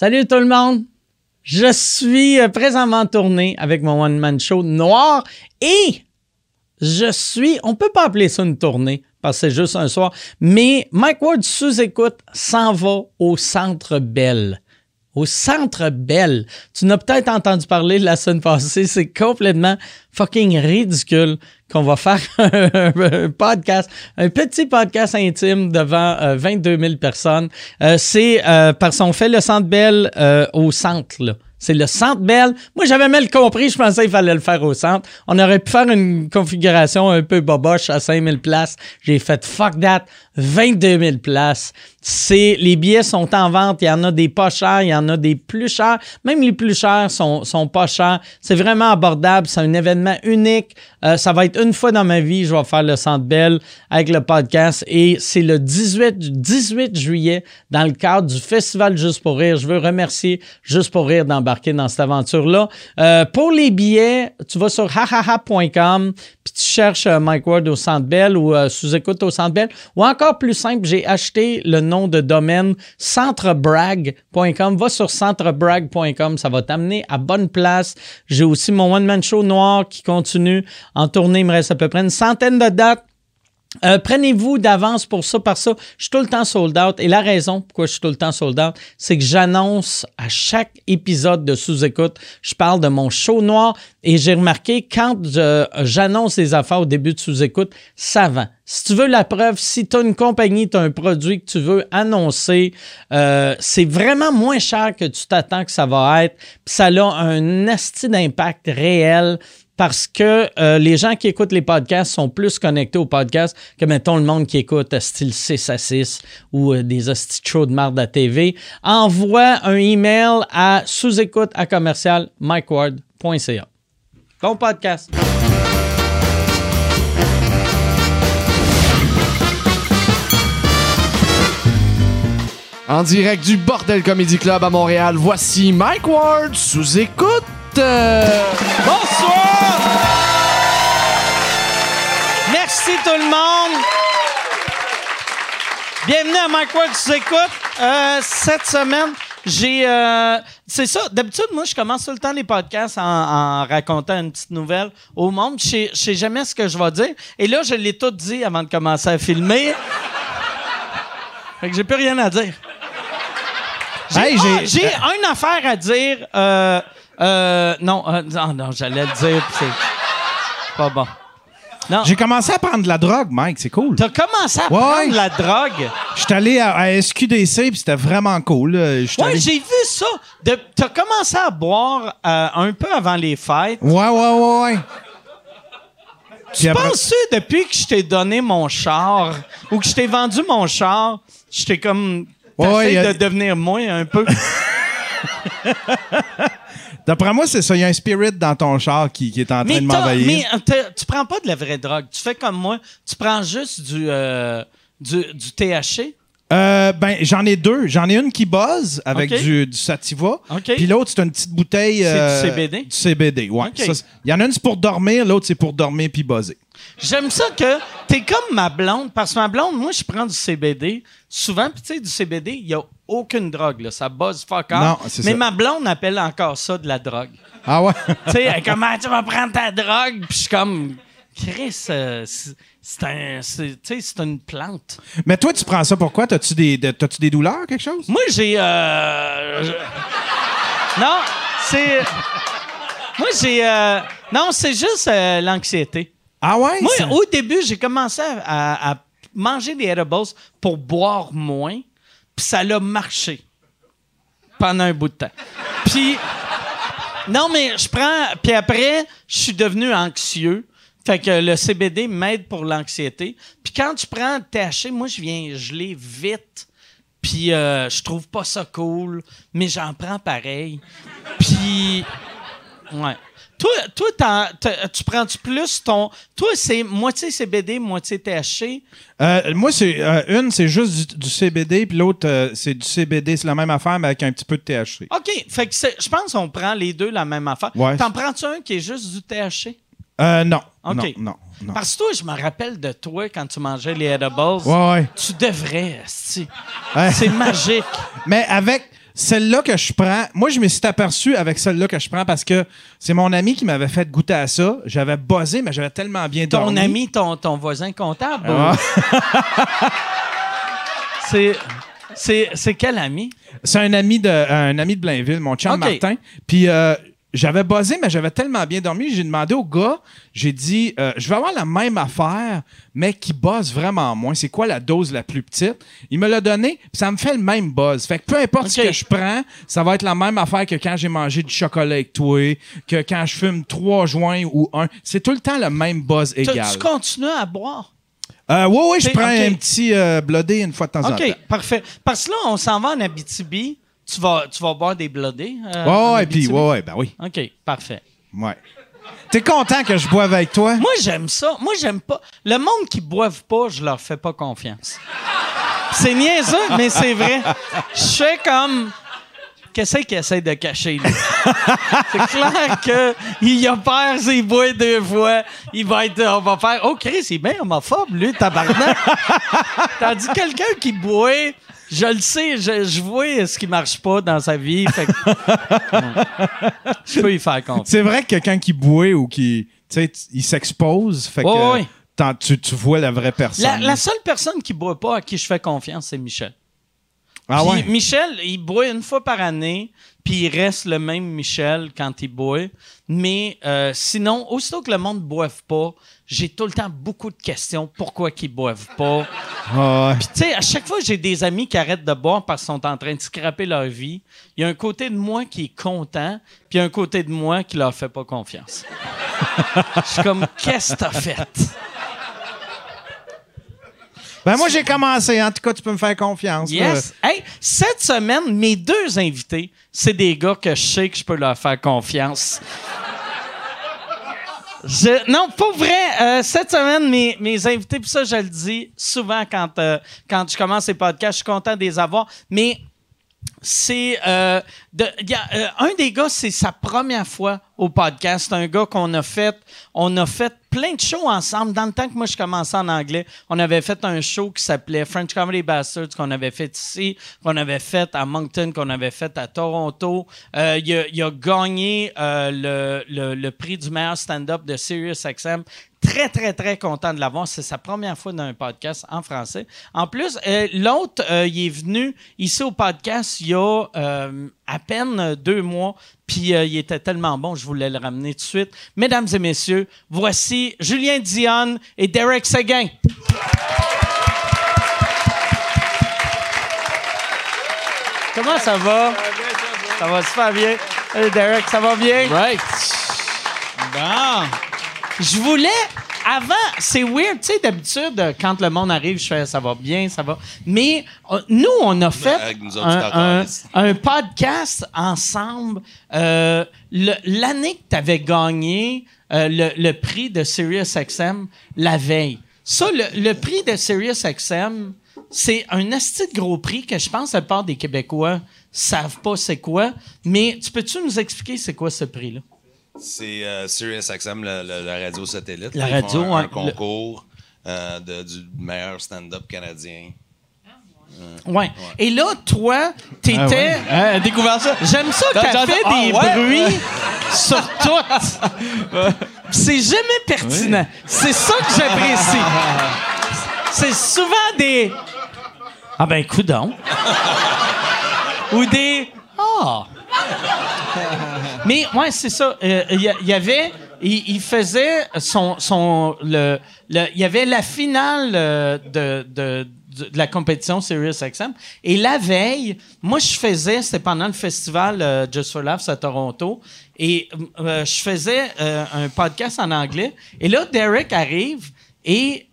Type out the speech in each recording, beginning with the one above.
Salut tout le monde! Je suis euh, présentement en tournée avec mon one-man show noir et je suis, on peut pas appeler ça une tournée parce que c'est juste un soir, mais Mike Ward sous-écoute s'en va au Centre Bell. Au Centre Bell. Tu n'as peut-être entendu parler la semaine passée, c'est complètement fucking ridicule qu'on va faire un podcast, un petit podcast intime devant 22 000 personnes. Euh, c'est euh, parce qu'on fait le Centre Bell euh, au centre, là. C'est le centre Bell. Moi, j'avais mal compris. Je pensais qu'il fallait le faire au centre. On aurait pu faire une configuration un peu boboche à 5000 places. J'ai fait fuck that. 22 000 places. C'est, les billets sont en vente. Il y en a des pas chers, il y en a des plus chers. Même les plus chers sont, sont pas chers. C'est vraiment abordable. C'est un événement unique. Euh, ça va être une fois dans ma vie, je vais faire le Centre Bell avec le podcast. Et c'est le 18, 18 juillet dans le cadre du Festival Juste pour rire. Je veux remercier Juste pour rire d'embarquer dans cette aventure-là. Euh, pour les billets, tu vas sur hahaha.com puis tu cherches euh, Mike Ward au Centre Bell ou sous-écoute au Centre Bell ou encore plus simple, j'ai acheté le nom de domaine centrebrag.com. Va sur centrebrag.com, ça va t'amener à bonne place. J'ai aussi mon one-man show noir qui continue en tournée. Il me reste à peu près une centaine de dates. Euh, prenez-vous d'avance pour ça, parce ça, je suis tout le temps sold out. Et la raison pourquoi je suis tout le temps sold out, c'est que j'annonce à chaque épisode de sous-écoute, je parle de mon show noir et j'ai remarqué quand j'annonce les affaires au début de sous-écoute, ça vend. Si tu veux la preuve, si tu as une compagnie, tu as un produit que tu veux annoncer, euh, c'est vraiment moins cher que tu t'attends que ça va être. Ça a un asti d'impact réel parce que euh, les gens qui écoutent les podcasts sont plus connectés aux podcasts que, mettons, le monde qui écoute euh, style 6 à 6 ou euh, des hosties shows de marde à TV. Envoie un email à sous-écoute à commercial mikeward.ca. Bon podcast. En direct du Bordel Comedy Club à Montréal, voici Mike Ward sous écoute. Bonsoir! Merci tout le monde. Bienvenue à Mike Ward sous écoute. Euh, cette semaine, j'ai. Euh, c'est ça. D'habitude, moi, je commence tout le temps les podcasts en, racontant une petite nouvelle au monde. Je sais, sais jamais ce que je vais dire. Et là, je l'ai tout dit avant de commencer à filmer. fait que j'ai plus rien à dire. J'ai ah, une affaire à dire. Euh, euh, non, euh, non, non, j'allais le dire, c'est pas bon. J'ai commencé à prendre de la drogue, Mike, c'est cool. T'as commencé à prendre de la drogue? J'étais allé à, SQDC, puis c'était vraiment cool. Ouais, j'ai vu ça. T'as commencé à boire euh, un peu avant les fêtes. Ouais, ouais, ouais, ouais. Tu penses depuis que je t'ai donné mon char ou que je t'ai vendu mon char, j'étais comme. T'essayes de devenir moins un peu? D'après moi, c'est ça. Il y a un spirit dans ton char qui, est en train de m'envahir. Mais euh, tu prends pas de la vraie drogue. Tu fais comme moi. Tu prends juste du, euh, du, du THC. Euh, ben, j'en ai deux. J'en ai une qui buzz avec du, du, sativa. Puis l'autre, c'est une petite bouteille. c'est du CBD? Du CBD, ouais. Il y en a une, c'est pour dormir, l'autre, c'est pour dormir puis buzzer. J'aime ça que t'es comme ma blonde, parce que ma blonde, moi, je prends du CBD souvent, puis tu sais, du CBD, il y a aucune drogue, là. Ça buzz fuck off. Non, Mais ma blonde appelle encore ça de la drogue. Ah ouais? tu sais, comment tu vas prendre ta drogue? Puis je suis comme, Chris, euh, c'est un, une plante. Mais toi, tu prends ça pourquoi? T'as-tu des, t'as-tu des douleurs, quelque chose? Moi, j'ai, euh, non, c'est, moi, j'ai, euh, non, c'est juste l'anxiété. Ah ouais? Moi, au début, j'ai commencé à, manger des edibles pour boire moins, puis ça a marché pendant un bout de temps. Puis, non, mais je prends, puis après, je suis devenu anxieux. Fait que le CBD m'aide pour l'anxiété. Puis quand tu prends le THC, moi, je viens geler vite. Puis euh, je trouve pas ça cool, mais j'en prends pareil. Puis, ouais. Toi, toi tu prends-tu plus ton. Toi, c'est moitié CBD, moitié THC? Euh, moi, c'est euh, une, c'est juste du, CBD, puis l'autre, euh, c'est du CBD. C'est la même affaire, mais avec un petit peu de THC. OK. Fait que je pense qu'on prend les deux la même affaire. Ouais. T'en prends-tu un qui est juste du THC? non. OK. Non, non, Parce que toi, je me rappelle de toi quand tu mangeais les edibles. Ouais, Tu devrais, C'est magique. mais avec celle-là que je prends, moi, je me suis aperçu avec celle-là que je prends parce que c'est mon ami qui m'avait fait goûter à ça. J'avais buzzé, mais j'avais tellement bien Ton dormi. ami, ton, ton voisin comptable? Ah. c'est, c'est, c'est quel ami? C'est un ami de un ami de Blainville, mon chum. Martin. Puis euh, j'avais buzzé, mais j'avais tellement bien dormi. J'ai demandé au gars, j'ai dit, euh, je vais avoir la même affaire, mais qui buzz vraiment moins. C'est quoi la dose la plus petite? Il me l'a donné, puis ça me fait le même buzz. Fait que peu importe ce que je prends, ça va être la même affaire que quand j'ai mangé du chocolat avec toi, que quand je fume trois joints ou un. C'est tout le temps le même buzz égal. tu continues à boire? Euh, ouais, ouais, je prends un petit euh, bloodé une fois de temps en temps. OK, parfait. Parce que là, on s'en va en Abitibi. Tu vas, tu vas boire des blodés? euh, Ouais, ouais, puis ouais, ouais, ben oui. OK, parfait. Ouais. T'es content que je boive avec toi? Moi, j'aime ça. Moi, j'aime pas. Le monde qui boive pas, je leur fais pas confiance. C'est niaiseux, mais c'est vrai. Je fais comme. Qu'est-ce qu'il essaie de cacher, lui? c'est clair qu'il a peur s'il boit deux fois. Il va être. On va faire. Oh, Chris, il est bien homophobe, lui, tabarnak. Tandis que quelqu'un qui boit. Je le sais, je, je vois ce qui marche pas dans sa vie. Fait que- je peux y faire confiance. C'est vrai que quelqu'un qui boit ou qui. Tu sais, t- il s'expose. Fait que. Ouais, ouais. t'en- tu, tu vois la vraie personne. La, la seule personne qui boit pas à qui je fais confiance, c'est Michel. ah ouais? Michel, il boit une fois par année, puis il reste le même Michel quand il boit. Mais euh, sinon, aussitôt que le monde ne boive pas, j'ai tout le temps beaucoup de questions. Pourquoi qu'ils boivent pas? Ouais. Puis tu sais, à chaque fois j'ai des amis qui arrêtent de boire parce qu'ils sont en train de scraper leur vie, il y a un côté de moi qui est content, puis il y a un côté de moi qui leur fait pas confiance. Je suis comme, qu'est-ce que t'as fait? Ben moi, j'ai commencé. En tout cas, tu peux me faire confiance. là. Yes. Hey, cette semaine, mes deux invités, c'est des gars que je sais que je peux leur faire confiance. Non, pas vrai. Euh, cette semaine, mes, mes invités, puis ça, je le dis souvent quand, euh, quand je commence les podcasts, je suis content de les avoir. Mais c'est euh, de- euh, un des gars, c'est sa première fois au podcast. Un gars qu'on a fait, on a fait plein de shows ensemble. Dans le temps que moi je commençais en anglais, on avait fait un show qui s'appelait French Comedy Bastards qu'on avait fait ici, qu'on avait fait à Moncton, qu'on avait fait à Toronto. Euh, il, a, gagné euh, le, le- le prix du meilleur stand-up de SiriusXM. Très, très, très content de l'avoir. C'est sa première fois dans un podcast en français. En plus, euh, l'autre, euh, il est venu ici au podcast il y a euh, à peine deux mois, puis il était tellement bon, je voulais le ramener tout de suite. Mesdames et messieurs, voici Julien Dion et Derek Seguin. Comment ça va? Ça va super bien. Derek, ça va bien? Right. Bon. Je voulais. Avant, c'est weird, tu sais, d'habitude, quand le monde arrive, je fais ça va bien, ça va. Mais euh, nous, on a fait un, podcast ensemble. euh, L'année que tu avais gagné euh, le, le prix de SiriusXM, la veille. Ça, le, le prix de SiriusXM, c'est un asti de gros prix que je pense que la plupart des Québécois savent pas c'est quoi. Mais tu peux-tu nous expliquer c'est quoi ce prix-là? C'est euh, SiriusXM, la radio satellite. La Ils font radio, un, un ouais, concours euh, de- du meilleur stand-up canadien. Ouais. Et là, toi, t'étais. Hein, découvert ça? J'aime ça que T'as- fait ah, des ouais? bruits sur tout. C'est jamais pertinent. C'est ça que j'apprécie. C'est souvent des. Ah ben, coudon. Ou des. Ah. Mais ouais, c'est ça. Euh, Il y, avait. Il, faisait son. son le, il y avait la finale euh, de, de, de, la compétition Sirius XM. Et la veille, moi, je faisais. C'était pendant le festival euh, Just for Laughs à Toronto. Et euh, je faisais un podcast en anglais. Et là, Derek arrive et.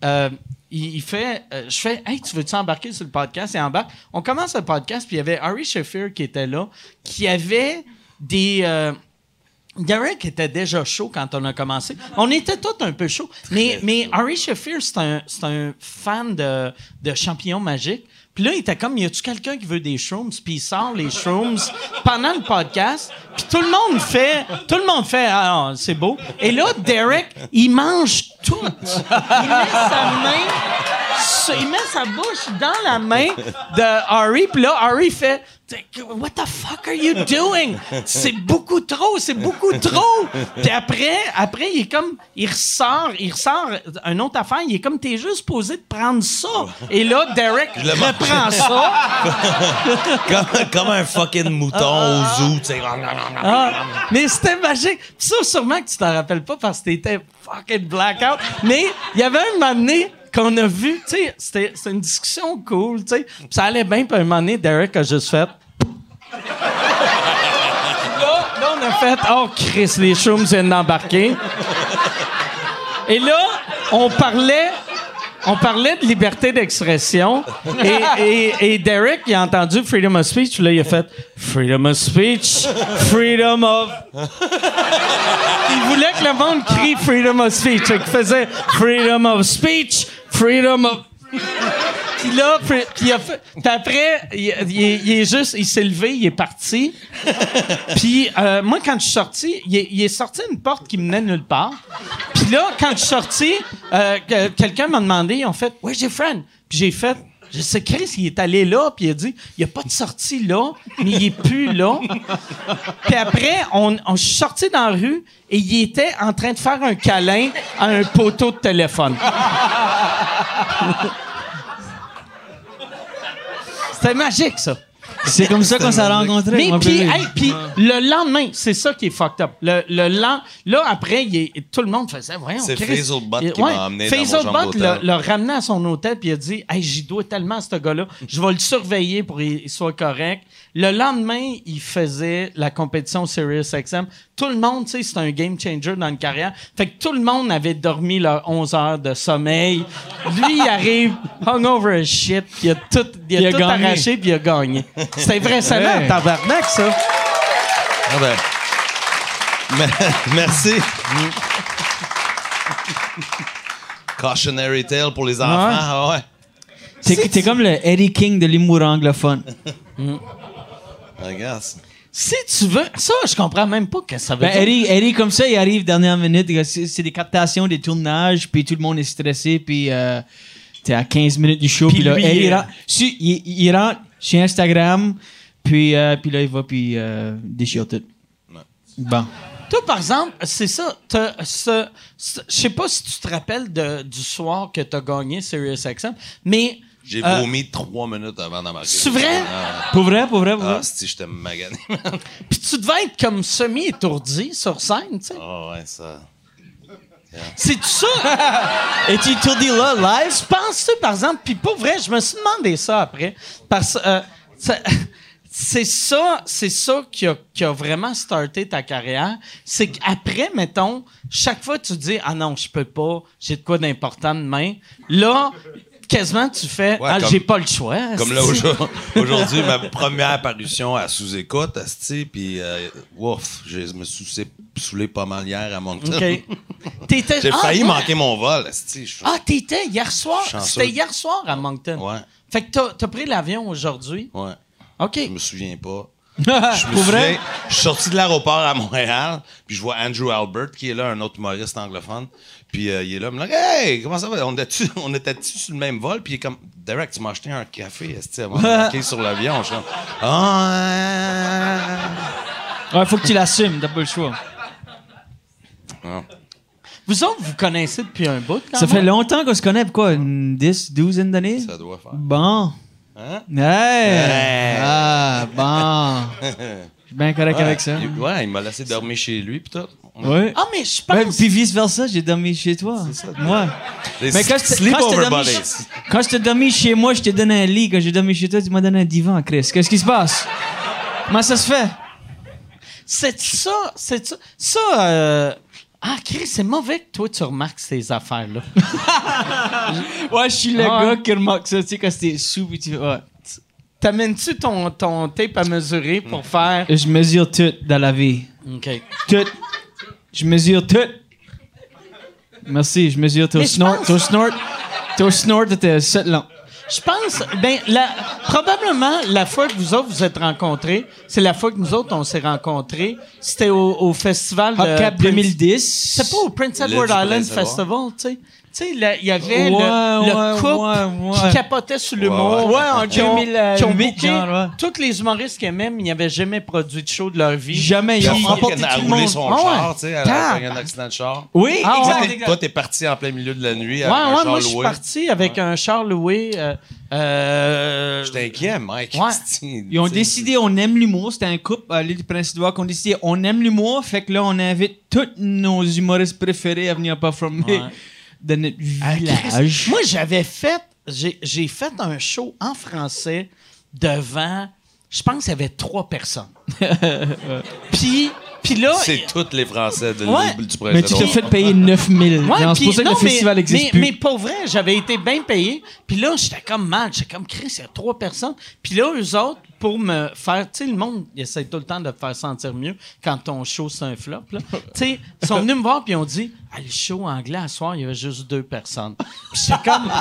Euh, il, il fait, euh, je fais, hey, tu veux-tu embarquer sur le podcast? Et embarque. On commence le podcast, puis il y avait Harry Sheffield qui était là, qui avait des. euh, Derek était déjà chaud quand on a commencé. On était tous un peu chauds. Mais, mais Harry Sheffield, c'est un, un fan de, de champignons magiques. Puis là, il était comme, y a-tu quelqu'un qui veut des shrooms? Puis il sort les shrooms pendant le podcast. Puis tout le monde fait, tout le monde fait, ah, c'est beau. Et là, Derek, il mange tout. Il met sa main il met sa bouche dans la main de Harry, puis là, Harry fait What the fuck are you doing? C'est beaucoup trop, c'est beaucoup trop. Puis après, après, il est comme, il ressort, il ressort une autre affaire, il est comme, t'es juste posé de prendre ça. Et là, Derek mange. reprend ça. comme, comme un fucking mouton au zoo, tu sais. Ah, mais c'était magique. Ça, sûrement que tu t'en rappelles pas parce que t'étais fucking blackout. Mais il y avait un moment donné qu'on a vu, tu sais, c'était une discussion cool, tu sais. Ça allait bien, puis un moment donné, Derek a juste fait. là, là, on a fait, oh Chris, les shrooms viennent d'embarquer. Et là, on parlait. On parlait de liberté d'expression et, Derek, il a entendu Freedom of Speech, là, il a fait Freedom of Speech, Freedom of. il voulait que le monde crie Freedom of Speech. Qu'il faisait Freedom of Speech, Freedom of. Puis là, puis après, il, est- juste, il s'est levé, il est parti. Puis euh, moi, quand je suis sorti, il est, sorti une porte qui menait nulle part. Puis là, quand je suis sorti, euh, que- quelqu'un m'a demandé, en fait, Where's your friend? Puis j'ai fait, je sais, Chris, il est allé là, puis il a dit, il n'y a pas de sortie là, mais il est plus là. Puis après, on, on je suis sorti dans la rue et il était en train de faire un câlin à un poteau de téléphone. C'était magique, ça. C'est comme ça qu'on s'est rencontrés. Mais puis, bébé. hey, puis le lendemain, c'est ça qui est fucked up. Le, le lend- là après, il est- tout le monde faisait, voyons. C'est Chris. Faisal Il- qui m'a emmené dans mon chambre ramené à son hôtel puis il a dit, hey, j'y dois tellement à ce gars-là, je vais le surveiller pour qu'il soit correct. Le lendemain, il faisait la compétition Sirius XM. Tout le monde, tu sais, c'est un game changer dans une carrière. Fait que tout le monde avait dormi leurs 11 heures de sommeil. Lui, il arrive hungover as shit, puis il a tout, il a Il a tout gagné. arraché puis il a gagné. C'était impressionnant, Ouais. tabarnak, ça. Ah ben. Me- Merci. Cautionary tale pour les enfants. Ah ouais. T'es comme le Eddie King de l'humour anglophone. guess. Si tu veux, ça, je comprends même pas ce que ça veut Ben, dire. Eddie, Eddie, comme ça, il arrive dernière minute. C'est des captations, des tournages, puis tout le monde est stressé, puis euh, t'es à 15 minutes du show, Puis là, lui, Eddie il- rentre, si, il, il rentre chez Instagram, puis, euh, puis là, il va, puis euh, déchire tout. Bon. Toi, par exemple, c'est ça. t'as ce- ce- Je sais pas si tu te rappelles de- du soir que tu as gagné Sirius XM, mais. J'ai euh, vomi trois minutes avant d'embarquer. C'est vrai? Ah, Pour vrai, pour vrai, pour vrai? ah si j'étais magané. Puis tu devais être comme semi-étourdi sur scène, tu sais. Ah ouais, ça. C'est ça? Et tu étourdi là, live? tu penses-tu, par exemple, puis pas vrai, je me suis demandé ça après, parce que euh, c'est ça, c'est ça qui a, qui a vraiment starté ta carrière. C'est qu'après, mettons, chaque fois que tu dis ah non, je peux pas, j'ai de quoi d'important demain. Là, quasiment tu fais Ouais, ah j'ai pas le choix. Comme là, aujourd'hui, ma première apparition à sous-écoute, puis euh, ouf, je me suis saoulé pas mal hier à Moncton. J'ai ah, failli ouais. manquer mon vol, asti. Ah, t'étais hier soir? C'était hier soir à Moncton. Ouais, Fait que t'as, t'as pris l'avion aujourd'hui? ouais. OK. Je me souviens pas. Je me Pour vrai? souviens, je suis sorti de l'aéroport à Montréal, puis je vois Andrew Albert qui est là, un autre humoriste anglophone. Puis euh, il est là, il me dit Hey, comment ça va? On était-tu on était sur le même vol? Puis il est comme Derek, tu m'as acheté un café, avant d'embarquer sur l'avion. Je suis comme Ah. Ouais, faut que tu l'assumes, t'as pas le choix. Vous autres, vous connaissez depuis un bout, quand Ça fait longtemps qu'on se connaît, quoi, une 10, 12 d'années? Ça doit faire. Bon. Hein? Hey! Ah, bon. Je suis bien correct avec ça. Il- ouais, il m'a laissé dormir chez lui, puis tout. Ouais. Ah, mais je Ouais, pense... puis vice versa, j'ai dormi chez toi. ça. Moi. Les Mais quand je t'ai- dormi, buddies. chez- quand je t'ai dormi chez moi, je t'ai donné un lit. Quand j'ai dormi chez toi, tu m'as donné un divan, Chris. Qu'est-ce qui se passe? Comment ça se fait? C'est ça, c'est ça. Ça, euh... Ah, Chris, c'est mauvais que toi, tu remarques ces affaires-là. Ouais, je suis le Ah ouais. gars qui remarque ça, tu sais, quand c'était sous, puis tu fais, ouais. T'amènes-tu ton, ton tape à mesurer pour faire... Je mesure tout dans la vie. OK. Tout. Je mesure tout. Merci, je mesure ton snort. pense- Ton snort. Ton snort était 7 long. Je pense, ben, la, probablement, la fois que vous autres vous êtes rencontrés, c'est la fois que nous autres, on s'est rencontrés. C'était au, au festival de... Hubcap Prince- 2010. C'est pas au Prince Edward Island. Festival, tu sais. Tu sais, il y avait le, Ouais, le ouais, couple ouais, ouais. qui capotait sur l'humour. Ouais, en qui ont, 2008, qui ont booké genre, ouais. tous les humoristes qu'ils aimaient, mais ils n'avaient jamais produit de show de leur vie. Jamais. Ils ont emporté a tout le roulé monde. son Ah char, tu sais, elle a Tab. eu un accident de char. Oui, Ah exact, exact. Toi, t'es parti en plein milieu de la nuit Ouais, avec un char moi, je suis parti avec un char loué. euh, euh, J'étais inquiet, Mike. Ouais. Ils ont décidé, on aime l'humour. C'était un couple à l'île du Prince-Édouard qui ont décidé, on aime l'humour. Fait que là, on invite tous nos humoristes préférés à venir performer Ouais. De notre village. Moi, j'avais fait, j'ai j'ai fait un show en français devant, je pense qu'il y avait trois personnes. puis, puis là, C'est tous les Français de Ouais. du Mais tu t'es fait payer 9000. Ouais, c'est pour ça que non, le festival mais, n'existe mais, plus. Mais pour vrai, j'avais été bien payé. Puis là, j'étais comme mal. J'étais comme, Chris, il y a trois personnes. Puis là, eux autres, pour me faire... Tu sais, le monde, il essaie tout le temps de te faire sentir mieux quand ton show, c'est un flop. là. Tu sais, ils sont venus me voir puis ils ont dit, ah, le show anglais, à soir, il y avait juste deux personnes. Puis j'étais comme,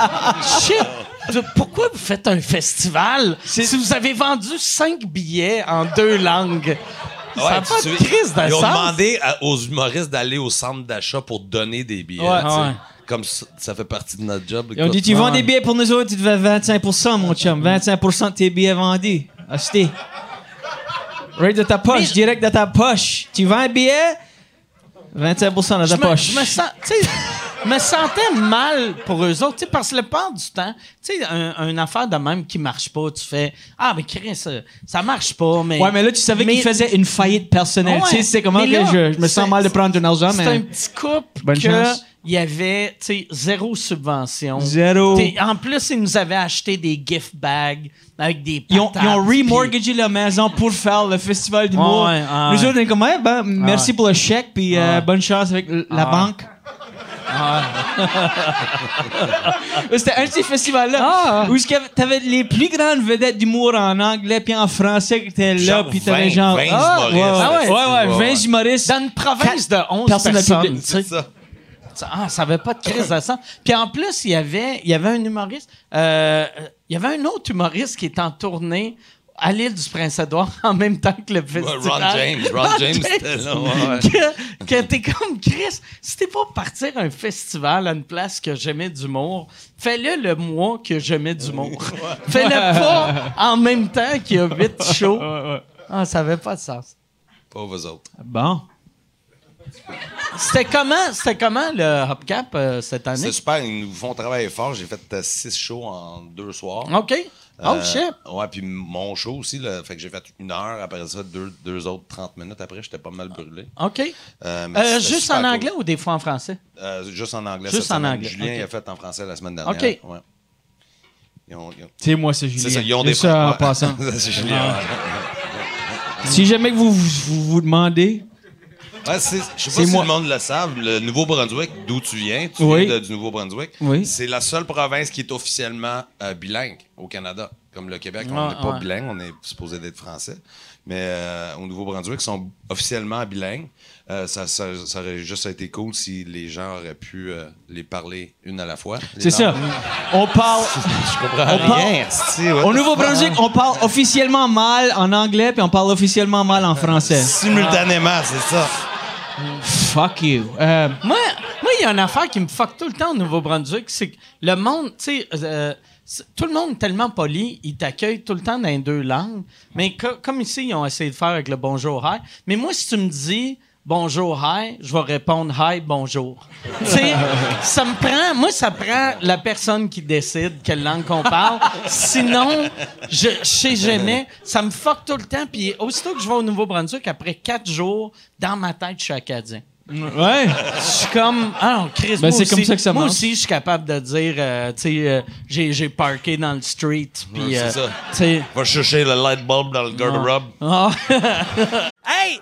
shit, pourquoi vous faites un festival si vous avez vendu cinq billets en deux langues? Ça pas tu de crise de Ils ont demandé à- aux humoristes d'aller au centre d'achat pour donner des billets. Ouais. tu sais. Ouais. Comme ça, ça fait partie de notre job. Ils ont dit, écoute. tu vends des billets pour nous autres, tu te fais 25% mon chum. 25 de tes billets vendus. Acheté. Right de ta poche, Mais- direct de ta poche. Tu vends un billet, 25% de ta je me, poche. je me sens, tu sais, je me sentais mal pour eux autres, parce que le part du temps, tu sais, un, une affaire de même qui marche pas, tu fais, ah, mais Chris, ça, ça marche pas, mais. Ouais, mais là, tu savais Mais- qu'il faisait une faillite personnelle. Ouais, tu sais, c'est comment que je, je me sens c'est- mal de prendre un argent, C'est mais. un petit couple Bonne que chance. il y avait, tu sais, zéro subvention. Zéro. T'sais, En plus, ils nous avaient acheté des gift bags avec des Ils ont, patates. ils ont puis- remortgagé la maison pour faire le festival d'humour. Ouais, Nous ouais. autres, on est comme, ouais, ben, merci pour le chèque, puis euh, bonne chance avec la Ouais. banque. C'était un de ces festivals-là Ah. où tu avais les plus grandes vedettes d'humour en anglais puis en français qui étaient là, puis t'avais 20, genre. 20 Ah, ouais, humoristes. ouais, Ah ouais, ouais, ouais. 20 humoristes. Dans une province de 11 personnes personnes. C'est ça. Ça- Ah, ça avait pas de crise de sang. Puis en plus, il y avait, il y avait un humoriste. euh, il y avait un autre humoriste qui est en tournée à l'île du Prince-Édouard en même temps que le Ouais, festival. Ron James. Ron James était là. ouais, ouais. que, que t'es comme Chris, si t'es pas partir un festival à une place que j'aimais d'humour, fais-le le mois que j'aimais d'humour. Fais-le pas en même temps qu'il y a huit shows. Ah, ça avait pas de sens. Pas vous autres. Bon. C'était comment, c'était comment le Hopcap euh, cette année? C'est super. Ils nous font travailler fort. J'ai fait euh, six shows en deux soirs. OK. Oh, Euh, shit. Ouais, puis mon show aussi, là, fait que j'ai fait une heure, après ça, deux, deux autres 30 minutes après, j'étais pas mal brûlé. OK. Euh, Euh, juste en cool. anglais ou des fois en français? Euh, juste en anglais. Juste en anglais, Julien, a fait en français la semaine dernière. OK. Ouais. Ils ont- ils ont- C'est moi, c'est Julien. C'est ça, ils ont Juste des ça en passant. c'est Julien. Si jamais que vous vous, vous demandez, Ouais, c'est- je sais pas si moi. le monde le savent, le Nouveau-Brunswick, d'où tu viens, tu Oui. viens de- du Nouveau-Brunswick, Oui. c'est la seule province qui est officiellement euh, bilingue au Canada. Comme le Québec, on n'est pas ouais. bilingue, on est supposé d'être français. Mais euh, au Nouveau-Brunswick, ils sont officiellement bilingues. Euh, ça, ça- ça aurait juste été cool si les gens auraient pu euh, les parler une à la fois. c'est ça. On parle. Je comprends On parle- rien. what Au Nouveau-Brunswick, on parle officiellement mal en anglais, puis on parle officiellement mal en français. Simultanément, c'est ça. Fuck you. Euh, Moi, moi, il y a une affaire qui me fuck tout le temps au Nouveau-Brunswick, c'est que le monde, tu sais, euh, tout le monde est tellement poli, ils t'accueillent tout le temps dans deux langues. Mais co- comme ici, ils ont essayé de faire avec le bonjour, hi. Mais moi, si tu me dis bonjour, hi, je vais répondre hi, bonjour. tu sais, ça me prend, moi, ça prend la personne qui décide quelle langue qu'on parle. Sinon, je, je sais jamais. Ça me fuck tout le temps. Puis aussitôt que je vais au Nouveau-Brunswick, après quatre jours, dans ma tête, je suis acadien. ouais. Je suis comme, ah, non, Chris, Ben, moi c'est aussi- comme ça que ça Moi marche. aussi, je suis capable de dire, euh, tu sais, euh, j'ai, j'ai parké dans le street, puis, Ouais, c'est euh, ça. tu sais. Va chercher le light bulb dans le garde-robe. Ah. hey,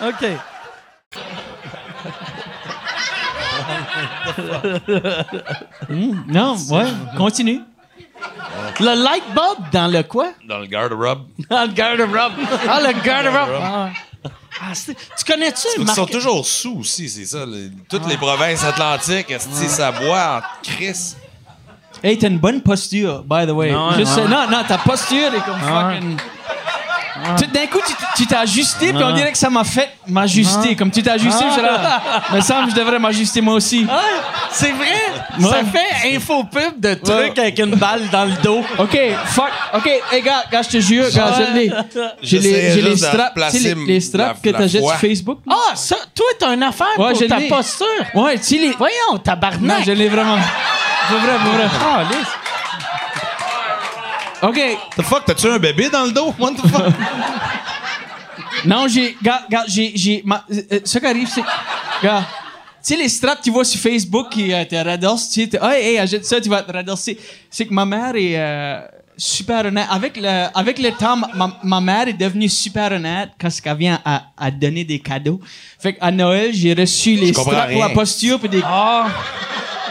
OK. Non, ouais, continue. Le light bulb dans le quoi? Dans le garde-robe. Dans le garde-robe. Ah, le garde-robe. Ah, ouais. Ah, c'est- tu connais-tu Ils sont toujours sous aussi, c'est ça. les- toutes les provinces atlantiques, esti, ça boit en crise. Hey, t'as une bonne posture, by the way. Non, non, non, ta posture est comme fucking. D'un coup, tu t'es ajusté, puis on dirait que ça m'a fait m'ajuster. Comme tu t'es ajusté, je suis là. Me semble que je devrais m'ajuster moi aussi. Ah, c'est vrai? Ça fait infopub de trucs Ouais. avec une balle dans le dos. OK, fuck. OK, hey, gars, gars, je te jure, gars, je l'ai. J'ai les, les straps, tu sais, les, les straps la- que la t'achètes foi. sur Facebook. Ah, ça, toi, t'as une affaire Ouais, pour je ta posture. Ouais, tu les. Voyons, tabarnak. Non, je l'ai vraiment. Pour vrai, pour vrai. Ah, lisse. OK, The fuck, t'as-tu un bébé dans le dos? What the fuck? Non, j'ai. Gars, j'ai. j'ai ma- euh, euh, ce qui arrive, c'est. Gars. Tu sais, les straps que tu vois sur Facebook qui euh, te radossent, tu sais, hey, hey, achète ça, tu vas te radosser. C'est que ma mère est euh, super honnête. Avec le, avec le temps, ma, ma mère est devenue super honnête quand elle vient à, à donner des cadeaux. Fait qu'à Noël, j'ai reçu les straps pour la posture puis des,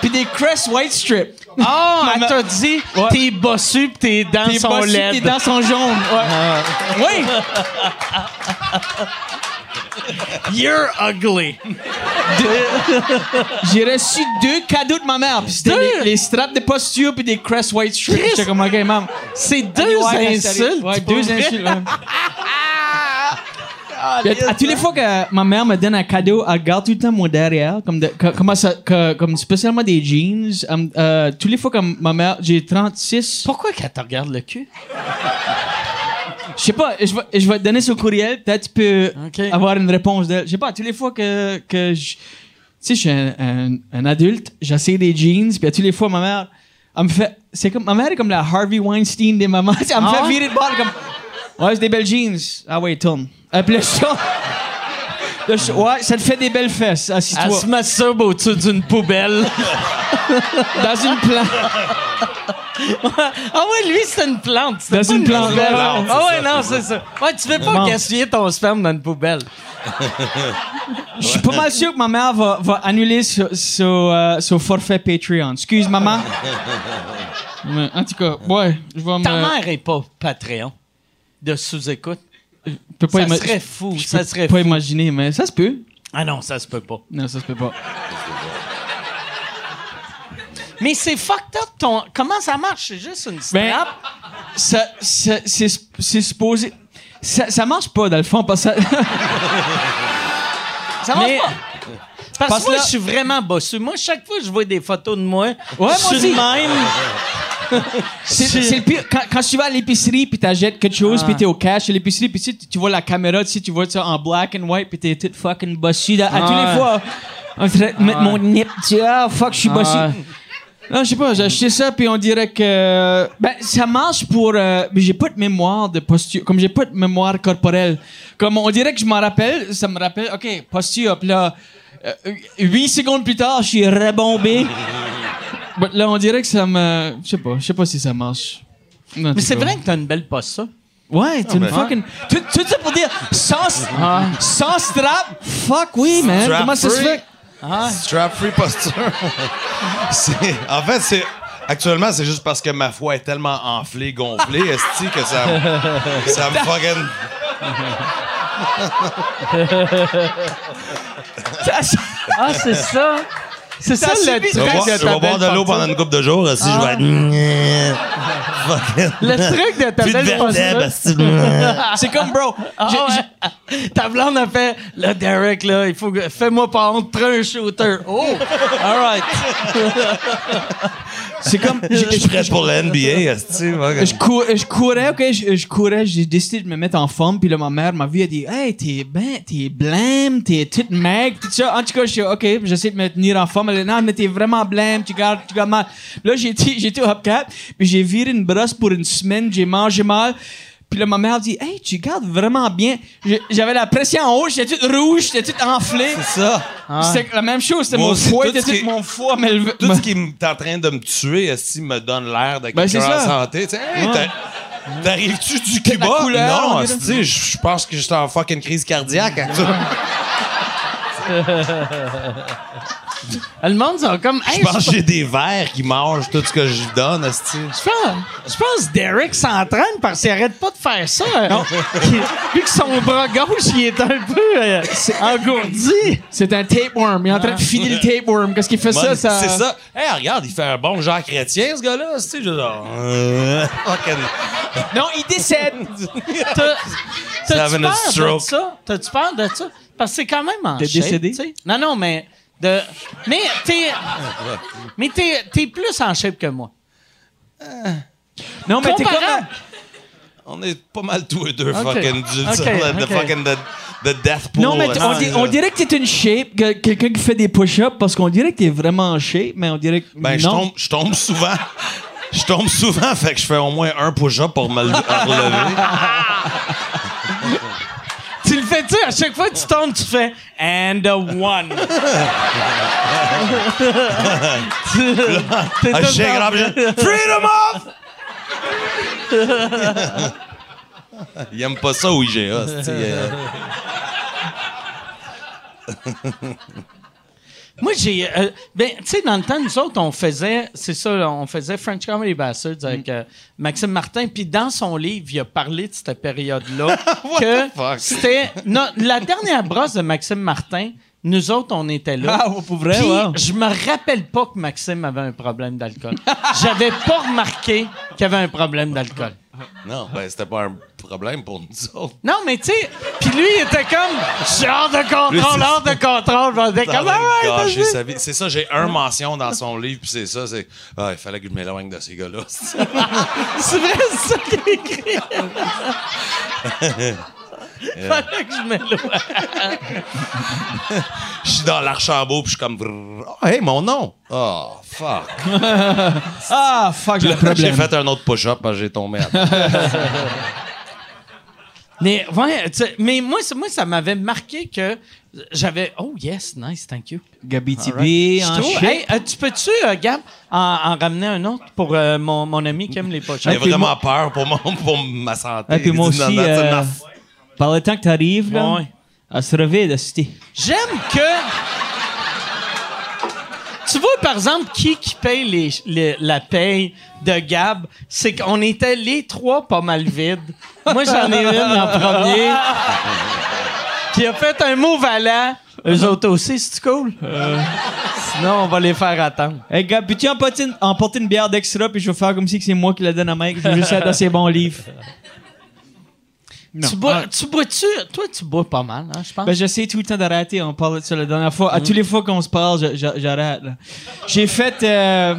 puis des Crest White Strip. Ah, elle t'a dit, t'es bossu pis tes dents Tes sont laides. tes dents sont jaunes. Ouais. Oui. You're ugly. J'ai reçu deux cadeaux de ma mère. Puis c'était Deux? les, les straps de posture puis des Crest White. Christ. J'étais comme, OK, maman. C'est deux Ouais, insultes. Ouais, pour deux vrai. insultes. ouais. À, toutes les fois que ma mère me donne un cadeau, elle garde tout le temps mon derrière, comme, de, que- comment ça, que- comme spécialement des jeans. Um, euh, toutes les fois que ma mère, j'ai 36. Pourquoi qu'elle te regarde le cul? Je sais pas, je vais, je vais te donner son courriel, peut-être tu peux avoir une réponse d'elle. Je sais pas, toutes les fois que, que je. Tu sais, je suis un, un- un adulte, j'essaie des jeans, puis à toutes les fois, ma mère, elle me fait. C'est comme, ma mère est comme la Harvey Weinstein des mamans. Elle me Ah fait ouais? virer de bord, comme. Ouais, c'est des belles jeans. Ah ouais, tourne. Tourne. Là, je- ouais, ça te fait des belles fesses. Elle Assis-toi. se masturbe au-dessus d'une poubelle. Dans une plante. ah ouais, lui, c'est une plante. Dans pas une plante, poubelle. Ah ouais, non, c'est ça. Ouais, tu fais pas Bon. gaspiller ton sperme dans une poubelle. Je suis pas mal sûr que ma mère va, va annuler euh, son forfait Patreon. Excuse, maman. Mais, en tout cas, ouais, je vais me. Ta mère est pas Patreon de sous-écoute. je peux pas Ça serait fou, je ça peux serait pas fou. imaginer, mais ça se peut. Ah non, ça se peut pas. Non, ça se peut pas. Mais c'est fucked up ton. Comment ça marche? C'est juste une Ben, strap? ça, ça- c'est, c'est supposé. Ça, ça marche pas, dans le fond, parce que. ça marche Mais- pas. Parce, parce que moi, là- je suis vraiment bossu. Moi, chaque fois que je vois des photos de moi, moi je suis aussi. de même. C'est, c'est le pire. Quand, quand tu vas à l'épicerie puis t'achètes quelque chose puis t'es au cash à l'épicerie puis tu, sais, tu vois la caméra, tu sais, tu vois ça en black and white puis t'es toute fucking bossy. là. À tous Ouais. les fois, on dirait mettre mon nip, tu ah fuck, je suis bossy. Ouais. Non, je sais pas, j'ai acheté ça puis on dirait que ben ça marche pour euh, mais j'ai pas de mémoire de posture, comme j'ai pas de mémoire corporelle. Comme on dirait que je m'en rappelle, ça me rappelle OK, posture puis là euh, huit secondes plus tard, je suis rebombé. But là on dirait que ça me je sais pas, je sais pas si ça marche. Mais c'est vrai que t'as une belle posture. Ouais, tu une ben. fucking tout, tout ça pour dire sans sans strap, fuck oui man, Strap comment ça se free. fait? Strap free posture. C'est- en fait, c'est. Actuellement, c'est juste parce que ma foi est tellement enflée, gonflée, esti, que ça, ça me fucking. Ah, c'est ça. C'est ça, le. Je vais truc de je ta vais boire de l'eau pendant une couple de jours, esti, je vais. Le truc de ta belle. C'est comme bro, Ah. Ta blonde a fait, là, Derek, là, il faut que, fais-moi pas honte, prends un shooter. Oh! All right. c'est comme Je suis prêt pour la NBA, esti. Je, cour- je courais, ok, je, je courais, j'ai décidé de me mettre en forme, puis là, ma mère m'a vu, elle a dit, hey, t'es ben, t'es blême, t'es toute maigre, tout ça. En tout cas, je suis, ok, j'essaie de me tenir en forme. Elle dit, non, mais t'es vraiment blême, tu gardes, tu gardes mal. Là, j'ai été, j'ai été au Hubcap, puis j'ai viré une brosse pour une semaine, j'ai mangé mal. Puis là, ma mère dit, hey, tu gardes vraiment bien. J'avais la pression en haut, j'étais toute rouge, j'étais toute enflée. C'est ça. C'était la même chose, c'était mon foie, tout était ce qui tout est- mon foie, mais le- Tout ce qui est en train de me tuer, esti, me donne l'air de Ben, quelqu'un c'est en santé. Hey, Ouais. T'arrives-tu du Cuba? couleur, on non, je je pense que j'étais en fucking crise cardiaque. Le monde, sont comme. Hey, Je pense que j'ai des vers qui mangent tout ce que je donne. Je pense, je pense que Derek s'entraîne parce qu'il arrête pas de faire ça. Vu que son bras gauche, il est un peu euh, engourdi. C'est un tapeworm. Il est en train de filer le tapeworm. Qu'est-ce qu'il fait ça, ça? C'est ça. Hey, regarde, il fait un bon genre chrétien, ce gars-là. Tu sais, genre. euh, fucking- Non, il décède. T'as- T'as-tu having a peur de stroke. ça? T'as-tu peur de ça? Parce que c'est quand même en shape, tu sais. Non, non, mais... De... Mais t'es... mais t'es, t'es plus en shape que moi. Non, mais t'es comme... On est pas mal tous les deux fucking du ok. fucking the, the death pool. Non, mais on, di- dirait que t'es une shape, que- quelqu'un qui fait des push-ups, parce qu'on dirait que t'es vraiment en shape, mais on dirait que. Ben, je tombe, je tombe souvent. Je tombe souvent, fait que je fais au moins un push-up pour me le- relever. Tu le fais-tu? À chaque fois que tu tombes, tu fais « and a one ». Tu- temps- grand, je- Freedom off! Il aime pas ça au IGA. Moi, j'ai. euh, ben, tu sais, dans le temps, nous autres, on faisait. C'est ça, on faisait French Comedy Bastards avec euh, Maxime Martin. Puis dans son livre, il a parlé de cette période-là. que c'était. non, la dernière brosse de Maxime Martin, nous autres, on était là. Ah, pour vrai, Puis, wow. je me rappelle pas que Maxime avait un problème d'alcool. J'avais pas remarqué qu'il avait un problème d'alcool. Non, ben, c'était pas un problème pour nous autres. Non, mais tu sais, puis lui, il était comme, hors de contrôle, hors de contrôle. Je me disais comme, ah ouais, sa vie. C'est ça, j'ai un mention dans son livre, puis c'est ça, c'est. Ah, il fallait que je m'éloigne de ces gars-là. C'est vrai, c'est ça qu'il écrit. Fallait que je m'éloigne. Je suis dans l'Archambault, puis je suis comme. Oh, hey, mon nom! Oh, fuck. Ah, fuck, j'ai là, J'ai problème. fait un autre push-up parce que j'ai tombé à. Mais, ouais, mais moi, ça- moi, ça m'avait marqué que j'avais. Oh, yes, nice, thank you. Gabi Tibi, en trouve-. Hey, euh, tu peux-tu, euh, Gab, en, en ramener un autre pour euh, mon, mon ami qui aime les pochettes? J'ai puis vraiment moi- peur pour, mon, pour ma santé. Et puis moi aussi, non, non, euh. Par le temps que t'arrives, là, Ouais. elle se revide, la cité. J'aime que. Tu vois, par exemple, qui qui paye les, les- la paye de Gab? C'est qu'on était les trois pas mal vides. Moi, j'en ai une en premier. Puis il a fait un mot valant. Eux autres aussi, c'est cool? Sinon, on va les faire attendre. Hey, gars, peux-tu emporter une, emporter une bière d'extra, puis je vais faire comme si que c'est moi qui la donne à Mike. Je vais juste être dans ses bons livres. Tu bois, tu bois-tu? Toi, tu bois pas mal, hein, je pense. Ben, j'essaie tout le temps d'arrêter. On parle de ça la dernière fois. À toutes les fois qu'on se parle, je- je- j'arrête. J'ai fait. euh,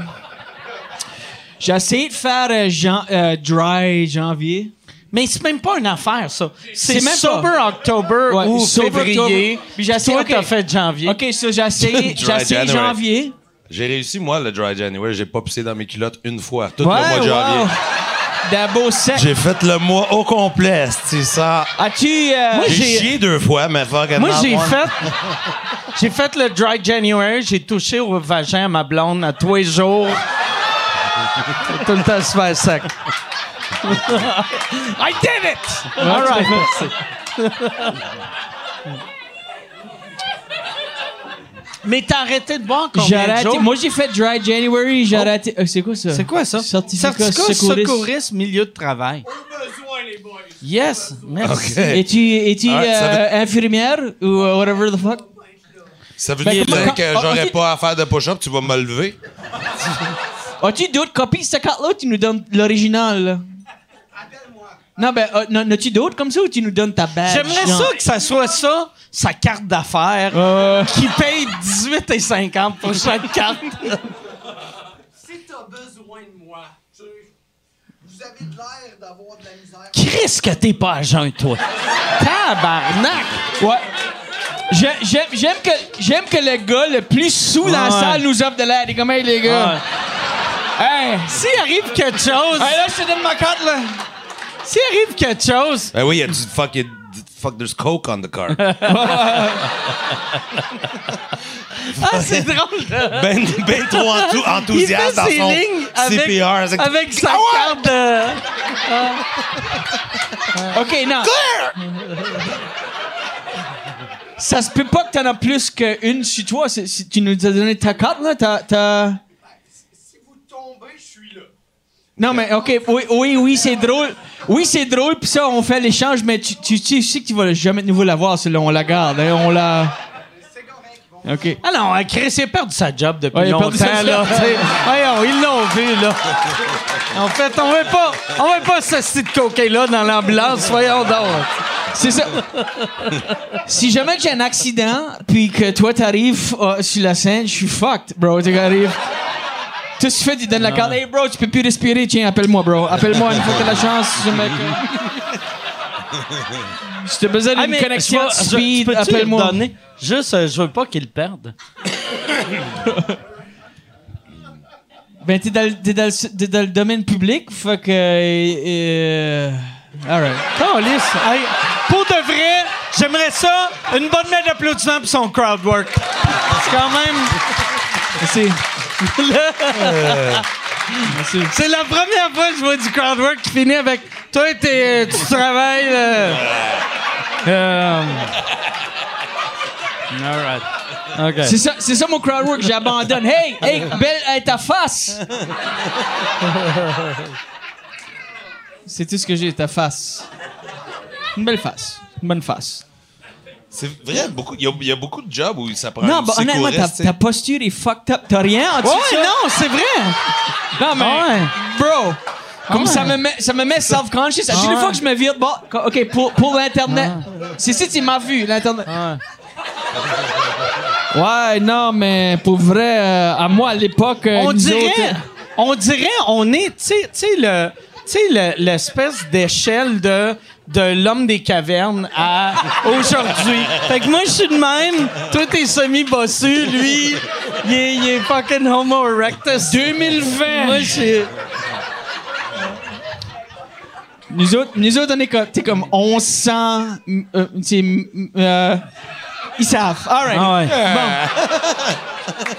j'ai essayé de faire euh, jan- euh, dry janvier. Mais c'est même pas une affaire, ça. C'est C'est même Sober October Ouais, ou Sober février. October. Puis j'ai essayé- Toi, ok. t'as fait janvier. Ok, ça, j'ai essayé, essayé janvier. J'ai réussi, moi, le dry January. J'ai pas pissé dans mes culottes une fois, tout Ouais, le mois de janvier. wow. J'ai fait le mois au complet, c'est ça? As-tu. euh, Moi, J'ai chié deux fois, mais fucking Moi, j'ai fait, j'ai fait le dry January. J'ai touché au vagin à ma blonde à tous les jours. Tout le temps se faire sec. I did it! All right, merci. Mais t'as arrêté de boire J'ai combien de arrêté. jours? Moi, j'ai fait dry January. J'ai Oh. arrêté. euh, c'est quoi ça? C'est quoi ça? Certificat, Certificat secouriste. secouriste, milieu de travail. Yes, merci. OK. Es-tu es-tu, Ah, ça euh, infirmière ou euh, whatever the fuck? Ça veut Ben, dire comment- que ah, j'aurais ok. pas à faire de push-up, tu vas me lever. As-tu d'autres copies de cette carte-là ou tu nous donnes l'original? là? Non, ben, euh, n'en- n'as-tu d'autres comme ça ou tu nous donnes ta badge? J'aimerais genre? ça que ça soit ça, sa carte d'affaires, Euh, qui paye 18,50 pour chaque carte. Si t'as besoin de moi, tu sais, vous avez de l'air d'avoir de la misère. Chris, que t'es pas à jeun, toi. Tabarnak! ouais. J'ai- J'aime j'aime que, j'aime que le gars le plus sous dans la Ouais. salle nous offre de l'air. Il est comme, hey, les gars. Hey! S'il arrive quelque chose, Hey, là, je te donne ma carte, là. s'il arrive quelque chose, Ben oui, il y a du fuck, il y a du- fuck, there's coke on the car. ah, c'est drôle. là. ben, ben trop enthou- Il fait enthousiaste dans ses son lignes avec, CPR. C'est- avec sa Ah ouais! carte de... OK, non. Ça se peut pas que t'en as plus qu'une sur toi. C'est- si tu nous as donné ta carte, là, t'as. t'as- Non, mais OK, oui, oui, oui, c'est drôle. Oui, c'est drôle, puis ça, on fait l'échange, mais tu, tu, tu sais que tu vas jamais de nouveau la voir, celle-là, on la garde, hein, on la... OK. Ah non, hein, Chris, il a perdu sa job depuis Ouais, longtemps. perdu sa là. Voyons, ils l'ont vu, là. En fait, on veut pas, on veut pas ce de cocaine-là dans l'ambulance. Voyons donc. C'est ça. si jamais j'ai un accident, puis que toi, t'arrives euh, sur la scène, je suis fucked, bro. Tu arrives... Tout ce fais, tu donnes la carte. Hey, bro, tu peux plus respirer. Tiens, appelle-moi, bro. Appelle-moi une fois que t'as la chance. Je me... Si t'as besoin Ah, d'une mais connexion speed, appelle-moi. Juste, euh, je veux pas qu'il perde. Ben, t'es dans, le- t'es dans, le- t'es dans le domaine public, fait que. Euh, alright. Calisse. Hey, pour de vrai, j'aimerais ça, une bonne main d'applaudissement pour son crowd work. C'est quand même... Merci. C'est la première fois que je vois du crowd work qui finit avec toi, t'es, tu travailles. euh, euh, all right. OK. C'est ça, c'est ça mon crowd work, j'abandonne. Hey, hey, belle, hey, ta face! c'est tout ce que j'ai, ta face. Une belle face. Une bonne face. C'est vrai, beaucoup- il y, a- il y a beaucoup de jobs où ça prend Non, bah, honnêtement, ta, posture est fucked up. T'as rien en dessous de Ouais, ça? non, c'est vrai. Non, mais, Ah ouais. bro, comme Ah ça me met, ça me met self-conscious. À Ah chaque ouais. fois que je me vire, bon, OK, pour, pour l'Internet. C'est ça, tu m'as vu, l'Internet. Ouais, non, mais pour vrai, euh, à moi, à l'époque, euh, On dirait, autres, on dirait, on est, tu sais- le. Tu sais, le- l'espèce d'échelle de, de l'homme des cavernes à aujourd'hui. Fait que moi, je suis de même. Toi, t'es semi-bossu. Lui, il est, il est fucking homo erectus. 2020. Moi, je suis... Nous autres, nous autres on est comme, t'es comme 1100. mm, euh, euh, ils savent. All right. Ah ouais.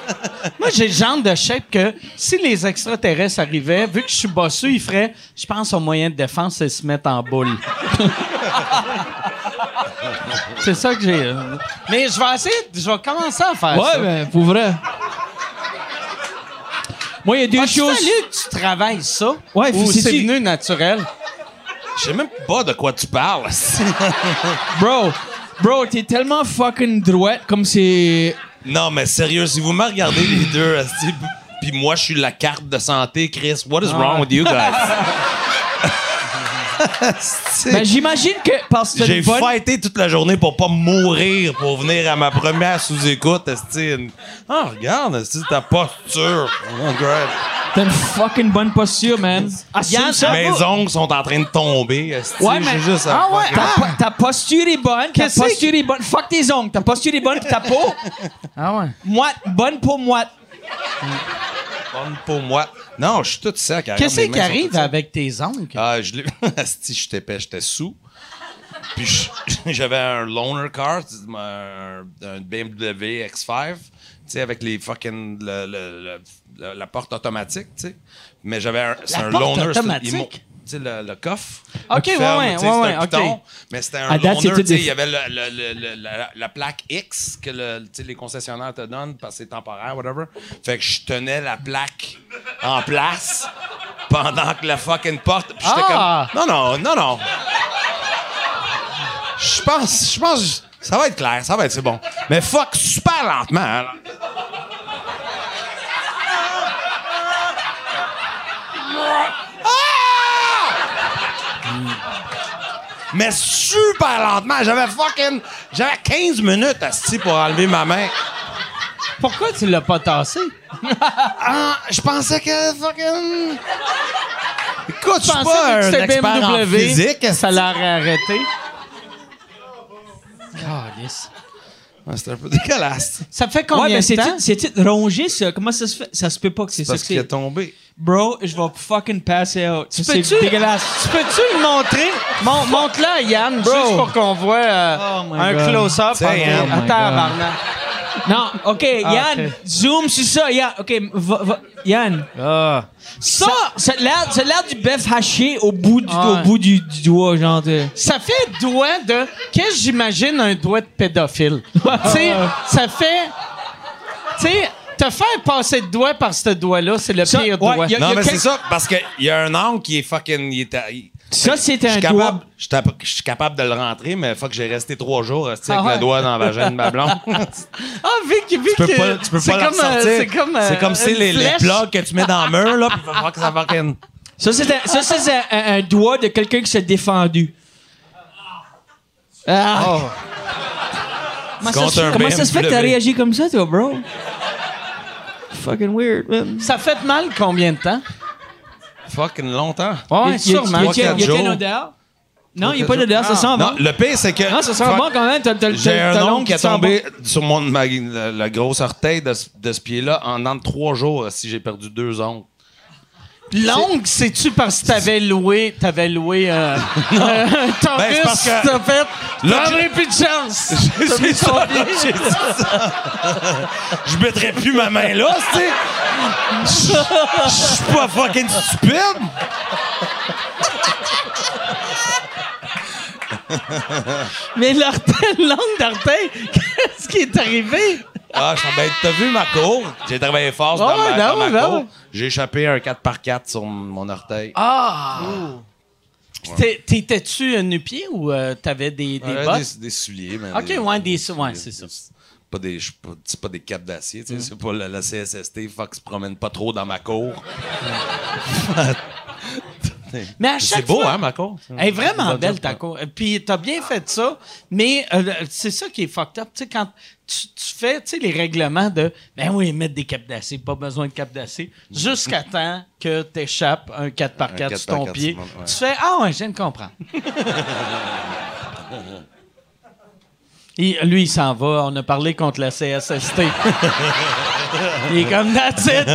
Bon. Moi, j'ai le genre de shape que si les extraterrestres arrivaient, vu que je suis bossu, ils feraient, je pense, au moyen de défense, c'est se mettre en boule. c'est ça que j'ai. euh. Mais je vais essayer, je vais commencer à faire Ouais, ça. ben, pour vrai. Moi, il y a deux As-tu choses. tu travailles ça? Ouais, ou c'est- c'est c'est- venu naturel? Je sais même pas de quoi tu parles. Bro, bro, t'es tellement fucking droite comme c'est. Non, mais sérieux, si vous me regardez les deux, puis moi, je suis la carte de santé, Chris, what is wrong with you guys? Ben, j'imagine que parce que J'ai bonne. fighté toute la journée pour pas mourir pour venir à ma première sous-écoute. Une- Ah, regarde, esti, ta posture. Oh. T'as une fucking bonne posture, man. Assume Yann, ça. Mes ongles sont en train de tomber. esti. Ouais, mais- J'ai juste à Ah ouais, fucking- Ta, po- ta posture est bonne, ta posture est bonne. Fuck tes ongles, ta posture est bonne, pis ta peau, Ah ouais. moite, bonne peau moite. Bonne pour moi. Non, je suis tout sec. Qu'est-ce qui arrive avec tes ongles? Ah, je l'ai. Asti, j'étais épais, j'étais sous. Puis je- j'avais un loaner car, un, un BMW X5, tu sais, avec les fucking. le- le- le- le- la porte automatique, tu sais. Mais j'avais un. C'est un porte loaner. c'est- automatique? Le, le coffre. Ok, ouais, ferme, ouais, ouais, un ok. piton, Mais c'était un loaner, tout tu sais. des- Il y avait le- le- le- le- la, la plaque X que les concessionnaires te donnent parce que c'est temporaire, whatever. Fait que je tenais la plaque en place pendant que la fucking porte. Puis j'étais Ah! comme. Non, non, non, non. Je pense, je pense, ça va être clair, ça va être, c'est bon. Mais fuck, super lentement. hein. Mais super lentement. J'avais fucking. J'avais 15 minutes assis pour enlever ma main. Pourquoi tu l'as pas tassé? Ah, je pensais que fucking. Écoute, je suis pas que un expert en BMW. physique. Ça l'aurait arrêté. Calice. Ouais, C'était un peu dégueulasse. Ça fait combien Ouais, mais de c'est temps? c'est rongé, ça. Comment ça se fait? Ça se peut pas que c'est ça Parce que qu'il est c'est. tombé. Bro, je vais fucking passer out. C'est dégueulasse. Tu peux-tu le montrer? Mon- Montre-le à Yann, Bro. juste pour qu'on voit euh, Oh un close-up. Attends, Oh God. Barnard. Non, OK, Yann, ok. zoom sur ça. Yann, OK, va- va- Yann. Ah. Ça, ça a l'air ça a l'air du bœuf haché au bout du, au bout du, du doigt, genre. de- Ça fait doigt de. Qu'est-ce que j'imagine un doigt de pédophile? tu sais, ça fait. Tu sais, te faire passer de doigt par ce doigt-là, c'est le Ça, pire ouais, doigt. y a- Non, mais quel- c'est ça, parce qu'il y a un angle qui est fucking. il est à- il- Ça, c'est je un suis doigt. capable, je suis capable de le rentrer, mais fuck, j'ai resté trois jours avec Ah ouais. le doigt dans la vagine de ma blonde. Ah, Vic, Vic, tu peux pas, tu peux c'est pas le comme, euh, ressortir. C'est comme, euh, C'est comme si les, plugs que tu mets dans le mur, là, puis il va que ça fucking. Ça, c'est un, ça, c'est un, un- un doigt de quelqu'un qui s'est défendu. Ah. Comment, ça, Contre se- un comment ça se fait que t'as réagi comme ça, toi, bro? Fucking weird, man. Ça fait mal combien de temps? Fucking longtemps. Ouais, Y a- sûrement. A- y a- Trois, y a- y a quatre une jours. odeur? Non, il n'y a pas d'odeur, ça sent Non, bon. le pire, c'est que. Non, ça sent bon quand même. J'ai un l'ongle qui a tombé sur mon, ma- le, le gros orteil de, ce- de ce pied-là en dans de trois jours si j'ai perdu deux ongles. L'ongle, c'est-tu parce que t'avais loué, t'avais loué euh, un Ben, c'est parce que- t'as fait, prendrai plus de chance. C'est ça, là, j'ai dit ça. Je mettrais plus ma main là, tu sais. Je suis pas fucking stupide. Mais l'orteil, l'ongle d'orteil, qu'est-ce qui est arrivé? Ah, je ben, t'as vu ma cour? J'ai travaillé fort dans Ah ma, ben dans ma ouais, cour. J'ai échappé un 4x4 sur mon orteil. Ah! T'étais-tu nu-pied ou euh, t'avais des, des Ouais, bottes? des, des souliers, mais Ok, des- ouais, des- ouais, c'est ça. Pas des, je suis pas- c'est pas des capes d'acier, Mm. tu sais, c'est pas la, la CSST, fuck, se promène pas trop dans ma cour. Mais à chaque C'est beau, fois, hein, ma cour? Elle est vraiment belle, ta cour. Puis t'as bien fait ça, mais euh, c'est ça qui est fucked up. Tu sais, quand tu, tu fais tu sais, les règlements de ben oui, mettre des capes d'acier, pas besoin de capes d'acier, jusqu'à temps que tu échappes un 4x4 Un sur ton 4x4 pied. sur mon- ouais. Tu fais Ah ouais, je viens de comprendre. Lui, il s'en va. On a parlé contre la CSST. il est comme That's it!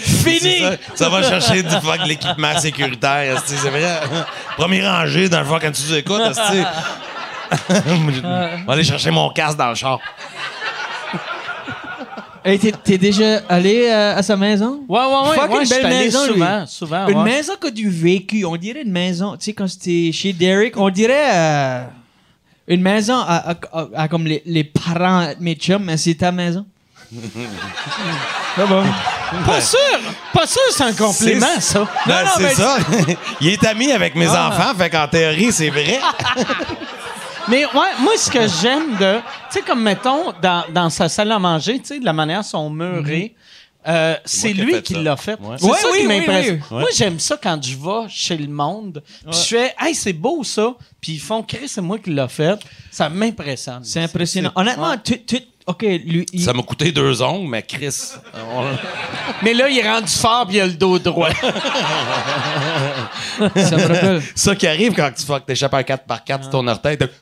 Fini! Ça, ça va chercher du fuck l'équipement sécuritaire, c'est vrai. Premier rangé dans le fuck quand tu nous écoutes. Je vais aller chercher mon casque dans le char. Hey, t'es, déjà allé euh, à sa maison? Ouais, ouais, ouais. Je suis belle allé maison, lui. souvent, souvent. Une ouais. maison qui a du vécu. On dirait une maison. Tu sais, quand c'était chez Derek, on dirait euh, une maison à, à- à- à comme les, les parents de mes chums, mais c'est ta maison? Pas sûr! Pas sûr, c'est un compliment, C'est- ça. Ben, non, c'est mais- ça. Il est ami avec mes enfants, fait qu'en théorie, c'est vrai. Mais ouais, moi, ce que j'aime de. Tu sais, comme mettons, dans, dans sa salle à manger, tu sais, de la manière sont murés. Euh, c'est qui lui fait qui ça. l'a fait. Ouais. C'est Ouais, ça oui, qui oui, m'impressionne. oui. Moi, j'aime ça quand je vais chez le monde. Puis je fais, hey, c'est beau ça. Puis ils font, Chris, c'est moi qui l'a fait. Ça m'impressionne. C'est impressionnant. Honnêtement, tout, tout, OK, lui, il- Ça m'a coûté deux ongles, mais Chris. on- Mais là, il est rendu fort puis il a le dos droit. ça me rappelle. Ça qui arrive quand tu fuck, t'échappes un 4x4 sur ton orteil. t'as-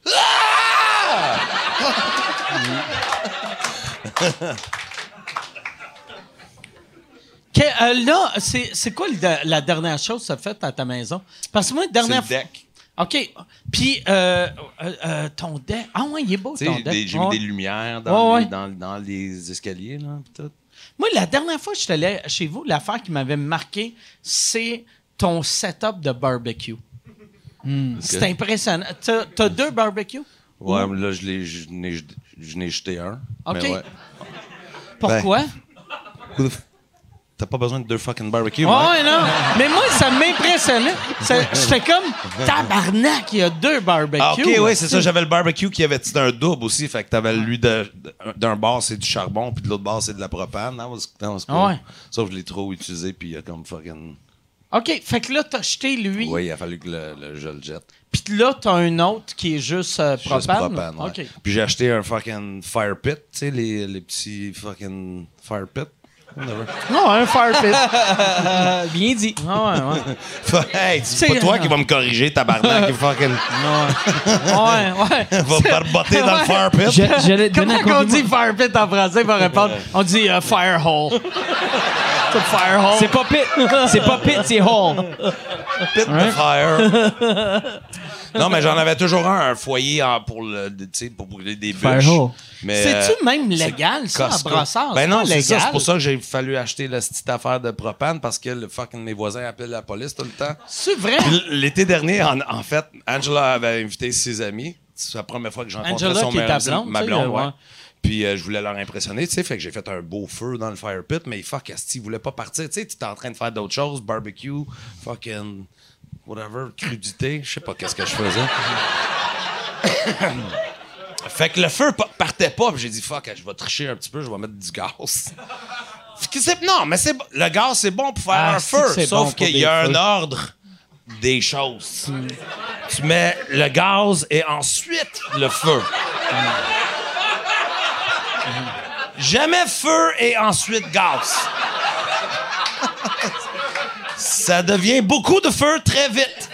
Que- euh, là, c'est c'est quoi le- la dernière chose que tu as faite à ta maison? Parce que moi, dernière le fois. deck. OK. Puis, euh, euh, euh, ton deck. Ah, ouais, il est beau, Tu ton deck. j'ai Ouais. mis des lumières dans, Ouais, les, ouais. dans, dans les escaliers, là, pis tout. Moi, la dernière fois que je suis allé chez vous, l'affaire qui m'avait marqué, c'est ton setup de barbecue. C'est impressionnant. T'as as deux barbecues? Ouais, mais là, je l'ai- je n'ai je n'ai jeté un. OK. Mais ouais. T'as pas besoin de deux fucking barbecues, Ouais, non. Mais moi, ça m'impressionnait. J'étais comme, tabarnak, il y a deux barbecues. Ah, ok, oui, c'est ça. J'avais le barbecue qui avait un double aussi. Fait que t'avais lui d'un bar, c'est du charbon, puis de l'autre bar, c'est de la propane. Cool. Ah ouais. Sauf que je l'ai trop utilisé, puis il y a comme fucking. OK, fait que là, t'as jeté lui. Oui, il a fallu que le, le- je le jette. Puis là, t'as un autre qui est juste euh, propane. Juste propane, ouais. Puis j'ai acheté un fucking fire pit, tu sais, les, les petits fucking fire pit. Non, un fire pit. Bien dit. Ah ouais, ouais. hey, c'est pas toi qui vas me corriger, tabarnak. fucking Ouais, ouais. va me barbotter dans le fire pit. Je- Comment on dit fire pit en français? Il va répondre? On dit euh, fire hole. C'est fire hole. C'est pas pit. C'est pas pit, c'est hall. Pit de fire. Non, mais j'en avais toujours un, un foyer en- pour, le, tu sais, pour brûler des bûches. Mais, C'est-tu euh, même légal, ça, à Costco. Brossard? Ben C'est non, pas c'est ça. légal. C'est pour ça que j'ai fallu acheter la petite affaire de propane parce que le fucking mes voisins appellent la police tout le temps. C'est vrai? Puis L'été dernier, en, en fait, Angela avait invité ses amis. C'est la première fois que j'ai rencontré Angela, son qui est meilleur ta ami, blonde, ma tu sais, blonde, ouais. ouais. Puis euh, je voulais leur impressionner, tu sais, fait que j'ai fait un beau feu dans le fire pit, mais fuck, esti, ils voulaient pas partir, tu sais, tu étais en train de faire d'autres choses, barbecue, fucking, whatever, crudité, je sais pas qu'est-ce que je faisais. fait que le feu pa- partait pas, puis j'ai dit fuck, je vais tricher un petit peu, je vais mettre du gaz. Non, mais c'est le gaz c'est bon pour faire Ah, un que feu, bon sauf qu'il y a un ordre des choses. Tu mets le gaz et ensuite le feu. Jamais feu et ensuite gaz. Ça devient beaucoup de feu très vite.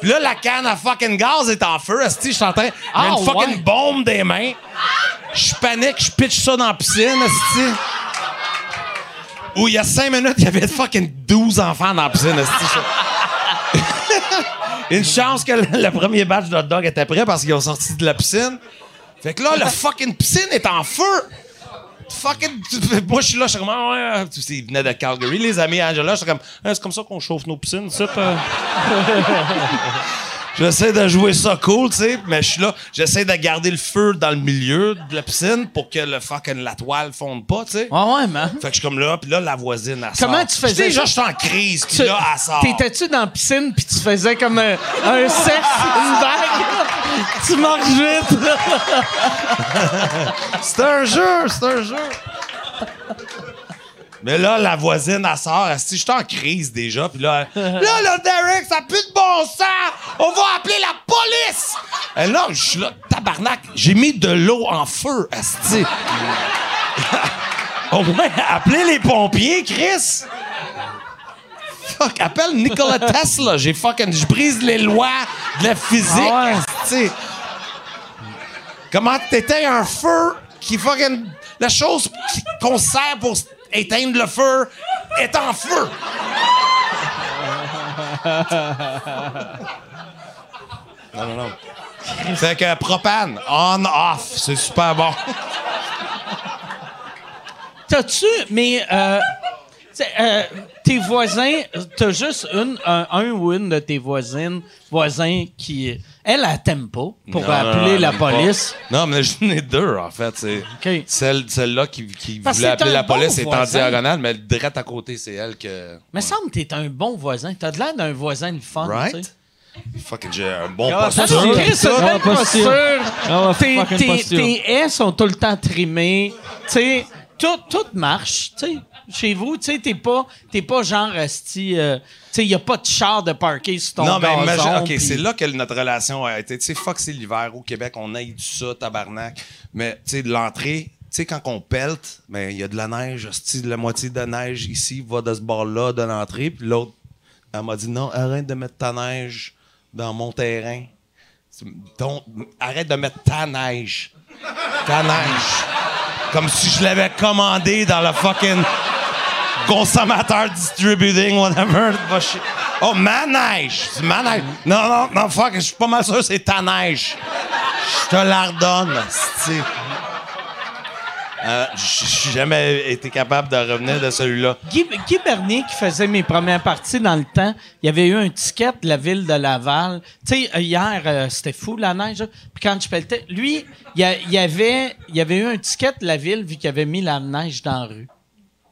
Puis là, la canne à fucking gaz est en feu. Esti, je suis en train. J'ai Ah, une fucking ouais. bombe des mains. Je panique, je pitch ça dans la piscine, esti. Où il y a cinq minutes, il y avait fucking 12 enfants dans la piscine, esti. Une chance que le, le premier batch de hot dog était prêt parce qu'ils ont sorti de la piscine. Fait que là, la fucking piscine est en feu. Fucking. Moi, je suis là, je suis comme. Ah ouais. Ils venaient de Calgary, les amis Angela. Je suis comme. Ah, c'est comme ça qu'on chauffe nos piscines, ça. J'essaie de jouer ça cool, tu sais, mais je suis là. J'essaie de garder le feu dans le milieu de la piscine pour que le fucking la toile fonde pas, tu sais. Ouais, ouais, man. Fait que je suis comme là, puis là, la voisine, elle Comment sort. tu faisais Déjà, je suis en crise, puis Tu- là, elle sort. T'étais-tu dans la piscine puis tu faisais comme un, un sexe, une vague? tu marches vite. C'est un jeu, c'est un jeu. Mais là, la voisine, elle sort. Elle se dit, Je suis en crise déjà. Puis là, elle- là, là, Derek, ça pue de bon sang. On va appeler la police. Et là, je suis là, tabarnak. J'ai mis de l'eau en feu, asti. Au moins, appelez les pompiers, Chris. Fuck, appelle Nikola Tesla. J'ai fucking, je brise les lois de la physique, Ah ouais. Comment t'éteins un feu qui fucking. La chose qu'on sert pour éteindre le feu est en feu. non, non, non. Fait que propane, on, off, c'est super bon. T'as-tu, mais euh, euh, tes voisins, t'as juste une, un, un ou une de tes voisines, voisins qui, elle, elle t'aime pas pour Non, appeler non, la pas. police. Non, mais j'en ai deux, en fait. C'est celle, celle-là qui, voulait appeler la bon police est en diagonale, mais direct à côté, c'est elle que. Mais semble que t'es un bon voisin. T'as de l'air d'un voisin de fun, Right? tu sais. Fucking, j'ai un bon Ah, posture. ça, c'est- Chris, c'est Ah, posture. Ah, Tes, tes- tes haies sont tout le temps trimées. Tu sais, tout, tout marche. Tu sais, chez vous, tu sais, t'es pas, t'es pas genre esti. euh, tu sais, y a pas de char de parqué sur ton Non, mais gazon. imagine, OK, c'est là que notre relation a été. Tu sais, fuck, c'est l'hiver au Québec, on aille du ça, tabarnak. Mais, tu sais, de l'entrée, tu sais, quand on pelte, ben, il y a de la neige, hostie, la moitié de neige ici va de ce bord-là de l'entrée, puis l'autre, elle m'a dit non, arrête de mettre ta neige dans mon terrain. Ton- arrête de mettre ta neige. Ta neige. Comme si je l'avais commandé dans le fucking consommateur distributing, whatever. Oh, ma neige! C'est ma neige! Non, non, non, fuck, je suis pas mal sûr c'est ta neige. Je te la redonne, asti. Euh, Je j'ai jamais été capable de revenir de celui-là. Guy, Guy Bernier, qui faisait mes premières parties dans le temps, il y avait eu un ticket de la ville de Laval. Tu sais, euh, hier, euh, c'était fou la neige. là. Puis quand je pelletais, lui, il y, a- il y avait, il y avait eu un ticket de la ville vu qu'il avait mis la neige dans la rue.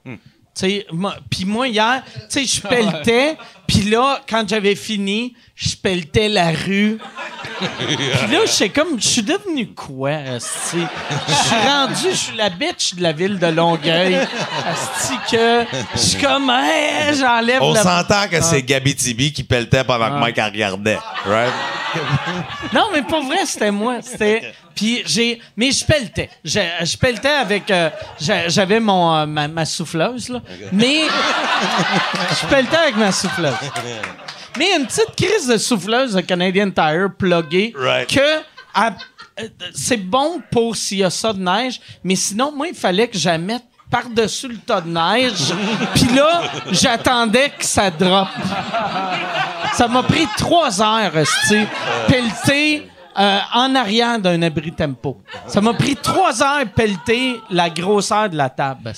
Hmm. Puis moi, hier, tu sais, je pelletais. Puis là, quand j'avais fini, je pelletais la rue. Puis là, je sais comme, je suis devenu quoi, asti? Je suis rendu, je suis la bitch de la ville de Longueuil. Asti que, je suis comme, hey, j'enlève On s'entend que c'est Gabi Tibi qui pelletait pendant que Mike regardait. Right? Non, mais pour vrai, c'était moi. C'était. Puis j'ai. Mais je pelletais. Je, je pelletais avec. euh, j'a- J'avais mon euh, ma, ma souffleuse, là. Mais. je pelletais avec ma souffleuse. Mais une petite crise de souffleuse de Canadian Tire pluggée. Right. Que. c'est bon pour s'il y a ça de neige, mais sinon, moi, il fallait que je la mette par-dessus le tas de neige. Puis là, j'attendais que ça drop. Ça m'a pris trois heures, esti, pelleter euh, en arrière d'un abri tempo. Ça m'a pris trois heures pelleter la grosseur de la table,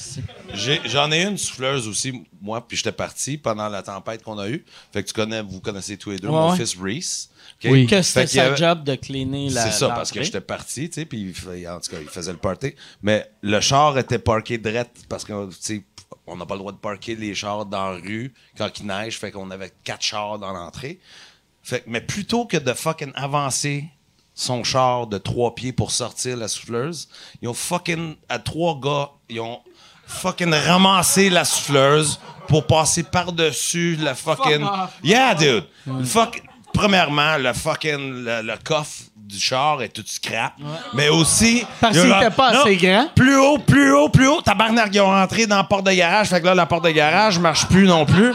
J'en ai, une souffleuse aussi, moi, puis j'étais parti pendant la tempête qu'on a eue. Fait que tu connais, vous connaissez tous les deux Ouais, mon ouais. fils Reese. Oui. Que c'était sa avait- job de cleaner la C'est ça, parce que j'étais parti, tu sais, puis en tout cas, il faisait le party. Mais le char était parké direct parce que, tu sais, on n'a pas le droit de parker les chars dans la rue quand il neige, fait qu'on avait quatre chars dans l'entrée. Fait que- mais plutôt que de fucking avancer son char de trois pieds pour sortir la souffleuse, ils ont fucking, à trois gars, ils ont fucking ramassé la souffleuse pour passer par-dessus la fucking... yeah, dude! Fuck... Premièrement, le fucking... Le, le coffre du char est tout scrap. Mais aussi... Parce qu'il genre- était pas Non, assez grand. Plus haut, plus haut, plus haut. Tabarnak, ils ont rentré dans la porte de garage. Fait que là, la porte de garage marche plus non plus.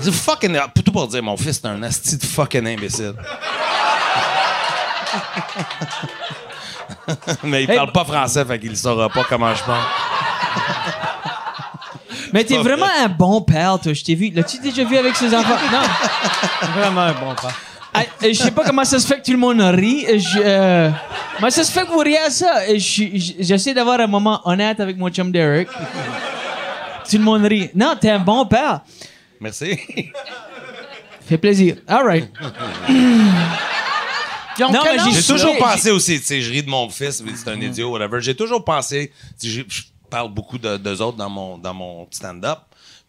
C'est fucking... Tout pour dire, mon fils, c'est un asti de fucking imbécile. Mais il Hey, parle pas français, fait qu'il saura pas comment je parle. Mais t'es vraiment un bon père, toi. Je t'ai vu. L'as-tu déjà vu avec ses enfants? Non. Vraiment un bon. Ah, euh, Je sais pas comment ça se fait que tout le monde rit. Je- euh, Comment ça se fait que vous riez à ça? Euh, je- je- J'essaie d'avoir un moment honnête avec mon chum Derek. Tout le monde rit. Non, t'es un bon père. Merci. Fait plaisir. All right. Ils ont Non, quel mais âge? J'ai toujours pensé aussi, tu sais, je ris de mon fils, mais c'est un idiot, whatever. J'ai toujours pensé, tu sais, je parle beaucoup de, d'eux autres dans mon, dans mon stand-up,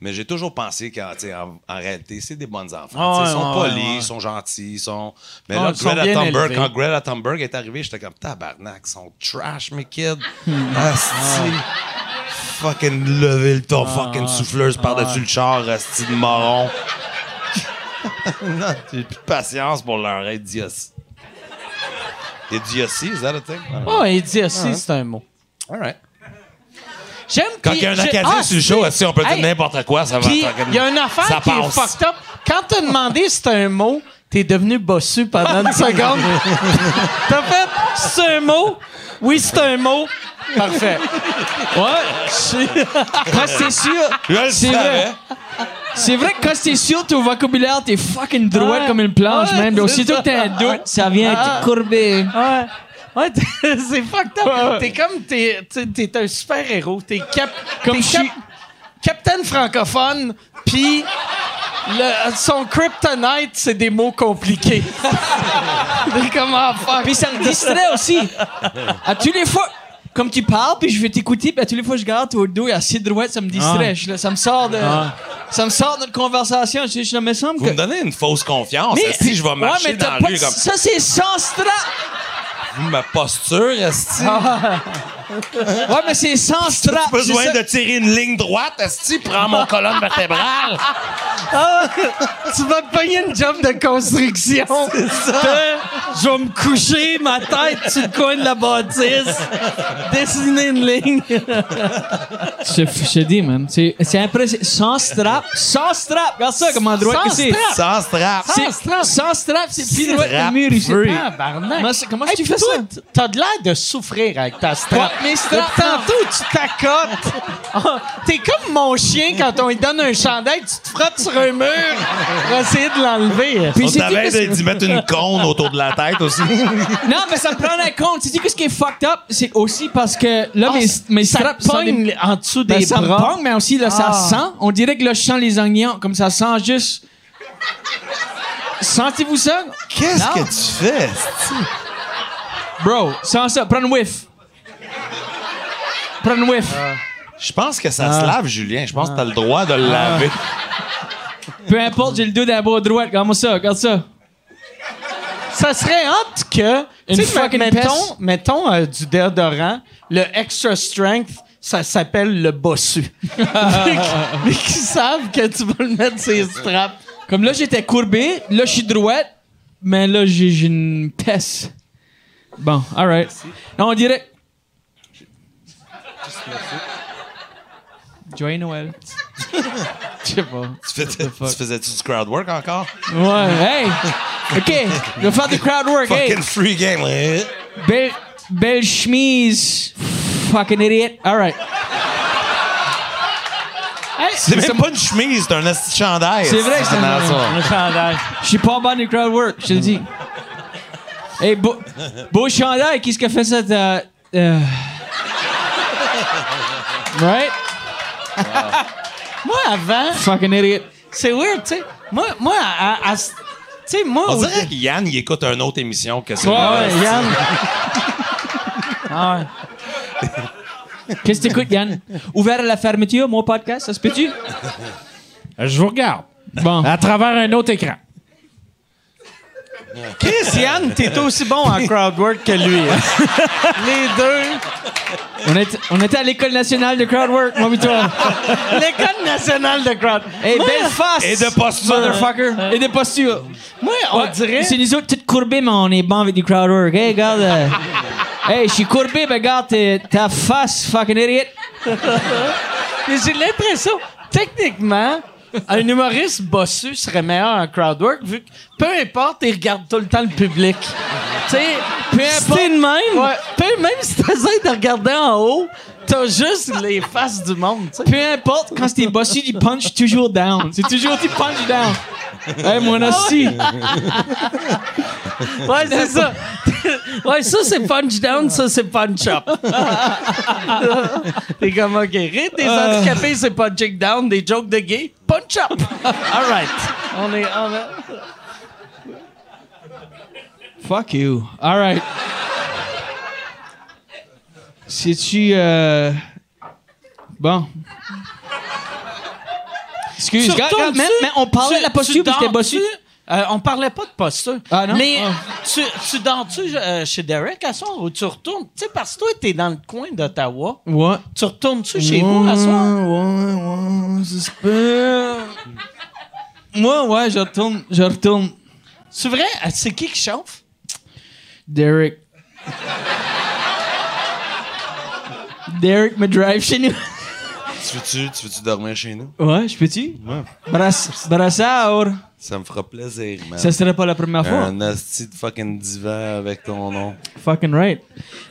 mais j'ai toujours pensé qu'en en, en réalité, c'est des bons enfants. Ah ils sont polis, ouais. ils sont gentils, ils sont. Mais Ah, là, Greta Thunberg, quand Greta Thunberg est arrivée, j'étais comme tabarnak, ils sont trash, mes kids. Hmm. Asti. Fucking lever ton Ah, fucking souffleuse par-dessus le char, asti de moron. non, j'ai plus de patience pour leur être dios. Idiotie, is that a thing? Oh, il dit aussi, c'est un mot. All right. J'aime Quand il y a un Acadien Ah, sur le show, si on peut dire n'importe quoi, ça va. Il y a une affaire ça qui est fucked up. Quand t'as demandé si c'était un mot, t'es devenu bossu pendant une seconde. t'as fait, c'est un mot? Oui, c'est un mot. Parfait. Ouais. Quand t'es sûr. Je le C'est savais. vrai. C'est vrai que quand t'es sûr ton vocabulaire, t'es fucking droit Ouais. comme une planche, Ouais, man. Mais c'est aussitôt ça. que t'as un doute, ça vient Ah. te courber. Ouais. Ouais, t'es- c'est fucked up. T'es comme, t'es, t'es, t'es un super-héros. T'es cap, Comme t'es je cap- suis- capitaine francophone, puis le- son kryptonite, c'est des mots compliqués. T'es comme, ah, fuck. Puis ça me distrait aussi. À tous les fois, comme tu parles, puis je vais t'écouter, puis à tous les fois que je regarde au dos et assez droite, ça me distrait. Ah. Je- là, ça me sort de. Ça me sort de notre conversation. Je, je me semble Vous que. me donnez une fausse confiance. Si je vais Ouais, marcher mais t'as dans la rue comme Ça, c'est sans strap. ma posture, esti. Ouais, mais c'est sans strap. J'ai besoin de tirer une ligne droite, esti, prends mon colonne vertébrale. tu vas te pogner une job de construction. C'est ça. Je vais me coucher, ma tête sur le coin de la bâtisse, dessiner une ligne. Je, je te dis, man. C'est c'est impressionnant. Sans strap. Sans strap. Regarde ça, comment droit que Sans c'est. strap. Sans strap. C'est- Sans strap. Sans strap, c'est plus droit que le mur ici. Comment tu fais ça? T'as de l'air de souffrir avec ta strap. Straps, Depuis Tantôt, tu t'accotes. Ah, T'es comme mon chien quand on lui donne un chandail, tu te frottes sur un mur pour essayer de l'enlever. Puis On c'est t'avait d'y mettre une cône autour de la tête aussi. Non, mais ça me prend en compte. Tu dis que ce qui est fucked up, c'est aussi parce que là, mes, mes Ah, ça straps te sont des- pogne en dessous Ben, des ça me bras. pogne, mais aussi, là, ça Ah. sent. On dirait que là, je sens les oignons, comme ça sent juste. Sentez-vous ça? Qu'est-ce Non. que tu fais? Bro, sens ça. Prends une whiff. Prends une whiff. Je pense que ça se lave, Julien. Je pense que t'as le droit de le laver. Peu importe, j'ai le dos d'un bras droit. Regarde-moi ça, regarde ça. Ça serait hot que. Une fucking mettons, peste. mettons euh, du déodorant, le extra strength, ça s'appelle le bossu. mais qui savent que tu vas le mettre sur les straps. Comme là, j'étais courbé. Là, je suis droite. Mais là, j'ai j'ai une peste. Bon, alright. Non, on dirait. Joyeux Noël. Je sais pas. Tu, faisais, tu faisais-tu du crowd work encore? Ouais, hey! OK, je vais faire du crowd work. Hey, Fucking free game. là. belle, belle chemise. Fucking idiot. Alright. Hey, C'est même pas une chemise, c'est un chandail. C'est vrai que c'est un- chandail. Je suis pas bon du crowd work, je te le dis. Hey, beau, beau chandail, qu'est-ce que fait ça? euh, Right? Moi, avant, Fucking idiot. c'est weird, tu sais. Moi, moi, à, à- à- tu sais, moi, On dirait que Yann, il écoute une autre émission que ça. Ouais, ouais, Yann. Ah ouais. Qu'est-ce que t'écoutes, Yann? Ouvert à la fermeture, mon podcast, ça se peut-tu? Je vous regarde. Bon. À travers un autre écran. Chris, Yann, t'es aussi bon en crowd work que lui. hein. Les deux. On, est, on était à l'École nationale de crowd work, mon toi. L'école nationale de crowd. Hey, Moi, belle face! Et de posture. Motherfucker! Et de posture. Moi, on Ouais, dirait. C'est nous autres toutes courbés, mais on est bon avec du crowd work. Hey, regarde. euh, hey, je suis courbé, mais regarde ta face, fucking idiot. Mais j'ai l'impression, techniquement, un humoriste bossu serait meilleur en crowd work vu que peu importe, il regarde tout le temps le public. tu sais, peu importe. de même. Peu, même si t'essaies de regarder en haut, t'as juste les faces du monde. Peu importe, quand t'es bossu, tu punch toujours down. C'est toujours tu punch down. Hey, mon aussi. Ouais, c'est ça. ouais, ça c'est punch down, ça c'est punch up. T'es comme, OK, rire des handicapés, c'est punching down, des jokes de gay, punch up. All right. On est... On. Fuck you. All right. C'est-tu. Euh... Bon. Excuse, regarde, mais, mais on parlait de la Tu- posture que dors-tu? bossu. Euh, on parlait pas de posture. Ah, non? Mais Ah. tu, tu dors-tu euh, chez Derek à soir ou tu retournes? Tu sais, parce que toi, t'es dans le coin d'Ottawa. Ouais. Tu retournes-tu chez vous à soir? Ouais, ouais. Moi, ouais, je retourne. Je retourne. C'est vrai? Euh, C'est qui qui chauffe? Derek. Derek me drive chez nous. Tu veux-tu, tu veux-tu dormir chez nous? Ouais, je peux-tu? Ouais. Brass, brassard. Ça me fera plaisir, man. Ça serait pas la première fois. Un asti de fucking divan avec ton nom. Fucking right.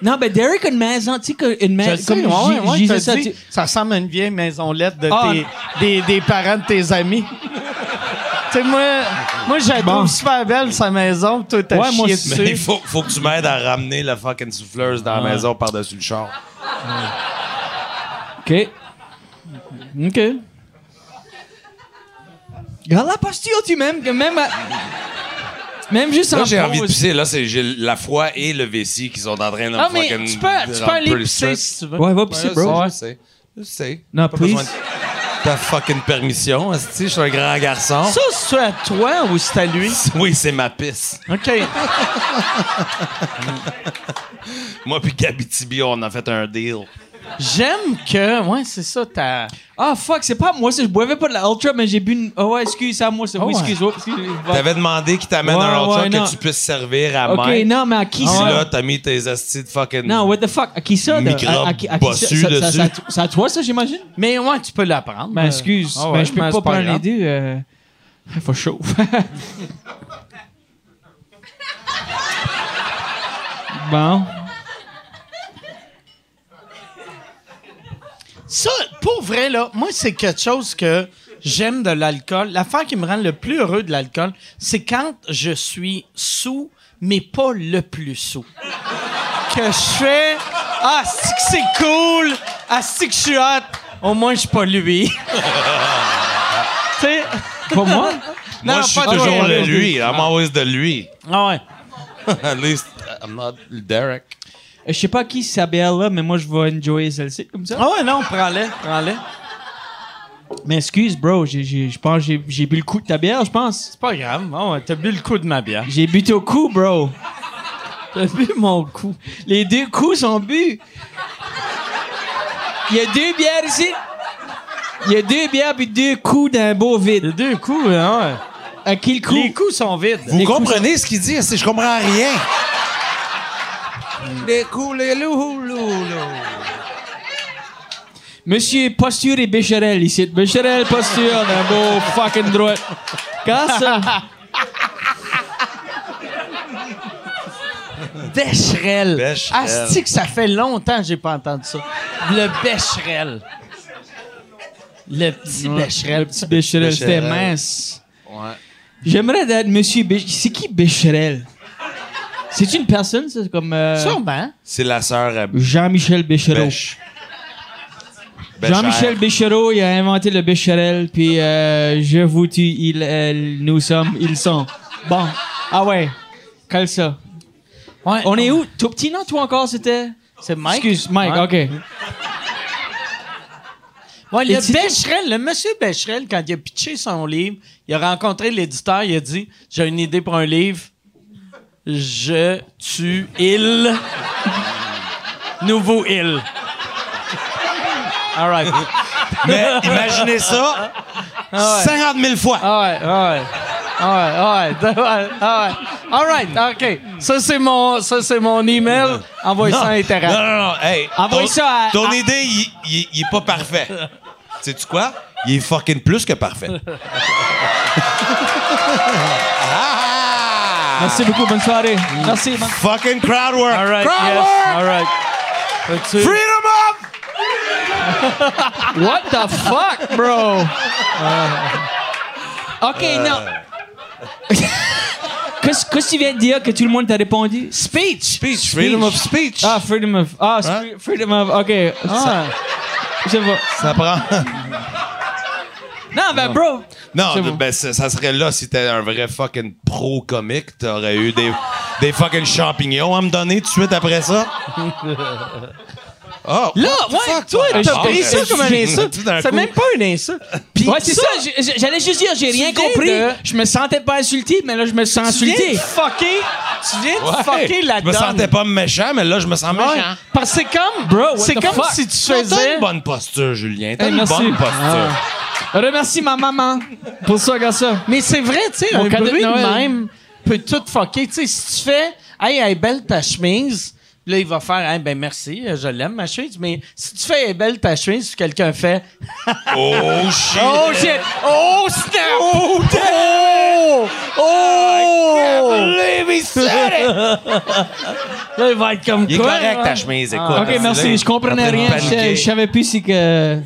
Non, ben Derek a une maison, tu sais, que une maison. sais, Comme ouais, ouais, t'as ça, tu- ça ressemble à une vieille maison lettre de Ah. tes, des, des parents de tes amis. tu sais, moi, moi je la Bon. trouve super belle, sa maison. Toi, t'as Ouais, chié dessus. Mais il faut, faut que tu m'aides à ramener la fucking souffleuse dans la maison par-dessus le char. OK. OK. Regarde la posture, tu m'aimes, que même. à- Même juste Là, en j'ai envie de pisser. Là, c'est j'ai la foi et le vessie qui sont en train de Ah, me mais fucking tu peux, tu peux aller pisser si tu veux. Ouais, va Ouais, pisser, bro. sais, je sais. Je sais. Non, Pas besoin please. de ta fucking permission. Je suis un grand garçon. Ça, c'est à toi ou c'est à lui? Oui, c'est ma pisse. OK. Moi puis Gabi Tibi, on a fait un deal. J'aime que. Ouais, c'est ça, ta. Ah, fuck, c'est pas moi, ça, je boivais pas de la Ultra, mais j'ai bu une. Oh, ouais, excuse, c'est à moi, c'est Oh, oui, ouais. excuse, oh, excuse. T'avais demandé qu'il t'amène Ouais, un ultra ouais, que non. tu puisses servir à Ok, main. non, mais à qui ça? là, t'as mis tes astis de fucking... Non, what the fuck? À qui ça? de- Microbe à, à à qui ça- bossu ça- ça- dessus. ça- C'est à toi, ça, j'imagine? Mais ouais, tu peux l'apprendre. Ben, excuse. Ah ouais, ben, je peux mais pas prendre les deux. Euh... Faut chaud. bon. Ça, pour vrai, là, moi, c'est quelque chose que j'aime de l'alcool. L'affaire qui me rend le plus heureux de l'alcool, c'est quand je suis sous, mais pas le plus sous. Que je fais Ah, c'est que c'est cool! Ah, c'est que je suis hot! Au moins, je suis pas lui. tu sais? Pas moi? Moi, Non, je suis pas toujours toi. le lui. I'm always the lui. Ah ouais. At least, I'm not Derek. Je sais pas qui c'est Abel là, mais moi je vais enjoyer celle-ci comme ça. Ah ouais, non, prends-les, prends-les. Mais excuse, bro, j'ai- j'ai- je pense que j'ai- bu le coup de ta bière, je pense. C'est pas grave. Bon, t'as bu le coup de ma bière. J'ai bu ton coup, bro. T'as bu mon coup. Les deux coups sont bu. Il y a deux bières ici. Il y a deux bières puis deux coups d'un beau vide. Les deux coups, hein, ouais. À qui le coup? Les coups sont vides. Vous Les comprenez ce qu'il dit? Je comprends rien. Monsieur Posture et Bécherel ici. Bécherel, Posture, d'un beau fucking droit. Quand ça? Becherel. Asti que ça fait longtemps que j'ai pas entendu ça? Le Becherel. Le petit Ouais. Becherel. Le petit Becherel, c'était mince. Ouais. J'aimerais être Monsieur Becherel. C'est qui Becherel? C'est une personne, c'est comme euh, Sûrement. C'est la sœur à Jean-Michel Bechereau. Bêche. Jean-Michel Bechereau, il a inventé le Becherel, puis euh, je vous tue, il, elle, nous sommes, ils sont. Bon, ah ouais, cale ça. Ouais. On est où? Tout petit, non? Toi encore, c'était? C'est Mike. Excuse, Mike, Ouais. ok. Ouais, Et le tu- Becherel, le monsieur Becherel, quand il a pitché son livre, il a rencontré l'éditeur, il a dit J'ai une idée pour un livre. Je tue il. Nouveau il. All right. Mais imaginez ça 50 000 fois. Ah ouais, ah ouais. Ah ouais, ah ouais, ah ouais, ah ouais. All right, OK. Ça, c'est mon, ça, c'est mon email. Envoie ça à Non, Interact. non, non. Hey, Envoie ton, ça à- Ton idée, il, il- il est pas parfait. Sais-tu quoi? Il est fucking plus que parfait. ah! Merci beaucoup, bonne soirée. Merci. bonne- Fucking crowd work. All right, crowd yes. work. All right. Freedom up! What the fuck, bro? ok, non. Qu'est-ce que tu viens de dire que tout le monde t'a répondu? Speech. Speech. Freedom of speech. Ah, freedom of. Ah, sp- freedom of. Ok. Ah. Je vois. Ça prend. Non, ben, bro. Non, ben, ça, ça serait là si t'es un vrai fucking pro comique. T'aurais eu des, des fucking champignons à me donner tout de suite après ça. Oh, Là, what the ouais, fuck? toi, Ah, t'as ah, pris ça comme un insulte. Tout d'un C'est coup. même pas une insulte. Puis Ouais, c'est ça. J'allais juste dire, j'ai rien compris. de- Je me sentais pas insulté, mais là, je me sens Tu viens insulté. fucker, tu viens de Ouais. fucker la Je me donne. sentais pas méchant, mais là, je me sens Ouais. méchant. Parce que c'est comme, Bro, what c'est the comme fuck? si tu T'as faisais. une bonne posture, Julien. T'as Hey, une merci. bonne posture. Remercie ma maman pour ça, regarde ça. Mais c'est vrai, tu sais, un cadeau de bruit de Noël. même peut tout fucker. Tu sais, si tu fais, hey, elle est belle ta chemise, là, il va faire, hey, ben merci, je l'aime ma chemise. Mais si tu fais, elle est belle ta chemise, puis quelqu'un fait, Oh, shit. oh shit, oh snap, oh, oh, là, il va être comme Il est quoi, correct, hein? ta chemise, écoute. Ok, merci. Je comprenais rien. Je, je savais plus si que.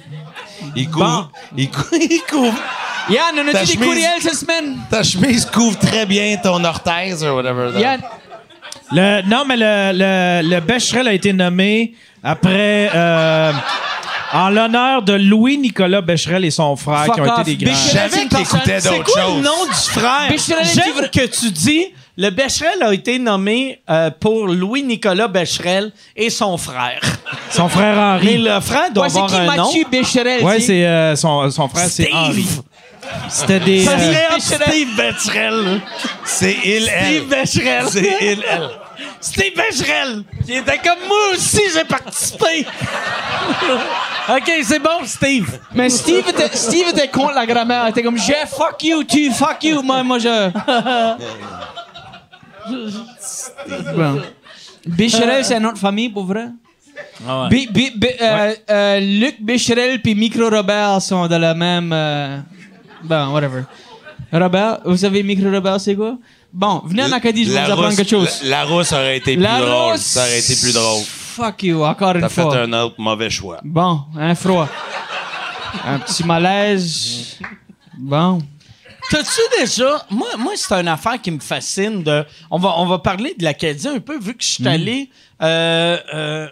Il couvre. Il, cou- il couvre. Yann, on Ta a-tu des chemise- courriels cette semaine? Ta chemise couvre très bien ton orthèse ou whatever. that. Yann, Le, non, mais le, le, le Becherel a été nommé après. euh, en l'honneur de Louis-Nicolas Becherel et son frère Fuck qui ont off. été des grands. J'avais qu'il écoutait C'est quoi le nom du frère? J'aime que tu dis le Becherel a été nommé euh, pour Louis-Nicolas Becherel et son frère. Son frère Mais Henri. le frère doit Ouais, avoir qui un nom. Mathieu Becherel? Ouais, c'est euh, son, son frère, c'est Steve. Henri. C'était des. Ça euh, serait hot, Becherel. Steve Becherel. C'est il, elle. Steve Becherel. C'est il, elle. Steve Becherel. Qui était comme moi aussi, j'ai participé. OK, c'est bon, Steve. Mais Steve était, Steve était contre la grammaire. Il était comme, je fuck you, tu fuck you. Moi, moi je. Bon. C'est notre famille, pour vrai? Bi- bi- bi- euh, euh, Luc Becherel puis Micro Robert sont dans la même. euh, Bon, whatever. Robert, vous savez Micro Robert, c'est quoi? Bon, venez en Acadie, je vais vous apprendre quelque chose. La, la rousse aurait été plus drôle. Ça aurait été plus drôle. Fuck you, encore une T'as fait fois. un autre mauvais choix. Bon, un froid. un petit malaise. Bon. T'as-tu déjà. Moi, moi c'est une affaire qui me fascine. De, on, va, on va parler de l'Acadie un peu, vu que je suis allé. euh, euh,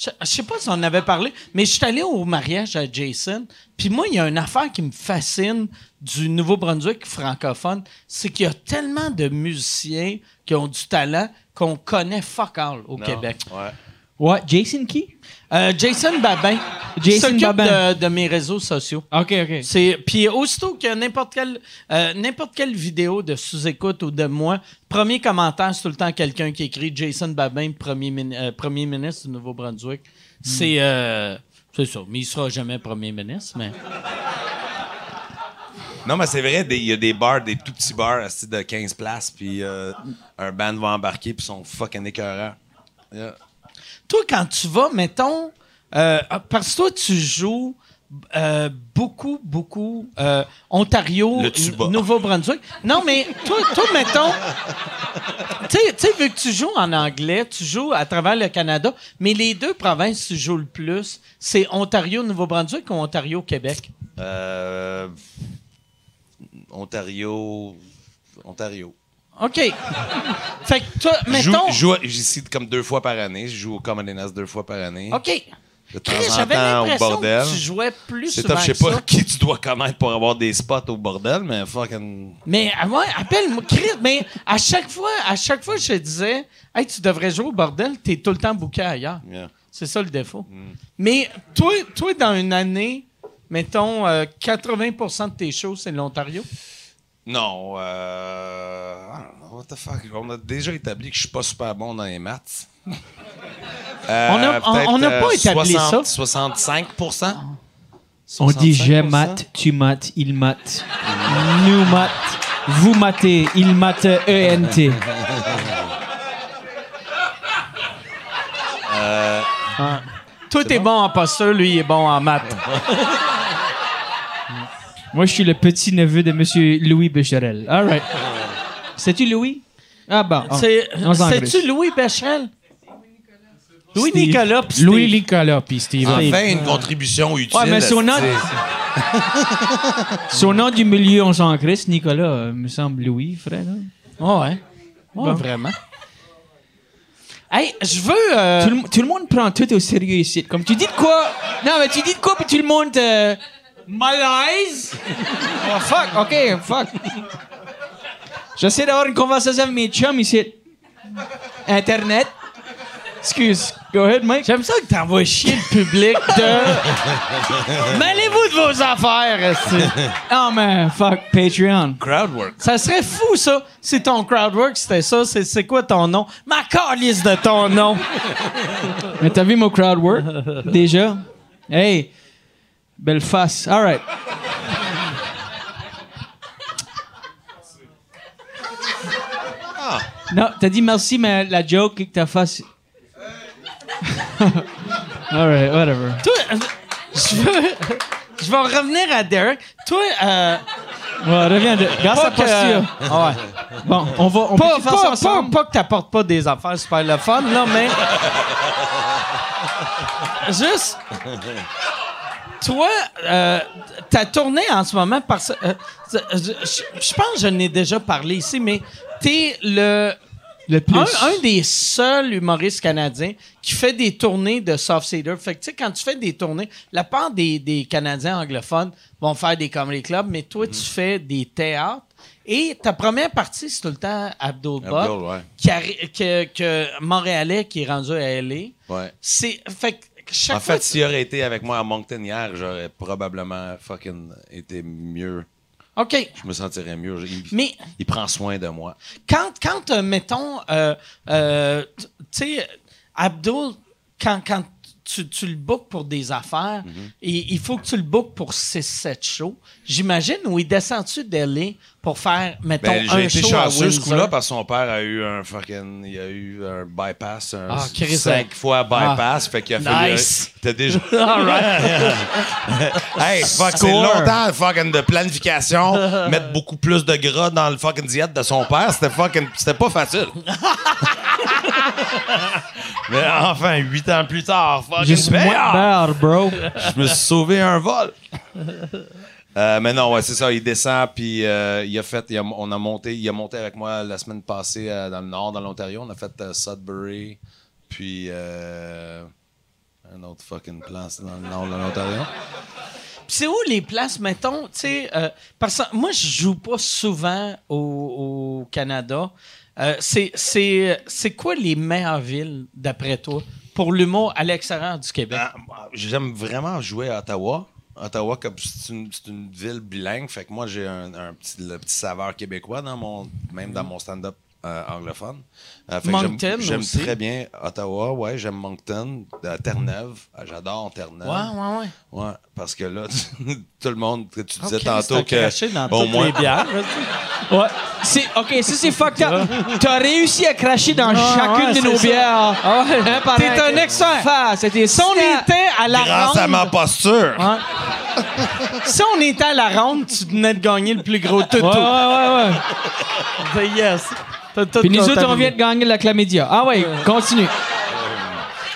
je je sais pas si on en avait parlé, mais je suis allé au mariage à Jason. Puis moi, il y a une affaire qui me fascine du Nouveau-Brunswick francophone. C'est qu'il y a tellement de musiciens qui ont du talent qu'on connaît fuck all au Non? Québec. Ouais. What? Jason qui? Euh, Jason Babin. Jason s'occupe Babin. De, de mes réseaux sociaux. Ok, ok. C'est puis aussitôt qu'il y a n'importe quelle euh, n'importe quelle vidéo de sous-écoute ou de moi, premier commentaire c'est tout le temps quelqu'un qui écrit Jason Babin premier min- euh, premier ministre du Nouveau-Brunswick. C'est euh, c'est ça, mais il sera jamais premier ministre mais Non, mais c'est vrai, il y a des bars, des tout petits bars assis de 15 places, puis euh, un band va embarquer, puis ils sont fucking écœurants. Yeah. Toi quand tu vas mettons euh, parce que toi tu joues euh, beaucoup, beaucoup euh, Ontario, Nouveau-Brunswick. Non, mais toi, toi mettons, tu sais- tu sais, vu que tu joues en anglais, tu joues à travers le Canada, mais les deux provinces que tu joues le plus, c'est Ontario, Nouveau-Brunswick ou Ontario, Québec? Euh, Ontario. Ontario. OK. fait que toi, mettons... je joue ici comme deux fois par année. Je joue au Nest deux fois par année. OK. De temps Chris, en temps au bordel. que tu jouais plus C'est souvent top, je sais pas ça. qui tu dois connaître pour avoir des spots au bordel, mais fucking. Mais ah ouais, appelle-moi Chris, mais à chaque fois, à chaque fois je te disais Hey, tu devrais jouer au bordel, t'es tout le temps bouqué ailleurs. Yeah. C'est ça le défaut. Mm. Mais toi, toi, dans une année, mettons euh, 80% de tes shows, c'est l'Ontario? Non, euh. I don't know, What the fuck? On a déjà établi que je suis pas super bon dans les maths. Euh, On n'a pas euh, établi 60, ça. 65% On dit 65%. je mate, tu mates, il mate, nous mate, vous matez, il mate, E ENT. Toi, t'es bon en posture, lui, il est bon en maths. Moi, je suis le petit neveu de Monsieur Louis Becherel. All right. C'est-tu Louis? Ah bah. ah. C'est- On s'en C'est-tu. Louis Bécherel? Louis Steve. Nicolas Steve. Louis Nicolas puis Steve. Enfin, une contribution utile. Ouais, mais son nom- Son nom du milieu, on s'en crisse, Nicolas, euh, me semble Louis, frère. là. Ouais, ouais. Ouais, vraiment. Hey, je veux... euh, Tout, le, tout le monde prend tout au sérieux ici. Comme tu dis de quoi? Non, mais tu dis de quoi, puis tout le monde te. Malaise? Oh, fuck, ok, fuck. J'essaie d'avoir une conversation avec mes chums ici. Internet. Excuse. Go ahead, Mike. J'aime ça que t'envoies chier le public de... Mêlez-vous de vos affaires. Oh, man, fuck, Patreon. Crowd work. Ça serait fou, ça, si ton crowdwork, c'était ça. C'est, quoi ton nom? Ma calice de ton nom. Mais t'as vu mon crowd work? Déjà? Hey, belle face. All right. Non, t'as dit merci, mais la joke que ta face. All right, whatever. Toi, euh, je veux... Je vais revenir à Derek. Toi, euh, Ouais, reviens de. Regarde sa pas que... posture. Ah ouais. Bon, on va. On Pas, peut faire pas- ça pas- ensemble? pas que t'apportes pas des affaires super le fun, là, mais... Juste... Toi, euh, ta tournée en ce moment, parce euh, je, pense que je n'ai déjà parlé ici, mais t'es le Le plus. un, un des seuls humoristes canadiens qui fait des tournées de soft cedar. Fait que, tu sais, quand tu fais des tournées, la part des, des Canadiens anglophones vont faire des comedy clubs, mais toi, tu fais des théâtres. Et ta première partie, c'est tout le temps Abdul Abdul, ouais. que, que Montréalais qui est rendu à LA. Ouais. C'est, fait que chaque En fois, fait, s'il aurait été avec moi à Moncton hier, j'aurais probablement fucking été mieux. OK. Je me sentirais mieux. Il, Mais il prend soin de moi. quand, quand euh, mettons, euh, euh, tu sais, Abdul, quand, quand tu, tu le bookes pour des affaires, Mhm. et il faut que tu le bookes pour 6-7 shows, j'imagine, ou il descend-tu d'LA pour faire, mettons, Ben, un j'ai été show à chanceux ce coup-là parce que son père a eu un fucking. Il a eu un bypass, un Ah, cinq fois bypass. fait qu'il a fallu. Nice. T'as déjà. All right. Hey, fuck, c'est longtemps fucking de planification, mettre beaucoup plus de gras dans le fucking diète de son père, c'était fucking, c'était pas facile. Mais enfin, huit ans plus tard, fucking beurre, bro. je me suis sauvé un vol. Euh, mais non, ouais, c'est ça. Il descend, puis euh, il a fait, il a- on a monté, il a monté avec moi la semaine passée euh, dans le nord, dans l'Ontario. On a fait euh, Sudbury, puis euh, un autre fucking place dans le nord de l'Ontario. Puis c'est où les places, mettons, tu sais, euh, parce que moi, je joue pas souvent au, au Canada. Euh, c'est, c'est, c'est quoi les meilleures villes, d'après toi, pour l'humour à l'extérieur du Québec? Ah, J'aime vraiment jouer à Ottawa. Ottawa, comme c'est une, ville bilingue, fait que moi j'ai un, un petit, le petit saveur québécois dans mon, même dans mon stand-up euh, anglophone. Euh, Moncton J'aime très bien Ottawa, ouais, j'aime Moncton, euh, Terre-Neuve, Ah, j'adore Terre-Neuve. ouais, ouais, ouais. Ouais, parce que là, tout le monde, tu disais tantôt que craché dans au moins, les bières. Ouais. C'est, ok, ça c'est fucked up. T'as réussi à cracher dans chacune ouais, de nos ça. bières. Ah ouais. T'es un- expert. C'était Si on était à la grâce à ronde, ma posture, Ouais. Si on était à la ronde, tu venais de gagner le plus gros tuto. Ouais, ouais, ouais, ouais. Yes. T'as tout Puis nous autres, on vient de gagner la chlamydia. Ah ouais, continue.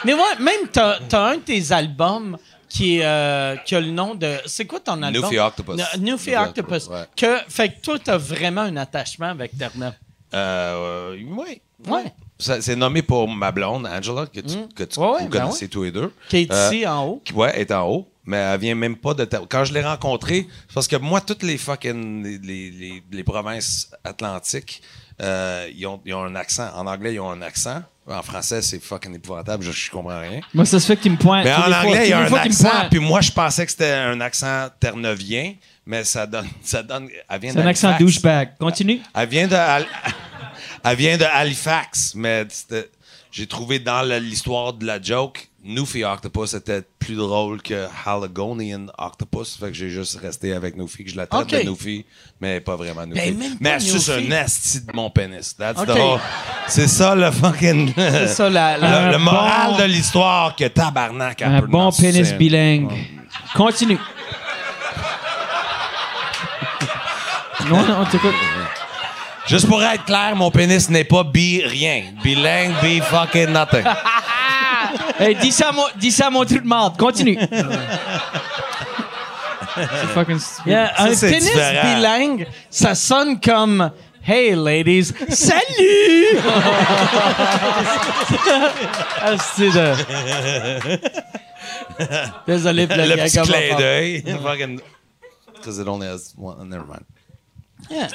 Mais ouais, même t'as as un de tes albums qui, est, euh, qui a le nom de. C'est quoi ton album? Newfie Octopus. No- Newfie Octopus. Octopus, ouais. Que, fait que toi, t'as vraiment un attachement avec Terre-Neuve. Euh, oui. Ouais. Ça- C'est nommé pour ma blonde, Angela, que tu, que tu Ouais, ouais, vous ben connaissez tous les deux. Qui est Euh, ici en haut. ouais, est en haut, mais elle vient même pas de. Quand je l'ai rencontrée, c'est parce que moi, toutes les fucking. les, les, les- les provinces atlantiques, euh, ils, ont, ils ont un accent. En anglais, ils ont un accent. En français, c'est fucking épouvantable, je, je comprends rien. Moi, ça se fait qu'il me pointe. Mais en fois- anglais, il y a un accent, puis moi, je pensais que c'était un accent terneuvien, mais ça donne. Ça donne elle vient C'est un accent douchebag. Continue. Elle vient de, Hal- elle vient de Halifax, mais j'ai trouvé dans l'histoire de la joke, Newfie Octopus était plus drôle que Haligonian Octopus. Fait que j'ai juste resté avec Newfie, que je la traite Ok. de Newfie, mais pas vraiment Newfie. Ben, mais elle suce un esti de mon pénis. That's the Ok. whole- C'est ça le fucking. C'est ça, la. le, la- le bon- moral de l'histoire que tabarnak elle Un bon pénis bilingue. Continue. non, non, on t'écoute. Juste pour être clair, mon pénis n'est pas bi rien. Bilingue, bi fucking nothing. Hey, dis ça, à mon, dis ça à mon trou de marde. Continue. C'est fucking stupid. Yeah, Ça, un c'est pénis différent. bilingue, ça sonne comme Hey ladies, salut! Ah. Désolé pour le, petit clin d'œil. Fucking. Because it only has one. Never mind. Yeah.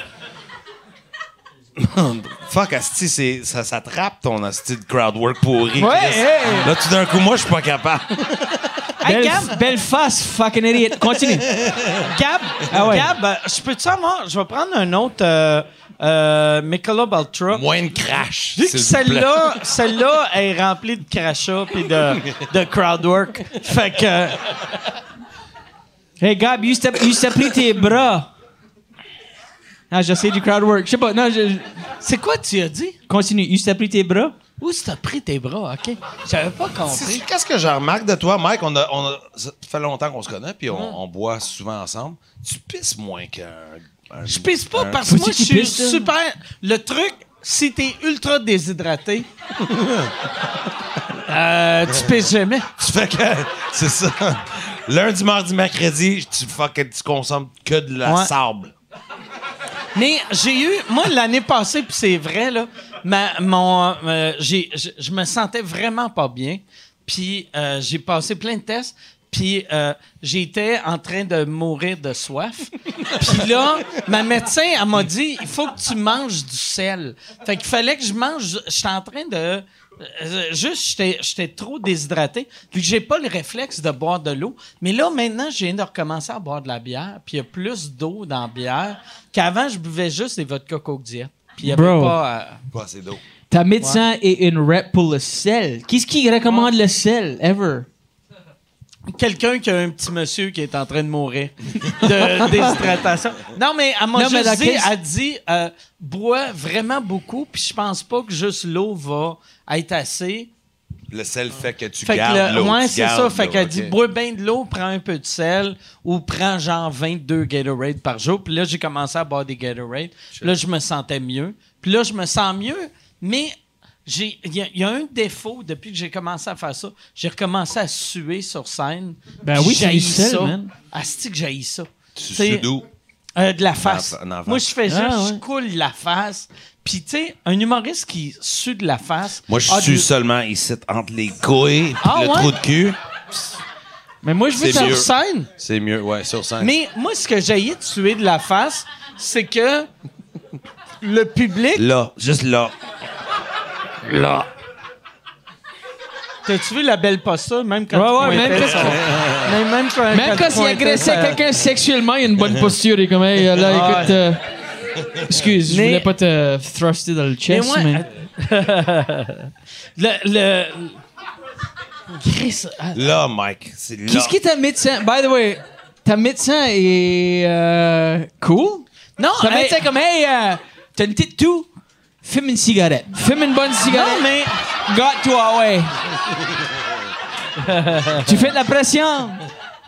Fuck, Asti, c'est, ça s'attrape ton Asti de crowd work pourri. Ouais, Chris. hey. Là, tout d'un coup, moi, je suis pas capable. Hey, Belle, Gab, belle face, fucking idiot. Continue. Gab, Ah ouais. Gab, euh, je peux-tu avoir. Je vais prendre un autre euh, euh, Michelob Ultra. Moins de crash. Vu que s'il vous plaît. celle-là, celle-là est remplie de crachats puis de, de crowd work. Fait que. Hey, Gab, juste à- juste à pris tes bras. Ah, j'essaie du crowd work. Je sais pas, non, je, C'est quoi tu as dit? continue. Juste à pris tes bras. Où t'as pris tes bras? OK. J'avais pas compris. Qu'est-ce que je remarque de toi, Mike? On a, on a- ça fait longtemps qu'on se connaît, puis on, on boit souvent ensemble. Tu pisses moins qu'un. un- Je pisse pas un- parce que moi, je suis super. Le truc, si t'es ultra déshydraté, euh, tu pisses jamais. Tu fais que. C'est ça. Lundi, mardi, mercredi, tu, fuck, tu consommes que de la Ouais. sable. Mais j'ai eu, moi, l'année passée, puis c'est vrai, là, ma, mon, euh, je me sentais vraiment pas bien. Puis euh, j'ai passé plein de tests. Puis euh, j'étais en train de mourir de soif. Puis là, ma médecin, elle m'a dit, il faut que tu manges du sel. Fait qu'il fallait que je mange. J'étais en train de. Euh, juste, j'étais, j'étais trop déshydraté. Puis j'ai pas le réflexe de boire de l'eau. Mais là, maintenant, je viens de recommencer à boire de la bière. Puis il y a plus d'eau dans la bière qu'avant, je buvais juste des vodka Coke Diet. Puis il y avait Bro. pas. euh, Pas assez d'eau. Ta médecin est une rep pour le sel. Qu'est-ce qui recommande le sel, ever? Quelqu'un qui a un petit monsieur qui est en train de mourir de déshydratation. Non, mais elle m'a Non, mais juste dit, elle dit, euh, bois vraiment beaucoup, puis je pense pas que juste l'eau va être assez. Le sel fait que tu Fait gardes le- l'eau. ouais, c'est ça. Fait qu'elle dit, bois bien de l'eau, prends un peu de sel, ou prends genre 22 Gatorade par jour. Puis là, j'ai commencé à boire des Gatorade. Puis là, je me sentais mieux. Puis là, je me sens mieux, mais il y, a- il y a un défaut depuis que j'ai commencé à faire ça. J'ai recommencé à suer sur scène. Ben oui, sel, ça. man. Asti que j'haïs ça. Tu sues d'où? euh, de la face. En- en avant. Moi, je fais juste, Ah, ouais. je coule la face. Puis, tu sais, un humoriste qui sue de la face. Moi, je suis du- seulement ici, entre les couilles et Ah, le ouais? trou de cul. Mais moi, je veux sur scène. C'est mieux, ouais, sur scène. Mais moi, ce que j'ai de tuer de la face, c'est que le public. Là, juste là. Là. T'as-tu vu la belle posture, même quand Ouais, tu ouais, même son- même, même quand, Même quand il agressait sa- quelqu'un sexuellement, il a une bonne posture. Il est comme, hey, là, Ah, écoute. euh, excuse, je Mais- voulais pas te thruster dans le Mais chest, moi, mais. le. le... Chris, ah, Là, Mike. C'est là. Qu'est-ce qui est ta médecin? By the way, ta médecin est euh, cool? Non, Ta hey, médecin est comme, hey, euh, t'as une petite toux, fume une cigarette. Fume une bonne cigarette. non, mais Gâte-toi, ouais. tu fais de la pression?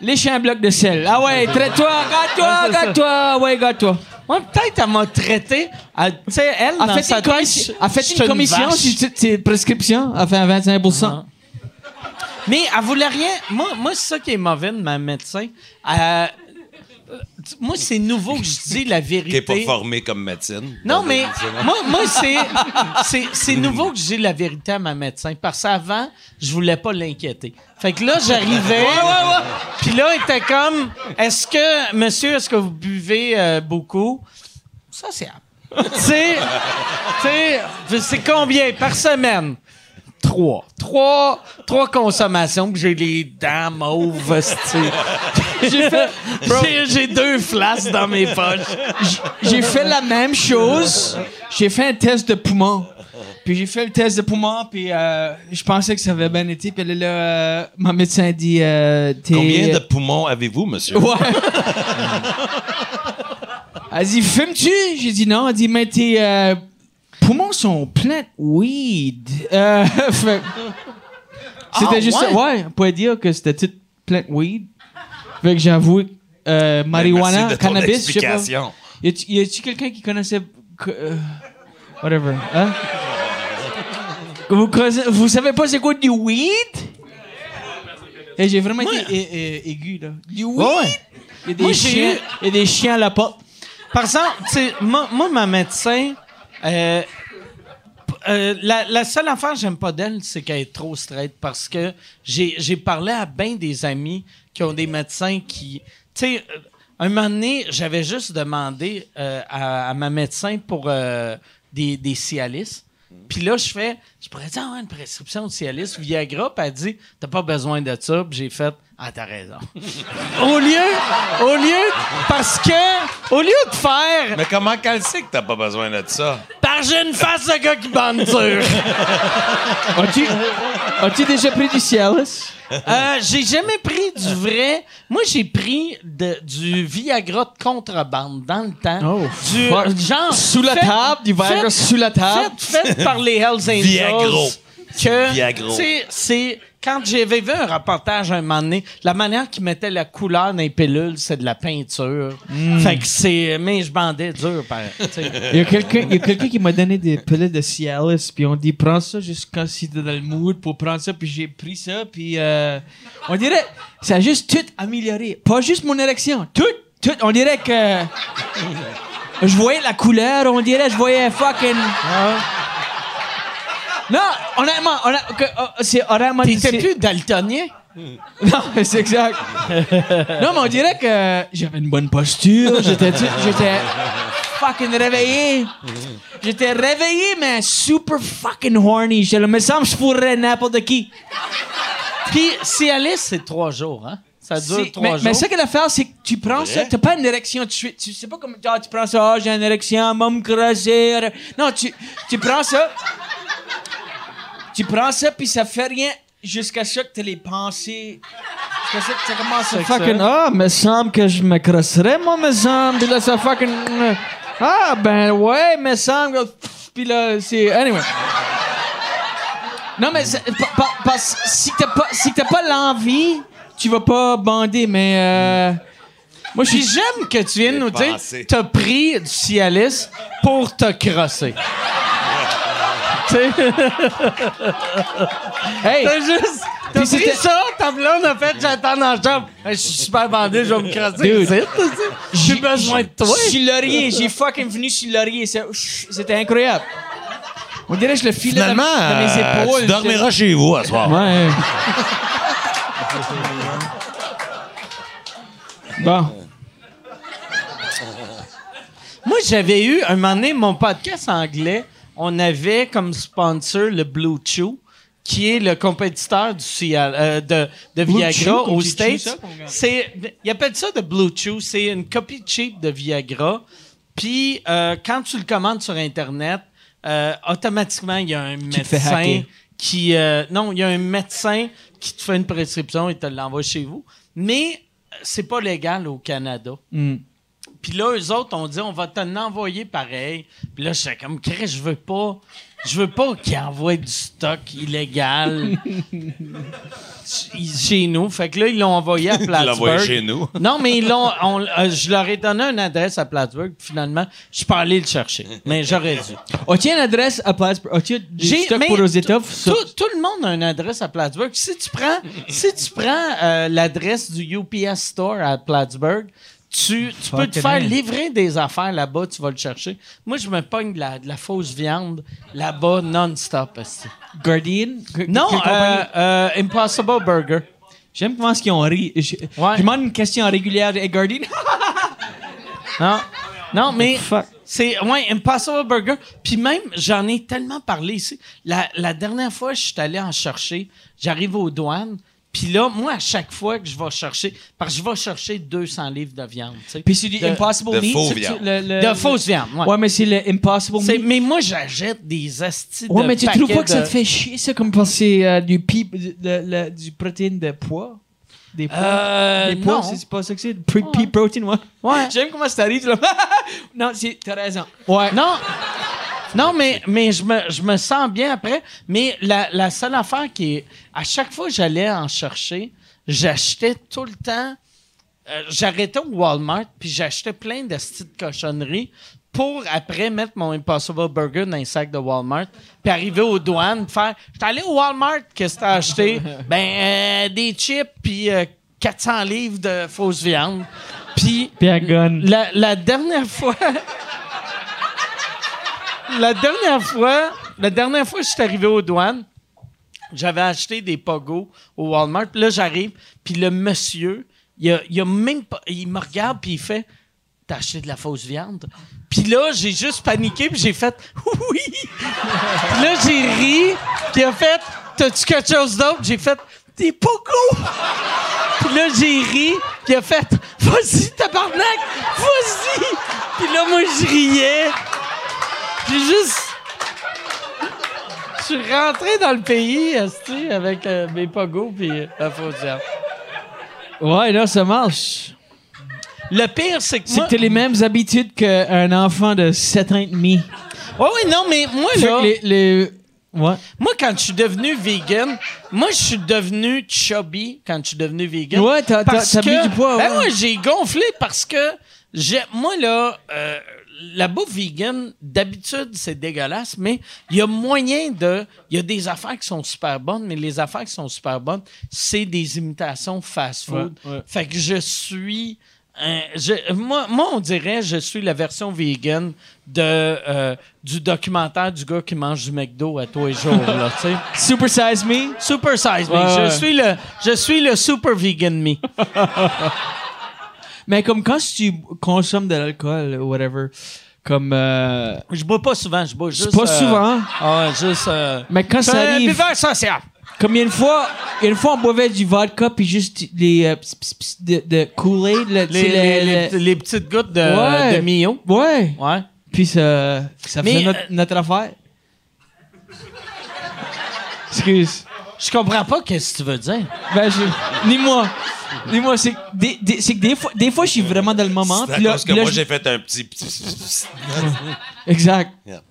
Lèche un bloc de sel. Ah ouais, traite-toi, gâte-toi, ça. gâte-toi, ouais, gâte-toi. ouais, peut-être elle m'a traité. elle- Tu sais, elle, A dans fait sa une commission, a fait une commission sur tes prescriptions, a fait un 25 Non. Mais elle voulait rien. Moi, moi c'est ça qui est mauvais de ma médecin. Euh, moi, c'est nouveau que je dis la vérité. pas formé comme médecine. Non, mais moi, moi c'est, c'est, nouveau que j'ai la vérité à ma médecin. Parce qu'avant, je voulais pas l'inquiéter. Fait que là, j'arrivais. Puis là, il était comme Est-ce que, monsieur, est-ce que vous buvez euh, beaucoup? Ça, c'est. tu sais, c'est combien par semaine? Trois. Trois, trois consommations, puis j'ai les dents mauves. J'ai fait. J'ai, deux flasques dans mes poches. J'ai fait la même chose. J'ai fait un test de poumon. Puis j'ai fait le test de poumon, puis euh, je pensais que ça avait bien été. Puis là, là, euh, mon médecin a dit... euh, Combien de poumons avez-vous, monsieur? Ouais. Elle dit, fumes-tu? J'ai dit non. Elle dit, mais tes euh, poumons sont pleins de weed. Euh, fait- c'était Ah, juste ouais? ça. Ouais, on pourrait dire que c'était tout plein de weed. Fait que j'ai avoué, euh, marijuana, de ton cannabis, je sais pas. Y a-tu- quelqu'un qui connaissait. euh, whatever. Hein? Vous, vous savez pas c'est quoi du weed? Et j'ai vraiment été é- é- aigu, là. Du weed? Ouais. Il y a des Moi, chiens, eu- il y a des chiens à la porte. Par exemple, moi, moi, ma médecin, euh, euh, la, seule affaire que j'aime pas d'elle, c'est qu'elle est trop straight parce que j'ai parlé à bien des amis qui ont des médecins qui. Tu sais, euh, un moment donné, j'avais juste demandé à, ma médecin pour des, des Cialis. Puis là, je fais, je pourrais dire, ah, une prescription de Cialis, Viagra, puis elle dit, t'as pas besoin de ça. J'ai fait, ah, t'as raison. au lieu, au lieu, parce que, au lieu de faire, Mais comment qu'elle sait que t'as pas besoin de ça? par j'ai une face de gars qui bande dur. As-tu, as-tu déjà pris du Cialis? Euh, j'ai jamais pris du vrai. Moi, j'ai pris de- du Viagra de contrebande dans le temps. Oh, du fuck. genre Sous la fait- table, du Viagra fait- sous la table. Fait, fait par les Hells Angels. Viagro. Que, Viagro. tu sais, c'est quand j'avais vu un reportage un moment donné, la manière qu'ils mettaient la couleur dans les pilules, c'est de la peinture. Hmm. Fait que c'est, mais je bandais dur, par. Il y a quelqu'un, qui m'a donné des pilules de Cialis, puis on dit prends ça juste quand si t'es dans le mood pour prendre ça, puis j'ai pris ça, puis euh, on dirait ça a juste tout amélioré, pas juste mon érection, tout, tout, on dirait que je voyais la couleur, on dirait je voyais fucking. Non, honnêtement, oh, c'est honnêtement. T'étais c'est- plus daltonien? non, c'est exact. non, mais on dirait que j'avais une bonne posture. J'étais, j'étais fucking réveillé. J'étais réveillé, mais super fucking horny. J'étais là, me semble que je pourrais n'importe qui. Puis Cialis, c'est trois jours, hein? Ça dure C'est- trois mais, jours. mais ça que l'affaire, c'est que tu prends ça, t'as pas une érection de suite. Tu sais pas comme, ah, tu prends ça, ah, j'ai une érection, me creuser. Non, tu, tu prends ça, tu prends ça, puis ça fait rien jusqu'à ce que t'aies les pensées. Jusqu'à ce que ça commence à que fucking, ça. ah, me semble que je me crosserais, moi, me semble. Puis là, ça fucking, euh, ah, ben ouais, me semble. que- Puis là, c'est, anyway. Non, mais pa- si t'as pas, si t'as pas l'envie, tu vas pas bander, mais euh, moi je Puis suis j'aime que tu viennes nous dire t'as pris du Cialis pour te crosser. Hey, t'as juste... T'as pris c'était- ça, ta blonde a fait j'attends dans la chambre. Hey, Je suis super bandé, je vais me crosser. Dude. ici, tu sais. J'ai besoin de toi. sur laurier, j'ai fucking venu sur laurier, c'est- c'était incroyable. On dirait que je le filais dans, Finalement, dans mes euh, épaules. tu dormiras chez vous à soir. Ouais. bon. Moi, j'avais eu, un moment donné, mon podcast anglais, on avait comme sponsor le Blue Chew, qui est le compétiteur du Cial- euh, de, Viagra Chew, aux States. C'est, ils appellent ça de Blue Chew. C'est une copie cheap de Viagra. Puis, euh, quand tu le commandes sur Internet, euh, automatiquement, il y a un médecin qui... non, il y a un médecin qui te fait une prescription et te l'envoie chez vous. Mais c'est pas légal au Canada. Hmm. Puis là, eux autres ont dit, on va t'en envoyer pareil. Puis là, j'étais comme, Chris, je veux pas. Je veux pas qu'ils envoient du stock illégal chez nous. Fait que là, ils l'ont envoyé à Plattsburgh. chez nous. Non, mais ils l'ont. on- euh, je leur ai donné une adresse à Plattsburgh. Puis finalement, je suis pas allé le chercher. Mais j'aurais dû. As-tu une adresse à Plattsburgh? As-tu du stock pour aux? Tout, tout le monde a une adresse à Plattsburgh. Si tu prends, si tu prends euh, l'adresse du UPS Store à Plattsburgh, tu, tu peux te faire livrer des affaires là-bas, tu vas le chercher. Moi, je me pogne de la, de la fausse viande là-bas non-stop. Guardian? Non, euh, euh, Impossible Burger. J'aime comment qu'ils ont ri. Je, Ouais. je demande une question régulière. Hey, Guardian? Non, non, mais c'est ouais Impossible Burger. Puis même, j'en ai tellement parlé ici. La, la dernière fois, je suis allé en chercher. J'arrive aux douanes. Puis là, moi, à chaque fois que je vais chercher, parce que je vais chercher 200 livres de viande. tu sais. Puis c'est du De- Impossible de Meat? faux c'est- viande. le- le- de fausse viande, ouais. Ouais, mais c'est le Impossible Meat. mais moi, j'achète des astis Ouais, de mais tu trouves pas que ça te fait chier, ça, comme parce c'est euh, du, pip, de- de- le- du protéine de poids? Des pois? Euh, Des pois, c'est pas ça que c'est? Pea protein, ouais. Ouais. J'aime comment ça là. non, c'est- t'as raison. Ouais. Non, non, mais, mais je, me, je me sens bien après. Mais la, la seule affaire qui est. À chaque fois que j'allais en chercher, j'achetais tout le temps. euh, J'arrêtais au Walmart, puis j'achetais plein de petites cochonneries pour après mettre mon Impossible Burger dans un sac de Walmart, puis arriver aux douanes, faire J'étais allé au Walmart, qu'est-ce que t'as acheté Ben, euh, des chips, puis euh, 400 livres de fausse viande. Puis Puis la, la dernière fois. La dernière fois. La dernière fois que je suis arrivé aux douanes, j'avais acheté des pogos au Walmart. Puis là, j'arrive, puis le monsieur, il a, même pas. Il me regarde, puis il fait T'as acheté de la fausse viande? Puis là, j'ai juste paniqué, puis j'ai fait Oui! Puis là, j'ai ri, puis il a fait T'as-tu quelque chose d'autre? J'ai fait Des pogos! Puis là, j'ai ri, puis il a fait Vas-y, tabarnak! Vas-y! Puis là, moi, je riais. J'ai juste. Je suis rentré dans le pays, esti, avec euh, mes pogos puis euh, la fausse. Ouais, là, ça marche. Le pire, c'est que C'est moi... que t'as les mêmes habitudes qu'un enfant de 7 ans et demi. Ouais, ouais, non, mais moi, Fait là... que les, les- Ouais. Moi, quand je suis devenu vegan, moi, je suis devenu chubby quand je suis devenu vegan. Ouais, t'as- t'as- Parce t'as mis que- du poids, Ben, ouais. moi, j'ai gonflé parce que j'ai, moi, là, euh, la bouffe vegan, d'habitude, c'est dégueulasse, mais il y a moyen de. Il y a des affaires qui sont super bonnes, mais les affaires qui sont super bonnes, c'est des imitations fast-food. Ouais, ouais. Fait que je suis. je- moi, moi, on dirait je suis la version vegan de, euh, du documentaire du gars qui mange du McDo à tous les jours. là. Super Size Me? Super size me. Ouais, je, suis le, je suis le super vegan me. Mais comme quand tu consommes de l'alcool ou whatever, comme. euh, Je bois pas souvent, je bois juste. pas euh, souvent. Ah ouais, juste. euh, Mais quand ça arrive. buveur social. Comme il y a une fois, il y a une fois on buvait du vodka puis juste les euh, de, de Kool-Aid, le- Les, les, le- les- les petites gouttes de, Ouais. de Mio. Ouais. Ouais. Puis ça, ça Mais, faisait notre, notre affaire. Excuse. Je comprends pas qu'est-ce que tu veux dire. Ben, je, ni moi. Ni moi, c'est que des, des- c'est que des fois, des fois, je suis vraiment dans le moment. C'est à Puis là, cause que puis là, moi, je- j'ai fait un petit... Exact. Yeah.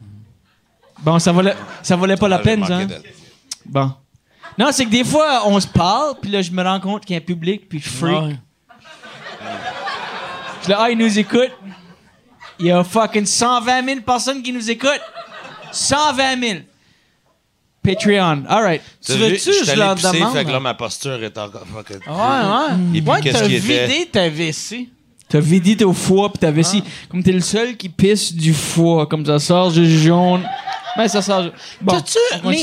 Bon, ça valait, ça valait pas la peine, ça. hein? Bon. Non, c'est que des fois, on se parle, puis là, je me rends compte qu'il y a un public, puis je freak. Ouais. Puis là, ah, ils nous écoutent. Il y a fucking 120 000 personnes qui nous écoutent. 120 000. Patreon. All right. Tu T'as veux-tu, je leur pisser, demande? Fait que là, ma posture est encore... Ouais, ouais. Et puis, ouais, qu'est-ce t'as qui était? vidé ta vessie. T'as vidé ton foie, puis ta vessie. Ah. Comme t'es le seul qui pisse du foie, comme ça sort juste jaune. Mais ça sort. Bon, T'as-tu,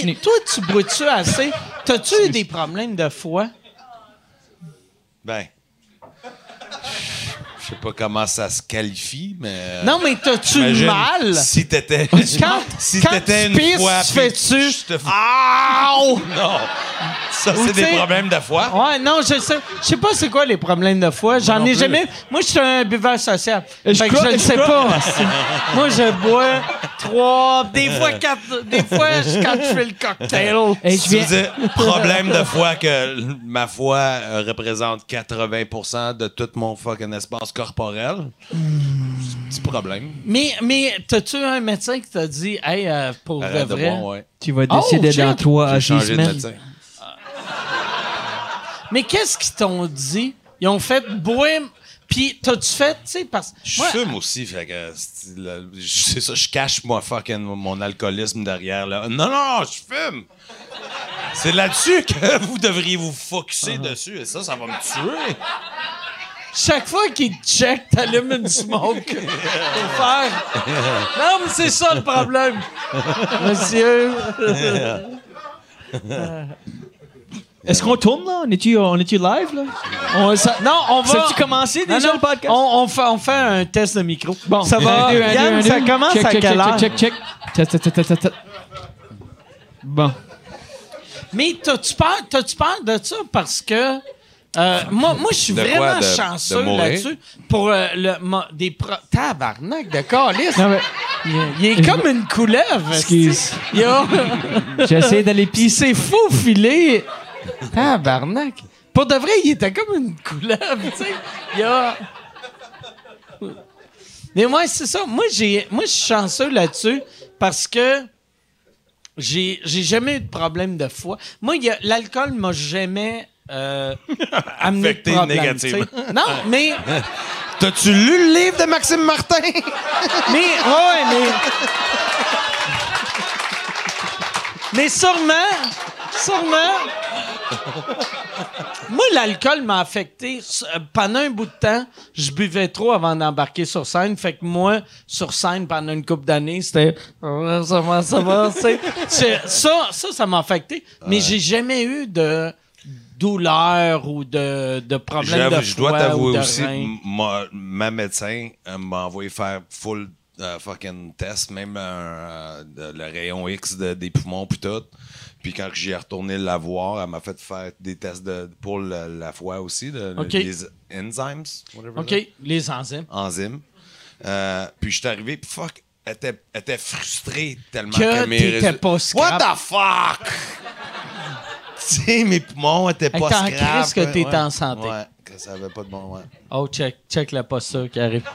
mais toi, tu bois-tu assez? T'as-tu eu des problèmes de foie? Ben... Je sais pas comment ça se qualifie, mais... euh, Non, mais t'as-tu mal? Si t'étais... Quand, si quand t'étais tu une pisses, fois... tu fais-tu... te- Aouh! Non, Ça, c'est des problèmes de foi. Ouais, non, je sais. Je sais pas c'est quoi les problèmes de foie. J'en ai plus. jamais. Moi, je suis un buveur social. Je Fait que je ne je sais pas. Moi, je bois trois, des fois quatre, des fois je- quand je fais le cocktail. Hey, je Tu viens- dire, problème de foi que ma foi euh, représente 80% de tout mon fucking espace corporel. C'est un petit problème. Mais, mais t'as-tu un médecin qui t'a dit, hey, euh, pour de Arrête de vrai? boire, ouais. Tu vas Oh, décider dans shit. trois à six de semaines. médecin. Mais qu'est-ce qu'ils t'ont dit? Ils ont fait boire. Puis t'as-tu fait, tu sais, parce Je Moi, fume aussi, fait que c'est ça, je cache moi fucking mon alcoolisme derrière là. Non, non, je fume. C'est là-dessus que vous devriez vous focuser dessus et ça, ça va me tuer. chaque fois qu'ils te checkent, t'allumes une smoke pour faire. Non, mais c'est ça le problème. Monsieur. Est-ce qu'on tourne là? On est-tu, on est-tu live là? On- ça- non, on va. Ça tu commencé Non, déjà non, le podcast? On, on fait, on fait un test de micro. Bon, ça va? Un, deux, un, Yann, deux, un, ça commence check, à check, quelle check, heure? check, check, check. Test, test, test. Bon. Mais t'as-tu peur, t'as-tu peur de ça? Parce que. euh, moi, moi je suis De quoi? vraiment De- chanceux là-dessus pour euh, le, mo- des pro- tabarnak de calice. Non, mais, Il, il est comme une couleuvre. Excuse. j'essaie d'aller pisser. s'est faufilé. Tabarnak. Pour de vrai, il était comme une couleuvre, tu sais. Il a... Mais moi, c'est ça. Moi, j'ai, moi, je suis chanceux là-dessus parce que j'ai, j'ai jamais eu de problème de foie. Moi, l'alcool m'a jamais euh, amené de problème. négativement. Non, mais, T'as-tu lu le livre de Maxime Martin? mais, ouais, mais. Mais sûrement, sûrement. Moi, l'alcool m'a affecté. Euh, Pendant un bout de temps, je buvais trop avant d'embarquer sur scène. Fait que moi, sur scène, pendant une couple d'années, c'était Ah, ça va, ça va. ça, ça, ça m'a affecté. Mais j'ai jamais eu de douleur ou de, de problème de je dois t'avouer aussi, ma, ma médecin euh, m'a envoyé faire full euh, fucking test, même euh, le rayon X de- des poumons puis tout. Puis quand j'y ai retourné la voir, elle m'a fait faire des tests de, pour la foie aussi, de, les enzymes, whatever OK, that. les enzymes. enzymes. Euh, puis je suis arrivé, puis fuck, elle était, elle était frustrée tellement Que que, mes t'étais résu- pas scrap. What the fuck? tu sais, mes poumons étaient pas scrap. crise que t'es ouais. en santé. Ouais, que ça avait pas de bon, ouais. Oh, check, check la posture qui arrive.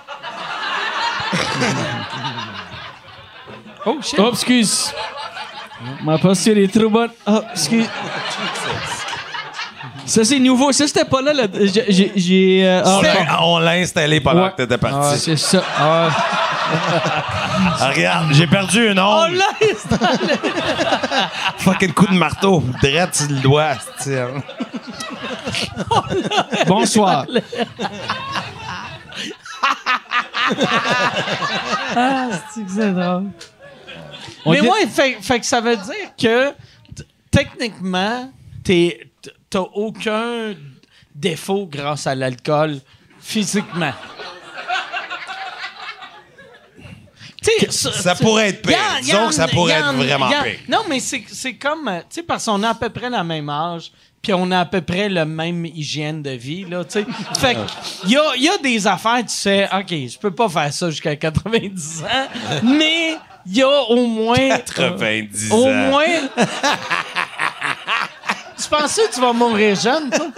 oh, shit. Oh, excuse. Ma posture est trop bonne. Oh, excuse. Ça, c'est nouveau. Ça, c'était pas là. là. J'ai- euh, ah, On l'a- On l'a installé pendant Ouais. que t'étais ah, parti. c'est ça. Ah, regarde, j'ai perdu une Oh ongle. là, Fucking coup de marteau. Sur le doigt. c'est- hein. Bonsoir. c'est drôle. On Mais dit- ouais, fait, fait que ça veut dire que techniquement, t'as aucun défaut grâce à l'alcool physiquement. Ça pourrait être pire. Disons que ça pourrait être vraiment pire. Non, mais c'est c'est comme, tu sais, parce qu'on a à peu près la même âge, puis on a à peu près le même hygiène de vie, là, tu sais. Fait qu'il y a, y a des affaires, tu sais, OK, je peux pas faire ça jusqu'à 90 ans, mais il y a au moins... 90 Au ans. moins... tu penses que tu vas mourir jeune, toi?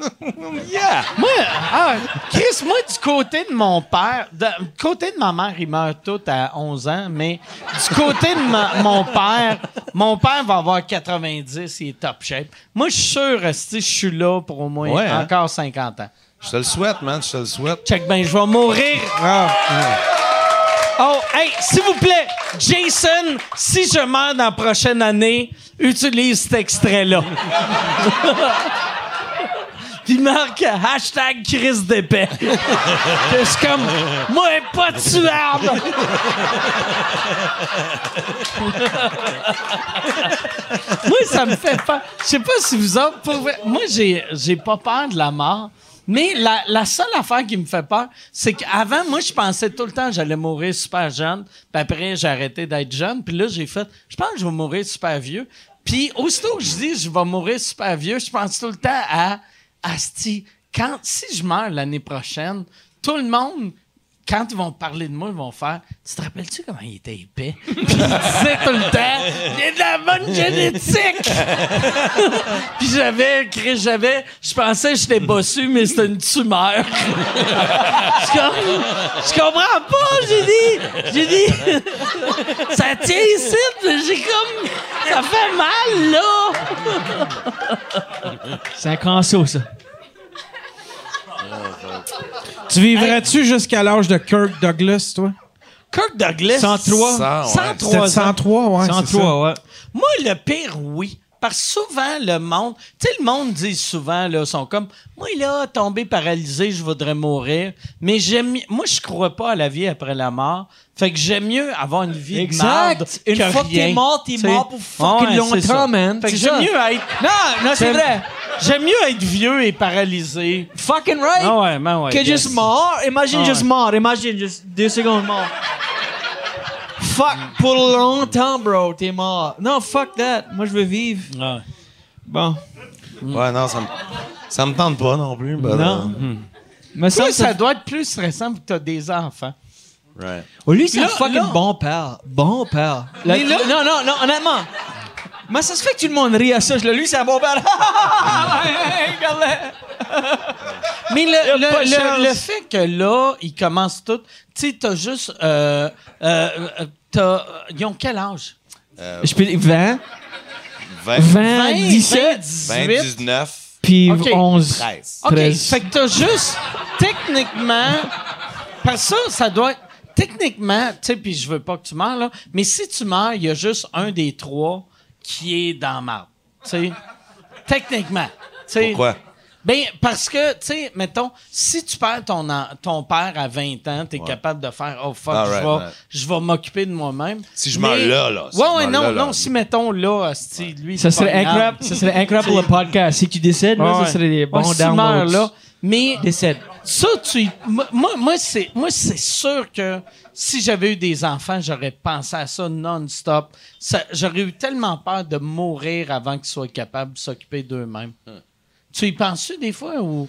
Yeah! Moi, ah, Chris, moi, du côté de mon père, de- du côté de ma mère, ils meurent tous à 11 ans, mais du côté de ma- mon père, mon père va avoir 90, il est top shape. Moi, je suis sûr, je suis là pour au moins Ouais, hein? encore 50 ans. Je te le souhaite, man. Je te le souhaite. Check ben, je vais mourir. Oh, hey, s'il vous plaît, Jason, si je meurs dans la prochaine année, utilise cet extrait-là. Puis marque hashtag Chris d'épais. Que suis comme, moi, pas tuable. moi, ça me fait peur. Je sais pas si vous autres, pour vrai, moi, j'ai, j'ai pas peur de la mort. Mais la, la seule affaire qui me fait peur, c'est qu'avant, moi, je pensais tout le temps que j'allais mourir super jeune. Puis après, j'ai arrêté d'être jeune. Puis là, j'ai fait, je pense que je vais mourir super vieux. Puis Puis, aussitôt que je dis je vais mourir super vieux, je pense tout le temps à Asti. Quand, si je meurs l'année prochaine, tout le monde, quand ils vont parler de moi, ils vont faire Tu te rappelles-tu comment il était épais? Puis il disait tout le temps J'ai de la bonne génétique Puis j'avais, j'avais, je pensais que j'étais bossu, mais c'était une tumeur. je, com- je comprends pas, j'ai dit, j'ai dit, ça tient ici, j'ai comme, ça fait mal, là. C'est un canso, ça. Tu vivrais-tu jusqu'à l'âge de Kirk Douglas, toi? Kirk Douglas? 103. 100, ouais. 103 C'était ans. 103, ouais. c'est ça. 103, ouais. Moi, le pire, oui. Parce que souvent, le monde, tu sais, le monde dit souvent, là, sont comme, moi, là, tombé paralysé, je voudrais mourir. Mais j'aime, moi, je crois pas à la vie après la mort. Fait que j'aime mieux avoir une vie de merde Exact. Une que fois que rien. t'es mort, t'es mort pour fucking Ouais, longtemps, man. Fait que j'aime mieux être, Non, non, c'est vrai. j'aime mieux être vieux et paralysé. Fucking right. Ah ouais, ben ouais. que juste yes. mort. Imagine Ah juste ouais. mort. Imagine juste deux secondes mort. Fuck, pour longtemps, bro, t'es mort. Non, fuck that. Moi, je veux vivre. Ouais. Bon. Ouais, non, ça me, ça me tente pas non plus. but, Non. Mais Toi, ça, ça ça... doit être plus stressant que t'as des enfants. right. Oh, lui, c'est un fucking là- bon père. Bon père. Là- non, non, non, honnêtement. Mais ça se fait que tout le monde rit à ça. Je le- Lui, c'est un bon père. Regarde-le. Mais le, le, le- fait que là, ils commencent tout. Tu sais, t'as juste. Euh, euh, euh, t'as- ils ont quel âge? Je peux dire 20, 20, 20, 17, 20, 18. 19, puis Ok. 11. 13. OK. 13. Fait que t'as juste. Techniquement. Parce que ça, ça doit être. Techniquement, tu sais, puis je veux pas que tu meurs, là, mais si tu meurs, il y a juste un des trois qui est dans marde. Tu sais. Techniquement. Pourquoi? Ben, parce que, tu sais, mettons, si tu perds ton, ton père à 20 ans, tu es Ouais. capable de faire, oh fuck, je vais, vais m'occuper de moi-même. Si je meurs là, là, si Ouais, ouais, non, là, là. non, si mettons là, asti, lui. Ça serait incroyable. Ça serait incroyable pour le podcast. Si tu décèdes, là, Ouais. ça serait des bons Ouais, si tu meurs downloads. là. Mais Décède. ça, tu. Moi, moi, moi, c'est, moi, c'est sûr que si j'avais eu des enfants, j'aurais pensé à ça non-stop. Ça- j'aurais eu tellement peur de mourir avant qu'ils soient capables de s'occuper d'eux-mêmes. Tu y penses-tu des fois ou,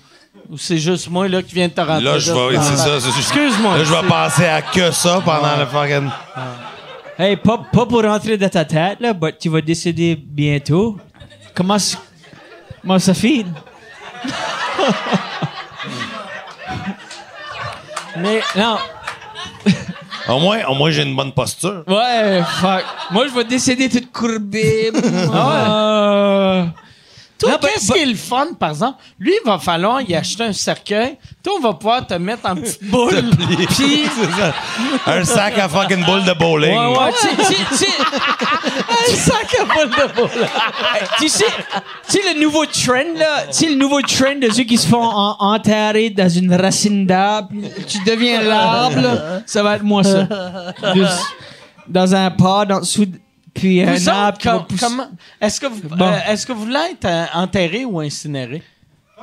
ou c'est juste moi là, qui viens de te rentrer? Là, je vais. C'est ça. c'est- Excuse-moi. Là, je vais penser à que ça pendant le fucking. Hey, pas, pas pour rentrer dans ta tête, là, mais tu vas décéder bientôt. Comment, comment ça fait? Mais Non. Au moins, au moins j'ai une bonne posture. Ouais, fuck. Moi, je vais décéder toute courbée. ah Non, qu'est-ce ben- qui est le fun, par exemple? Lui, il va falloir y acheter un cercueil. Toi, on va pouvoir te mettre en petite boule. Puis. Un sac à fucking boule de bowling. Ouais, ouais, tu un sac à boule de boule. tu sais, tu sais, le nouveau trend, là, tu sais, le nouveau trend de ceux qui se font en- enterrer dans une racine d'arbre, tu deviens l'arbre, ça va être moi, ça. Juste dans un pod en dessous, de- puis un Vous autres, arbre qui va com- pousser. comment- est-ce que vous, Bon. euh, est-ce que vous voulez être euh, enterré ou incinéré?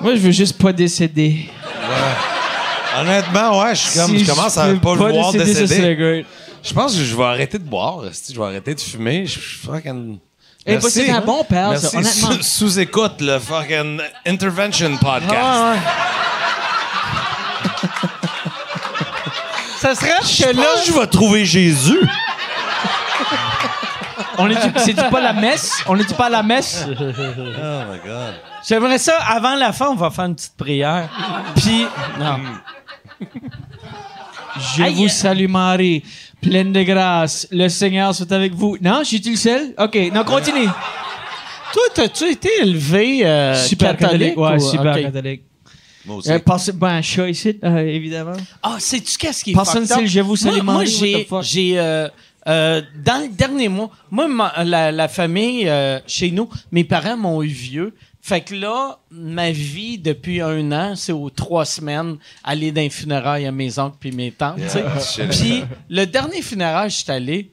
Moi, je veux juste pas décéder. Honnêtement, ouais, je suis comme, Si je commence à pas le voir décéder. Je pense que je vais arrêter de boire, je vais arrêter de fumer. Je je fucking. Eh, bah, c'est un bon père, Merci. ça, honnêtement. Sous- Sous-écoute le fucking Intervention Podcast. Ça serait Je que là, pense que je vais trouver Jésus. On c'est pas la messe? On est pas à la messe? Oh my God. j'aimerais ça, avant la fin, on va faire une petite prière. Puis, non. Je Aïe. vous salue Marie, pleine de grâce. Le Seigneur soit avec vous. Non, je suis le seul? OK, non, continue. Toi, t'as-tu été élevé euh, super catholique. Ouais, ou- super ok. catholique. Moi aussi. Euh, ben, un chat ici, euh, évidemment. Ah, sais-tu qu'est-ce qui est Personne sait Je vous salue Moi, moi, Marie, fuck? j'ai euh, dans le dernier mois, moi, ma- la, la famille euh, chez nous, mes parents m'ont eu vieux. Fait que là, ma vie depuis un an, c'est aux trois semaines aller dans les funérailles à mes oncles puis mes tantes. Puis le dernier funérail, je suis allé,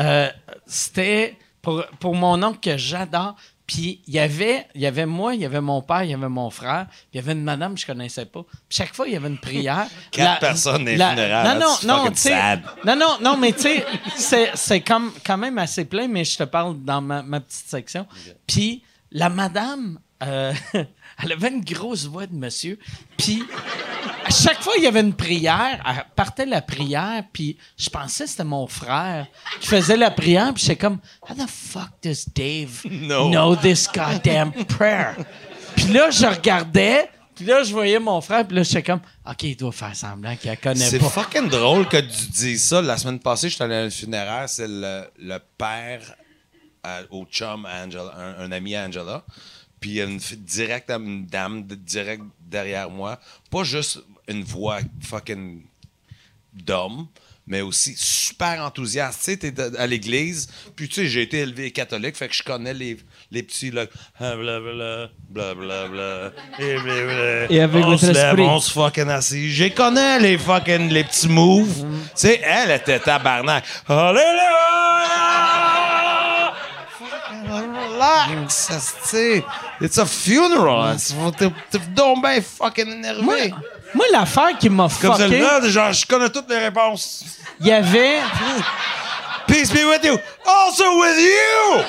euh, c'était pour, pour mon oncle que j'adore. Puis il y avait, il y avait moi, il y avait mon père, il y avait mon frère, puis il y avait une madame que je connaissais pas. Puis chaque fois, il y avait une prière. Quatre personnes les funérailles, Non, non, non, fucking tu sais. sad. Non, non, non, mais tu sais, c'est, c'est comme, quand même assez plein, mais je te parle dans ma, ma petite section. Puis la madame, euh, elle avait une grosse voix de monsieur. Puis à chaque fois, il y avait une prière, elle partait la prière, puis je pensais que c'était mon frère qui faisait la prière, puis j'étais comme, how the fuck does Dave No. know this goddamn prayer? Puis là, je regardais, puis là, je voyais mon frère, puis là, j'étais comme, OK, il doit faire semblant qu'il la connaît C'est pas. fucking drôle que tu dises ça. La semaine passée, j'étais allé à un funéraire. C'est le, le père à- au chum à Angela, un, un ami à Angela. Puis il y a une, direct, une dame direct derrière moi. Pas juste une voix fucking d'homme, mais aussi super enthousiaste. Tu sais, t'es à l'église, puis tu sais, j'ai été élevé catholique, fait que je connais les, les petits, là, ah, blablabla, blablabla, et blablabla. Et avec on se lève, on se fucking assis. J'ai connais les fucking, les petits moves. Tu sais, elle était tabarnak. Alléluia! Fucking Relax, asti. It's a funeral. asti. T'es donc ben fucking énervé. Moi, l'affaire qui m'a Comme c'est le fucké, gars, genre, je connais toutes les réponses. il y avait... Peace be with you. Also with you!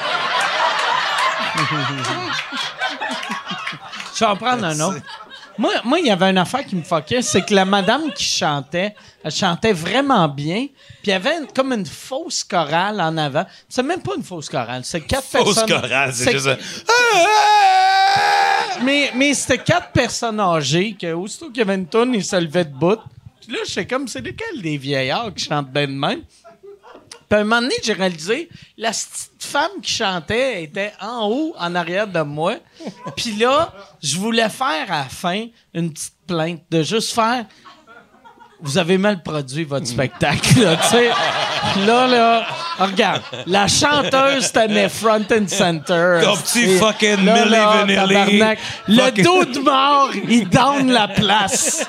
Je vais en prendre un autre. Moi, moi, il y avait une affaire qui me fuckait, c'est que la madame qui chantait, elle chantait vraiment bien, puis il y avait une- comme une fausse chorale en avant. C'est même pas une fausse chorale, c'est quatre Fausse personnes. chorale, c'est juste. Mais, mais c'était quatre personnes âgées que, aussitôt qu'il y avait une tourne, ils se levaient de bout. Puis là, j'étais comme, c'est lequel des vieillards qui chantent bien de même? Puis à un moment donné, j'ai réalisé, la petite femme qui chantait était en haut, en arrière de moi. Puis là, je voulais faire à la fin une petite plainte de juste faire vous avez mal produit votre spectacle, là, tu sais. Là, là, regarde, la chanteuse tenait front and center. Ton petit Et fucking là, là, Vanilli. Le dos de mort, il donne la place.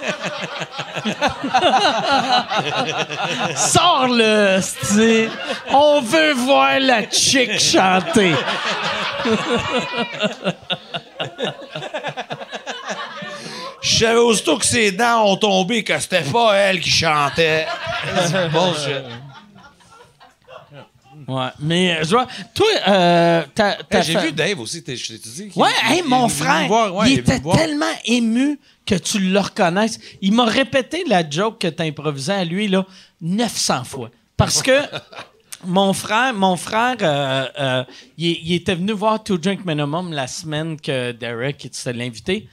Sors-le, c'ti. On veut voir la chick chanter. Je savais aussitôt que ses dents ont tombé que c'était pas elle qui chantait. Bullshit. Ouais, mais euh, je vois, toi, euh, t'as, t'as Hey, J'ai fait- vu Dave aussi, t'es- je t'ai dit. qu'il- Ouais, hey, il- mon il est venu frère, me voir, ouais, il est venu était voir. tellement ému que tu le reconnaisses. Il m'a répété la joke que tu improvisais à lui là 900 fois. Parce que mon frère, mon frère, euh, euh, il, il était venu voir Two Drink Minimum la semaine que Derek était l'invité.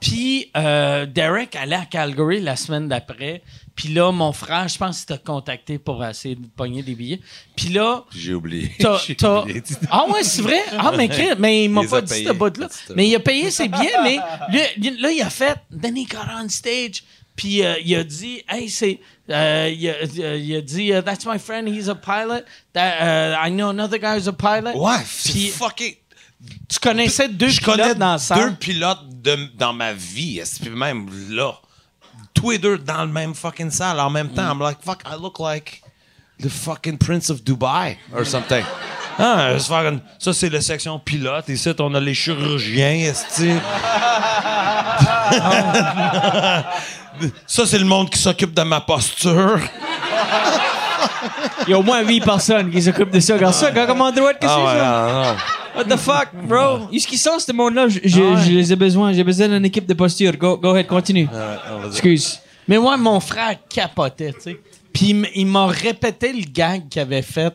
Puis euh, Derek allait à Calgary la semaine d'après. Puis là, mon frère, je pense qu'il t'a contacté pour essayer de pogner des billets. Puis là, J'ai oublié. T'as- J'ai t'as- oublié. Ah ouais, c'est vrai? Ah, mais, mais il m'a Il pas dit ce bout-là. Mais il a payé ses billets, mais lui- là, il a fait. Then he got on stage. Puis euh, il a dit, hey, c'est. euh, il, a, il a dit, that's my friend, he's a pilot. That, uh, I know another guy who's a pilot. Ouais, c'est Puis fucking. tu connaissais deux Je pilotes connais dans deux pilotes de- dans ma vie, que même là. Tous les deux dans le même fucking salle en même temps. I'm like, fuck, I look like the fucking Prince of Dubai or something. Ah, c'est fucking- ça, c'est la section pilote. Ici, on a les chirurgiens, est Ça, c'est le monde qui s'occupe de ma posture. Il y a au moins 8 personnes qui s'occupent de ça. Regarde ça, regarde comment droite que c'est, Ah ouais, ça? What the fuck, bro? Où est-ce qu'ils sont, ce monde-là? Je, je- Ah ouais. je les ai besoin. J'ai besoin d'une équipe de posture. Go, go ahead, continue. Excuse. Mais moi, mon frère capotait, tu sais. Puis il m'a répété le gag qu'il avait fait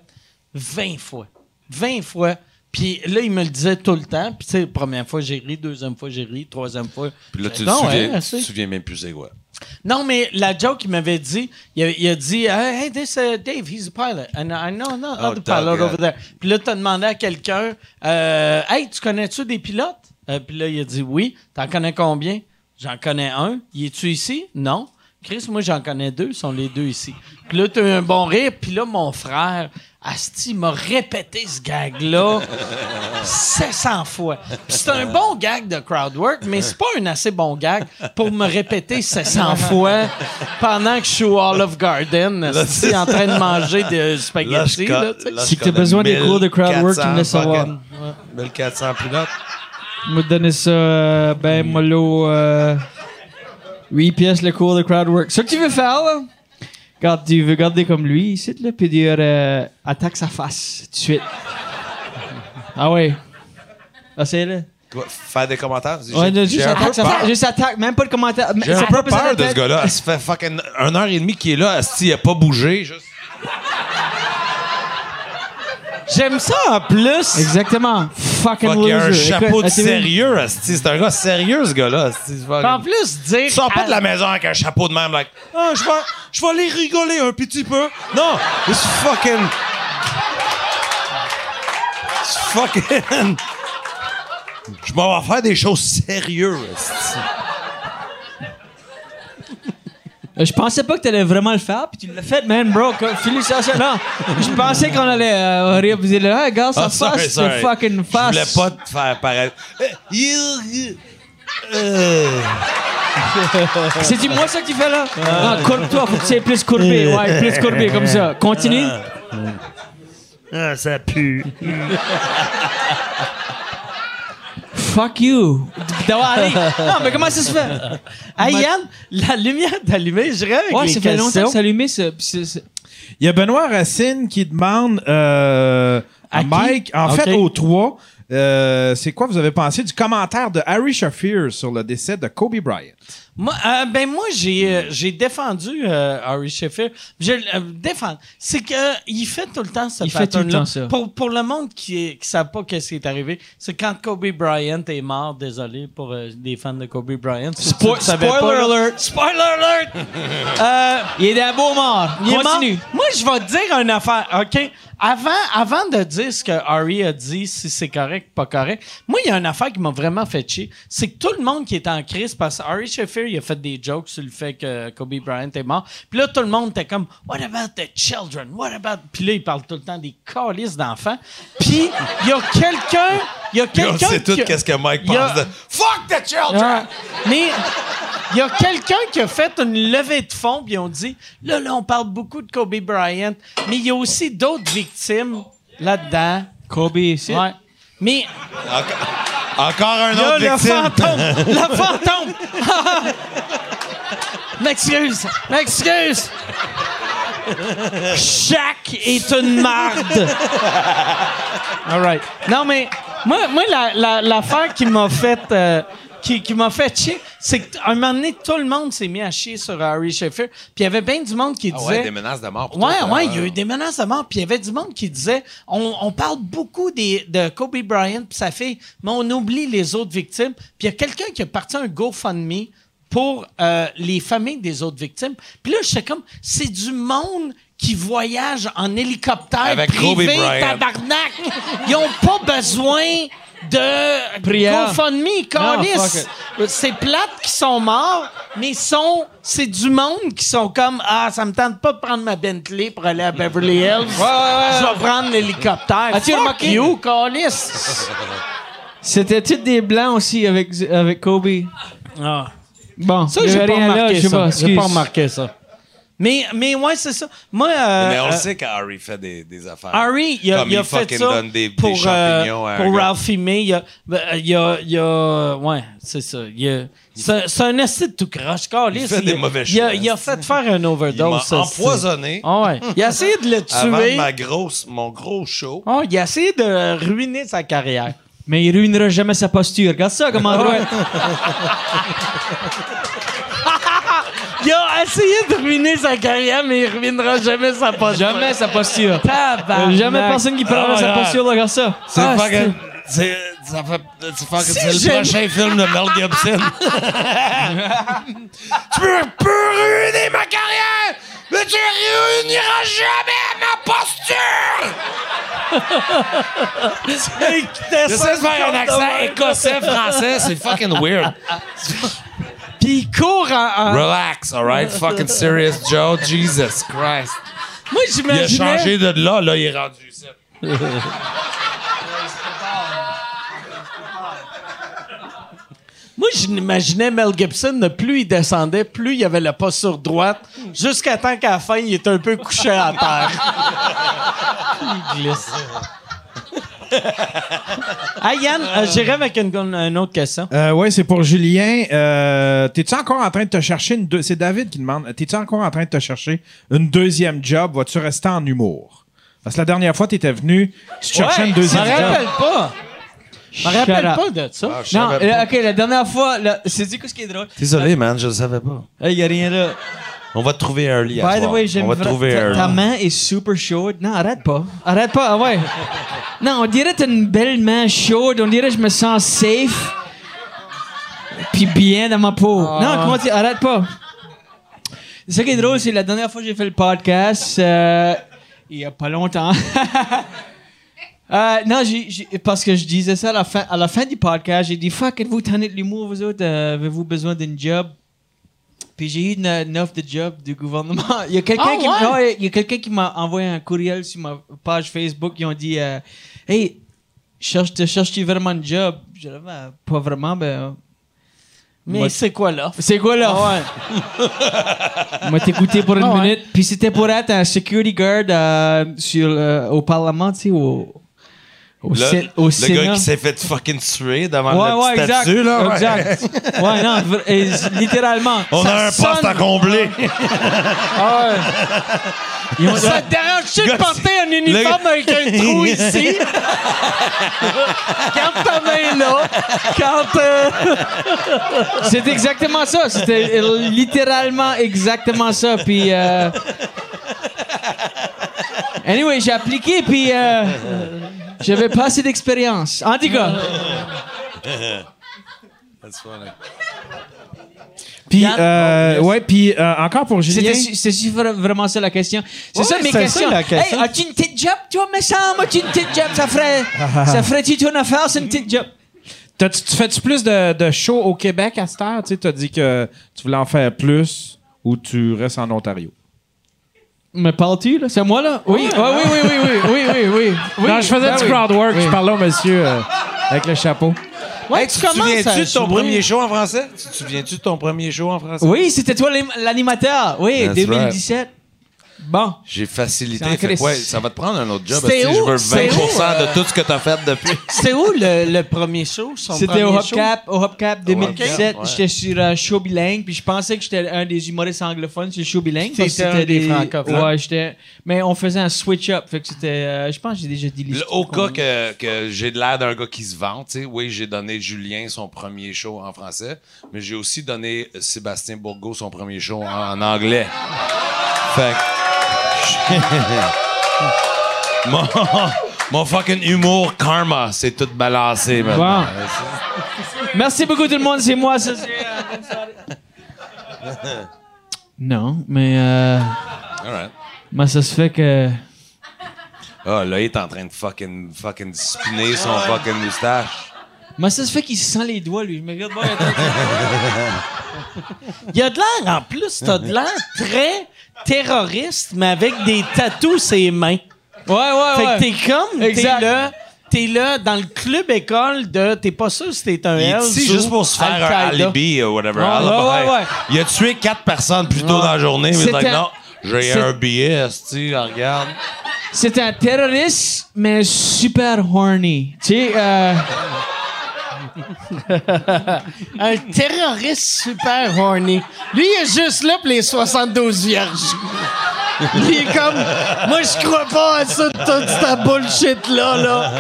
20 fois. 20 fois. Puis là, il me le disait tout le temps. Puis tu sais, première fois, j'ai ri. Deuxième fois, j'ai ri. Troisième fois. Puis là, tu te Non, souviens, ouais, tu te c'est- souviens même plus c'est quoi. Non, mais la joke qu'il m'avait dit, il a, il a dit Hey, this uh, Dave, he's a pilot. And I know no Oh, pilot over there. Puis là, t'as demandé à quelqu'un euh, Hey, tu connais-tu des pilotes? Euh, Puis là, il a dit Oui. T'en connais combien J'en connais un. Y es-tu ici Non. Chris, moi, j'en connais deux. Ils sont les deux ici. Puis là, t'as eu un bon rire. Puis là, mon frère, Asti, m'a répété ce gag-là 700 fois. C'est un bon gag de crowd work, mais c'est pas un assez bon gag pour me répéter 700 fois pendant que je suis au Olive Garden, asti, en train de manger de spaghetti. là, tu sais. Là, je Si t'as connais besoin des cours de crowd work, tu me 1400 laisses savoir. fucking- 1400 pilotes. Te donner ça, euh, ben, mollo, euh, 8 pièces le cours de crowdwork. Ça que tu veux faire, là? Quand tu veux garder comme lui, ici, là, puis dire, euh, attaque sa face, tout de suite. ah ouais. Ah. Quoi, Faire des commentaires? Ouais, j'ai juste attaque sa peur. face, juste attaque, même pas de commentaire. J'ai un peu peur de ce gars-là. Ça fait fucking une heure et demie qu'il est là. Asti, il a pas bougé. Juste... J'aime ça en plus. Exactement. Fucking Fuck, il a un loser. chapeau de sérieux. Asti. C'est un gars sérieux, ce gars-là. asti. C'est fucking- En plus, dire. Tu sors pas de la maison avec un chapeau de même, like, ah, je vais, je vais aller rigoler un petit peu. Non, c'est fucking. C'est fucking. Je m'en vais faire des choses sérieuses. Euh, Je pensais pas que t'allais vraiment le faire, puis tu l'as fait, man, bro. Félicitations. Non, je pensais qu'on allait euh, rire, vous là, hey, regarde sa Ah, sorry, sorry. c'est fucking Je face. voulais pas te faire paraître. Euh, euh. C'est-tu moi ça que tu fais là? Non, courbe-toi, faut que tu sois plus courbé. Ouais, plus courbé, comme ça. Continue. Ah, ça pue. Fuck you. D'avoir allé. Non, mais comment ça se fait? Hey, Yann, la lumière est allumée. Je dirais avec Ouais, les ça fait longtemps questions. que ça. puis c'est- c'est- Il y a Benoît Racine qui demande euh, à, À qui? Mike, en Ok. fait, aux trois, euh, c'est quoi vous avez pensé du commentaire de Harry Shafir sur le décès de Kobe Bryant? Moi, euh, ben moi, j'ai euh, j'ai défendu euh, Harry Sheffield. Je euh, défends. C'est que il fait tout le temps ce Il fait tout le temps ça. Pour, pour le monde qui ne savent pas qu'est-ce qui est arrivé, c'est quand Kobe Bryant est mort, désolé pour les fans de Kobe Bryant. Spo- spoiler pas, alert. Spoiler alert! Il est beau mort. il est Continue. mort. Moi, je vais te dire une affaire, OK? Avant, avant de dire ce que Harry a dit, si c'est correct, pas correct, moi, il y a une affaire qui m'a vraiment fait chier. C'est que tout le monde qui est en crise, parce que Harry Sheffield, il a fait des jokes sur le fait que Kobe Bryant est mort. Puis là, tout le monde était comme, What about the children? What about. Puis là, il parle tout le temps des calices d'enfants. Puis il y a quelqu'un. Il y a quelqu'un. sait tout qui a- qu'est-ce que Mike a- pense de Fuck the children! Ouais. Mais il y a quelqu'un qui a fait une levée de fonds, puis on dit là, là, on parle beaucoup de Kobe Bryant, mais il y a aussi d'autres victimes là-dedans. Kobe, ici? Ouais. Mais Encore un autre le victime. fantôme! le fantôme! m'excuse! M'excuse! Chaque est une marde! All right. Non, mais moi, moi la- la- l'affaire qui m'a fait... euh, qui, qui m'a fait chier, c'est qu'à un moment donné, tout le monde s'est mis à chier sur Harry Sheffield. Puis il y avait bien du monde qui Ah disait... ouais, des menaces de mort. pour Ouais, toi, ouais, il y a eu des menaces de mort. Puis il y avait du monde qui disait on, on parle beaucoup des, de Kobe Bryant puis sa fille, mais on oublie les autres victimes. Puis il y a quelqu'un qui a parti un GoFundMe pour euh, les familles des autres victimes. Puis là, j'étais comme c'est du monde qui voyage en hélicoptère Avec privé, tabarnak. Ils ont pas besoin de Prière. GoFundMe, C'est plate qui sont morts, mais sont, c'est du monde qui sont comme Ah, ça me tente pas de prendre ma Bentley pour aller à Beverly Hills. Je vais prendre l'hélicoptère. As-tu Fuck remarqué? you. C'était tous des blancs aussi avec, avec Kobe? Ah. Bon, Ça, j'ai pas remarqué ça. pas. J'ai pas remarqué ça. Mais, mais ouais, c'est ça. Moi, euh, Mais on euh, sait qu'Harry fait des, des affaires. Harry, il a, Comme il a il fait fucking ça donne des- des pour, champignons euh, pour. Ralphie May. Il a, ben, il a, il a- ouais, c'est ça. Il a- c'est c'est un esti de tout croche, câlisse. fait des mauvais il a, choix, il a fait faire un Il m'a overdose. ça, empoisonné Ah ouais. Il a essayé de le avant tuer. ma grosse, mon gros show. Ah, il a essayé de ruiner sa carrière. Mais il ruinera jamais sa posture. Regarde ça, comment. Il a essayé de ruiner sa carrière, mais il ruinera jamais sa posture. Jamais sa posture. Tabarnak. Jamais personne qui prendra Oh sa my God. posture, là, regarde ça. C'est Ah, fucking. C'est ça fait, c'est fucking- c'est le j'aime- prochain film de Mel Gibson. tu peux, peux ruiner ma carrière, mais tu réuniras jamais ma posture! J'essaie de faire un accent écossais, français, c'est fucking weird. Puis il court en. en- Relax, alright? Fucking serious, Joe. Jesus Christ. Moi, Il a j'imaginais. changé de là, là, il est rendu ici. Moi, j'imaginais Mel Gibson, de plus il descendait, plus il y avait la posture droite, jusqu'à temps qu'à la fin, il était un peu couché à terre. il glisse. Ah, Yann, euh, j'irai avec une, une autre question. Euh, oui, c'est pour Julien. Euh, T'es-tu encore en train de te chercher une deux... C'est David qui demande. T'es-tu encore en train de te chercher une deuxième job? Vas-tu rester en humour? Parce que la dernière fois, t'étais venu, tu te cherchais Ouais, une deuxième Je me job. rappelle pas. Je me rappelle pas de ça. Ah, Non, pas. euh, ok, la dernière fois, c'est dit quoi ce qui est drôle? Désolé, man, je le savais pas. Il y a rien là. On va te trouver early à By the way, j'aime ta, main est super chaude. Non, arrête pas. Arrête pas, ah ouais. non, on dirait que t'as une belle main chaude. On dirait que je me sens safe. Puis bien dans ma peau. Non, comment tu... Arrête pas. Ce qui est drôle, c'est la dernière fois que j'ai fait le podcast, euh, il y a pas longtemps. Euh, non, j'ai, j'ai- parce que je disais ça à la fin, à la fin du podcast. J'ai dit, fuck, êtes-vous tanné de l'humour, vous autres? Euh, avez-vous besoin d'une job? Puis j'ai eu une, offre de job du gouvernement. Il y a quelqu'un Ah, qui, ouais? ouais, il y a quelqu'un qui m'a envoyé un courriel sur ma page Facebook. Ils ont dit, euh, hey, cherche, te cherches-tu vraiment un job? J'ai dit, Ben, pas vraiment, ben. Mais Moi- c'est quoi là? C'est quoi là? ouais. m'a t'écouté pour une Ah minute. Puis c'était pour être un security guard euh, sur, euh, au Parlement, tu sais, au, au, Le, Sé- au le Sénat. gars qui s'est fait fucking tuer devant Ouais, le ouais, petit exact. statue, là. ouais. exact. ouais, non, et littéralement. On Ça a un poste sonne- à combler. Ils ont- Ça te dérange-tu de Gars, porter un uniforme le- avec un trou ici? Garde ta main là. Quand. euh, C'est exactement ça. C'était littéralement exactement ça. Puis. euh, Anyway, j'ai appliqué, puis. euh, J'avais pas assez d'expérience. En tout cas. That's funny. Puis, euh, ouais, puis euh, encore pour Julien. Vra- vraiment ça la question. C'est Ouais, ça mes c'est questions. ça, la question. Hey, as-tu une petite job, toi, me semble? As-tu une petite job? Ça ferait. ça ferait-tu ton affaire, c'est une petite job? Tu fais-tu plus de, de shows au Québec à cette heure? Tu t'as dit que tu voulais en faire plus ou tu restes en Ontario? Me parles-tu, là? C'est moi, là? Oui. Ah, oui, oui, oui, oui, oui, oui, oui, oui. non, je faisais Ben du oui. crowd work. Oui. Je parlais au monsieur euh, avec le chapeau. Ouais, Hey, tu te souviens-tu de ton premier show en français? Tu te souviens-tu de ton premier show en français? Oui, c'était toi l'animateur. Oui, That's 2017. Bon. J'ai facilité. Fait ouais, ça va te prendre un autre job. Si je où? veux 20 C'était où, de tout ce que t'as fait depuis. C'était où le, le premier show? C'était au? Hopcap, au Hopcap 2017. Hopcap, ouais. J'étais sur un show bilingue, puis je pensais que j'étais un des humoristes anglophones sur le show bilingue. Un c'était des francophones. Ouais, j'étais. Mais on faisait un switch-up, fait que c'était. euh, je pense que j'ai déjà dit Le- l'histoire. Au cas que, que j'ai l'air d'un gars qui se vante, tu sais, oui, j'ai donné Julien son premier show en français, mais j'ai aussi donné Sébastien Bourgault son premier show en, en anglais. Fait que- mon, mon fucking humour karma, c'est tout balancé maintenant. Merci beaucoup tout le monde, c'est moi, ça non, mais. Euh, All right. moi, ça se fait que. Ah, là, il est en train de fucking, fucking spinner son fucking moustache. Moi, ça se fait qu'il se sent les doigts, lui. Je me regarde. Il y a de l'air, en plus, t'as de l'air très terroriste, mais avec des tatous ses mains. Ouais, ouais, Fait ouais. que t'es comme, t'es Exact. là, t'es là dans le club école de, t'es pas sûr si t'es un Il est Hells ici ou juste pour se faire un alibi ou whatever. Ouais, alibi. ouais, ouais. Il a tué quatre personnes plus tôt dans la journée, mais like, non, j'ai c'est- un billet, tu regarde. C'est un terroriste, mais super horny. Tu sais, euh, Un terroriste super horny. Lui, il est juste là pour les 72 vierges. Lui, il est comme, moi, je crois pas à ça, toute cette bullshit-là, là.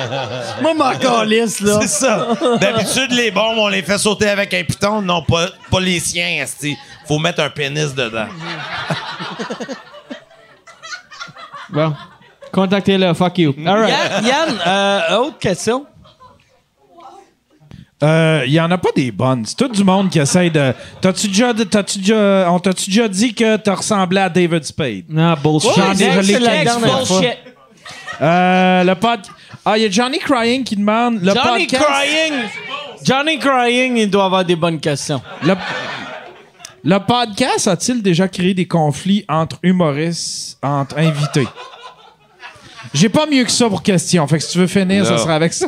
Moi, m'en calisse, là. C'est ça. D'habitude, les bombes, on les fait sauter avec un piton. Non, pas, pas les siens, esti. Faut mettre un pénis dedans. bon. Contactez-le, fuck you. All right. Yann, Yann, euh, autre question. Euh, Il y en a pas des bonnes. C'est tout du monde qui essaye de. T'as-tu déjà, t'as-tu déjà, on t'a-tu déjà dit que t'as ressemblé à David Spade? Non, bullshit. J'en ai- dit. next, bullshit. Euh, le pod... Ah, il y a Johnny Crying qui demande. Le Johnny podcast... Crying. Johnny Crying, il doit avoir des bonnes questions. Le... le podcast a-t-il déjà créé des conflits entre humoristes, entre invités? J'ai pas mieux que ça pour question. Fait que si tu veux finir, Là. ça sera avec ça.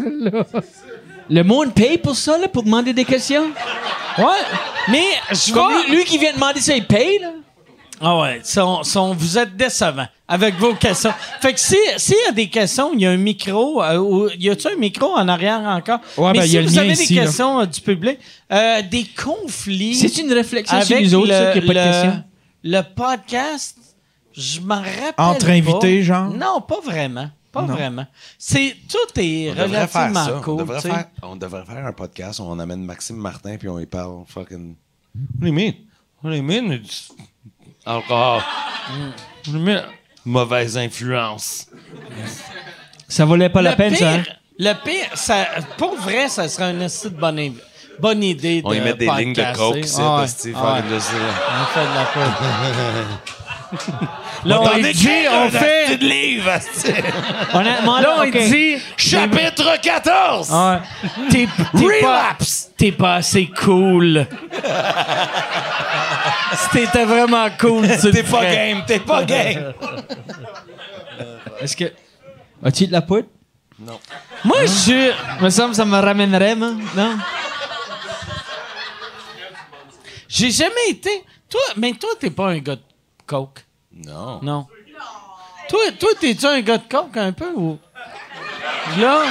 Le monde paye pour ça, là, pour demander des questions? Ouais. Mais je vais. lui, lui qui vient demander ça, il paye, là? Ah ouais, vous êtes décevants avec vos questions. Fait que si- s'il y a des questions, il y a un micro. euh, ou- y a-tu un micro en arrière encore? Ouais, Mais ben, si y a vous avez ici, des questions euh, du public, euh, des conflits. C'est une réflexion sur avec nous autres, le, ça, qu'il n'y a pas de le- questions? Le podcast, je m'en rappelle. Entre pas. invités, genre? Non, pas vraiment. Pas vraiment. C'est, tout est On devrait faire relativement ça. on, cool. devrait tu sais. faire, on devrait faire un podcast où on amène Maxime Martin puis on y parle fucking. What do you mean? What do you mean? It's- Encore. Do you mean? Mauvaise influence. Ça valait pas la le peine, pire, ça. hein? Le pire, ça, pour vrai, ça serait une assez de bonne, bonne idée On y de met des lignes de coke ici, Ah ouais, ah ouais. fucking de ça. On fait de la coke. Là, on, dit, on fait... livre. Honnêtement, Là, on dit... Chapitre 14! Ah, t'es, t'es pas, Relapse! t'es pas assez cool. si t'étais vraiment cool, tu T'es pas game, t'es pas game. Est-ce que. As-tu de la poudre? Moi, je... Me semble que ça me ramènerait, moi. Non? J'ai jamais été... Toi, mais toi, t'es pas un gars de coke. Non. Non. Toi, toi t'es-tu un gars de coke un peu ou? Là?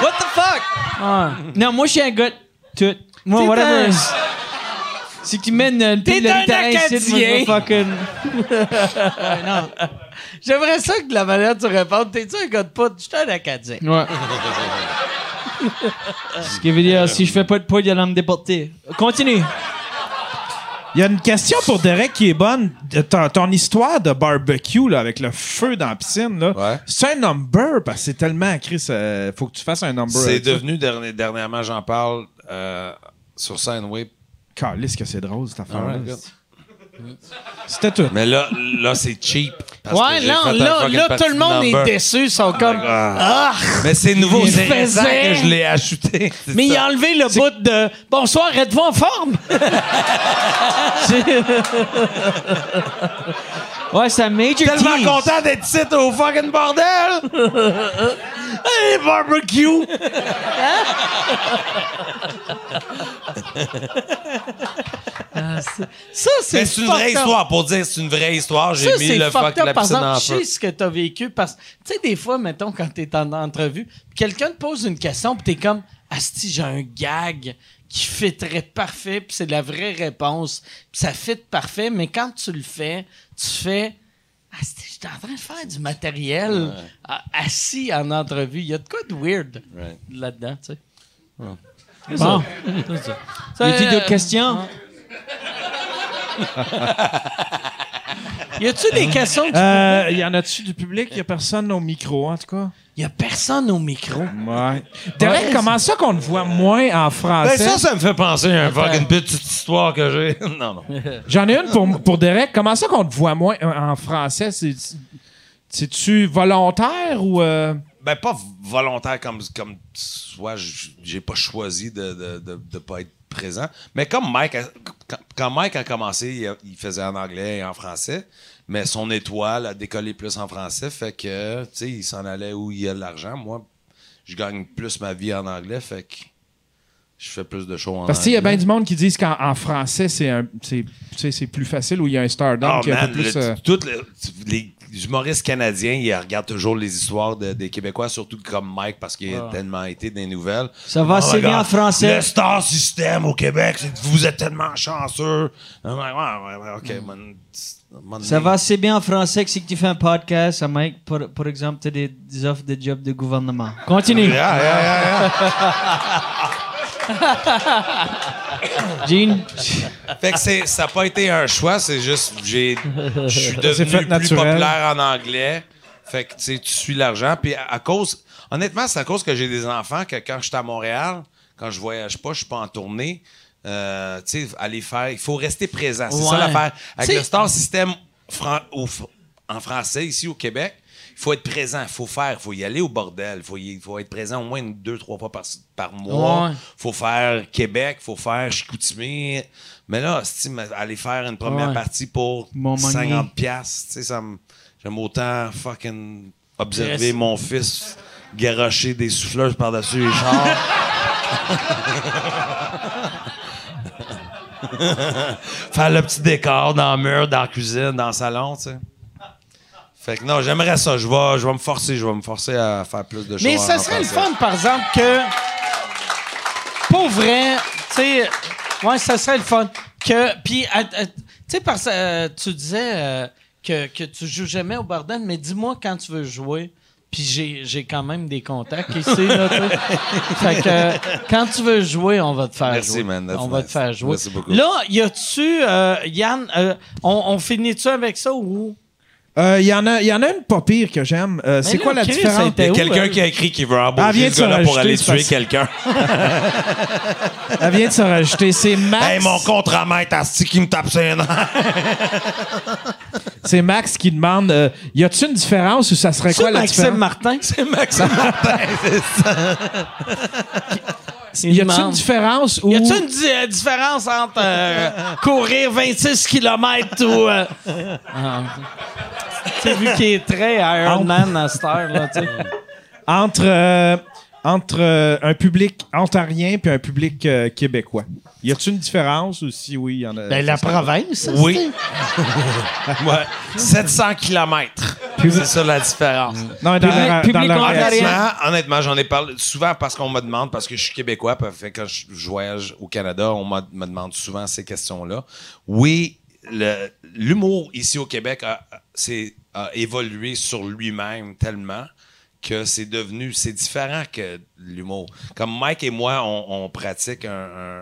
What the fuck? Ah. Non, moi, je suis un gars de tout. Moi, T'es whatever. un- Si tu mènes une T'es pile de un vais Acadien. fucking. non. J'aimerais ça que la manière dont tu réponds, t'es-tu un gars de poudre? Je suis un Acadien. Ouais. Ce qui veut dire, si je fais pas de poudre, il allait me déporter. Continue. Il y a une question pour Derek qui est bonne. Ton, ton histoire de barbecue là, avec le feu dans la piscine, là, Ouais. c'est un number parce que c'est tellement Chris, euh, faut que tu fasses un number. C'est ça. devenu, dernier- dernièrement, j'en parle euh, sur scène, oui. Calisse que c'est drôle cette affaire. C'était tout. Mais là, là c'est cheap. parce que Ouais, j'ai là, là, là, tout le monde number. est déçu. Ils sont comme. Ah. Ah! Mais c'est nouveau, Il c'est récent que je l'ai ajouté. c'est Mais il ça. a enlevé le bout de Bonsoir, êtes-vous en forme? Ouais, c'est un major tellement tease. content d'être ici au fucking bordel! hey, barbecue! Ça, c'est. Mais c'est une vraie up. histoire. Pour dire c'est une vraie histoire, j'ai mis le fuck up. la Par piscine exemple, en je feu. sais ce que t'as vécu parce que, tu sais, des fois, mettons, quand t'es en entrevue, quelqu'un te pose une question, puis t'es comme, Asti, j'ai un gag qui fitterait parfait, puis c'est la vraie réponse, puis ça fit parfait, mais quand tu le fais, tu fais, Asti, j'étais en train de faire du matériel ah, assis en entrevue. Il y a de quoi de weird Right. là-dedans, tu sais? Bon. C'est ça. Y a-t-il Euh, d'autres questions? Y a-tu des questions? du Euh, y en a-tu du public? Il y a personne au micro, en tout cas? Il y a personne au micro? Ouais. Derek, comment ça qu'on te voit moins en Ben, français? ça, ça me fait penser à un fucking petite histoire que j'ai. non, non. J'en ai une pour, pour Derek. Comment ça qu'on te voit moins en français? C'est- C'est-tu volontaire ou... euh, Ben, pas volontaire comme, comme soit j'ai pas choisi de, de, de, de pas être présent. Mais comme Mike, a- quand, Mike a commencé, il, faisait en anglais et en français. Mais son étoile a décollé plus en français. Fait que, tu sais, il s'en allait où il y a de l'argent. Moi, je gagne plus ma vie en anglais. Fait que je fais plus de shows en Parce qu'il y a bien du monde qui disent qu'en en français, c'est plus facile ou il y a un stardom Oh, qui un peu plus... euh, toutes les, les humoristes canadiens, ils regardent toujours les histoires de- des Québécois, surtout comme Mike, parce qu'il a tellement été des nouvelles. Ça va Oh assez my bien en français. Le star system au Québec, vous êtes tellement chanceux. Ouais, ouais, ouais, man, à moment Ça va assez bien en français que si tu fais un podcast, ça mec, par, par exemple, tu as des, des offres de job de gouvernement. Continue. Yeah, yeah, yeah, Yeah. Fait que ça n'a pas été un choix, c'est juste, j'ai, je suis devenu plus naturel. populaire en anglais. Fait que, tu sais, tu suis l'argent. Puis à, à cause, honnêtement, c'est à cause que j'ai des enfants que quand je suis à Montréal, quand je voyage pas, je suis pas en tournée. Euh, tu sais, aller faire, il faut rester présent. C'est ça Ouais. l'affaire. Avec T'sais- le Star System fran- au- en français ici au Québec, faut être présent, il faut faire, faut y aller au bordel, il faut, y- faut être présent au moins une, deux, trois fois par, par mois. Ouais. faut faire Québec, faut faire Chicoutimi. Mais là, si aller faire une première Ouais. partie pour Montmagny. 50 piastres, tu sais, ça me- j'aime autant fucking observer Yes. mon fils garocher des souffleuses par-dessus les chars. Faire le petit décor dans le mur, dans la cuisine, dans le salon, tu sais. Fait que non, j'aimerais ça. Je vais, je vais me forcer. Je vais me forcer à faire plus de choses. Mais ça serait le fun, par exemple, que. Pour vrai, tu sais. Ouais, ça serait le fun. Que. Puis, tu sais, parce que euh, tu disais euh, que, que tu joues jamais au bordel, mais dis-moi quand tu veux jouer. Puis j'ai, j'ai quand même des contacts ici, là. Fait que euh, quand tu veux jouer, on va te faire Merci, jouer. man. On va te faire jouer. Merci beaucoup. Là, y a-tu, euh, Yann, euh, on, on finit-tu avec ça ou. Euh, Il y, en a- il y en a une pas pire que j'aime. Euh, c'est quoi la Chris, différence? Il y a où, quelqu'un qui a écrit qu'il veut embaucher ce gars-là pour aller tuer quelqu'un. Elle vient de se rajouter. C'est Max. hey, mon contre-maître, Asti, qui me tape ses nerfs. C'est Max qui demande euh, Y a-t-il une différence ou ça serait quoi la Maxime différence? Martin? C'est Maxime Martin, c'est ça. Y a-t-il une différence ou. Y a-tu une di- euh, différence entre euh, courir 26 km ou. euh, ah. Tu sais, vu qu'il est très Iron Man à cette heure, là, tu sais. entre euh, entre euh, un public ontarien puis un public euh, québécois. Y a-t-il une différence ou si oui, il y en a. Ben, la province, Oui. ouais. 700 km. C'est ça la différence. Non, mais dans Public- la, dans public la ontarien. Honnêtement, honnêtement, j'en ai parlé souvent parce qu'on me demande, parce que je suis québécois, puis fait, quand je je voyage au Canada, on m'a- me demande souvent ces questions-là. Oui, le- l'humour ici au Québec a, c'est- a évolué sur lui-même tellement que c'est devenu, c'est différent que l'humour. Comme Mike et moi, on, on pratique un,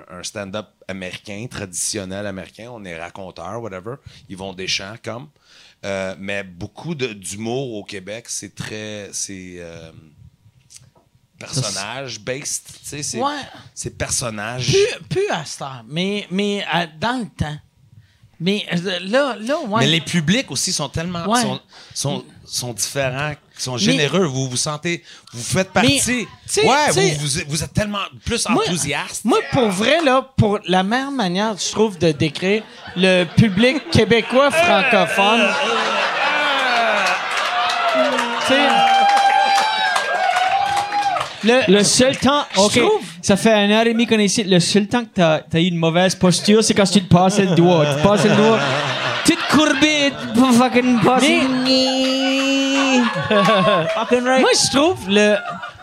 un- un stand-up américain, traditionnel américain, on est raconteurs, whatever. Ils vont des chants comme. Euh, mais beaucoup d'humour au Québec, c'est très. C'est. euh, personnage based, tu sais, c'est Ouais. c'est personnage. Plus, plus à heure, mais, mais euh, dans le temps. Mais euh, là, là, ouais. Mais les publics aussi sont tellement Ouais. sont, sont, sont différents, sont généreux. vous vous sentez, vous faites partie. Mais, tu sais- ouais, tu sais- vous, vous, vous êtes tellement plus Moi- enthousiaste. Moi, pour vrai, là, pour la meilleure manière, je trouve, de décrire le public québécois francophone. Tu. Le, Le seul temps, ok, trouve- ça fait un heure et demie qu'on est ici. Le seul temps que t'as as eu une mauvaise posture, c'est quand tu te passais le doigt. Tu te passais le doigt, tu te courbais pour fucking passer. fucking right. Moi, je trouve le,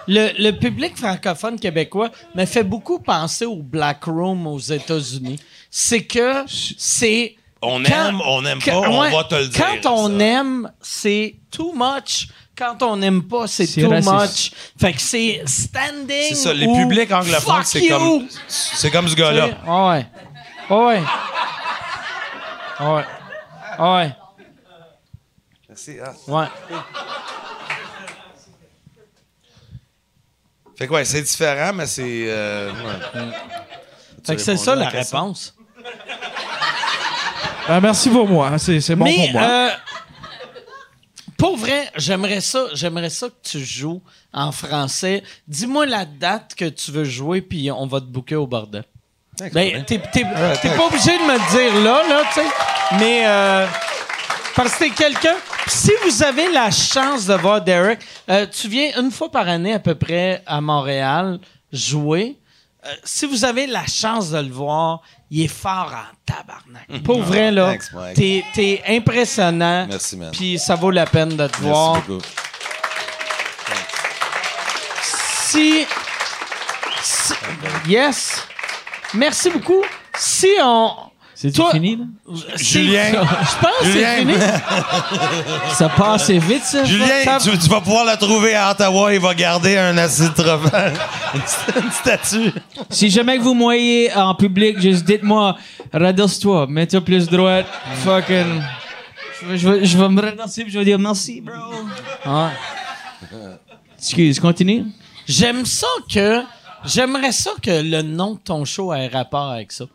le, le public francophone québécois me fait beaucoup penser au Black Room aux États-Unis. C'est que c'est. On quand- aime, on n'aime quand- pas, on ouais, va te le dire. Quand on ça. aime, c'est too much. Quand on n'aime pas, c'est too raciste. much. Fait que c'est standing. C'est ça, les ou publics anglophones, fuck c'est you. comme, c'est comme ce gars-là. Ouais. Ouais. Ouais. Ouais. Ah. Ouais. Fait que ouais, c'est différent, mais c'est. euh, ouais. Fait que c'est ça la réponse. Ah, merci pour moi. C'est c'est bon Mais pour moi. euh, pour vrai, j'aimerais ça, j'aimerais ça que tu joues en français. Dis-moi la date que tu veux jouer, puis on va te booker au bordel. Ben, t'es, t'es- t'es pas obligé de me le dire là, là, tu sais. Mais euh, parce que t'es quelqu'un. Si vous avez la chance de voir Derek, euh, tu viens une fois par année à peu près à Montréal jouer. Euh, si vous avez la chance de le voir, il est fort en tabarnak. Pour vrai, là, t'es, t'es impressionnant. Merci, man. Puis ça vaut la peine de te voir. Merci beaucoup. Si, si- Yes. Merci beaucoup. Si on. C'est Toi- fini, là? Julien. Je pense que c'est Julien. fini. Ça passe assez vite, ça. Julien, Ça- tu, tu vas pouvoir le trouver à Ottawa. Il va garder un acide trophée. une, une statue. Si jamais que vous me voyez en public, juste dites-moi, redresse-toi, mets-toi plus droite, fucking. Je vais, je vais- je vais me redresser puis je vais dire merci, bro. Ouais. Excuse, continue. J'aime ça que. J'aimerais ça que le nom de ton show ait rapport avec ça.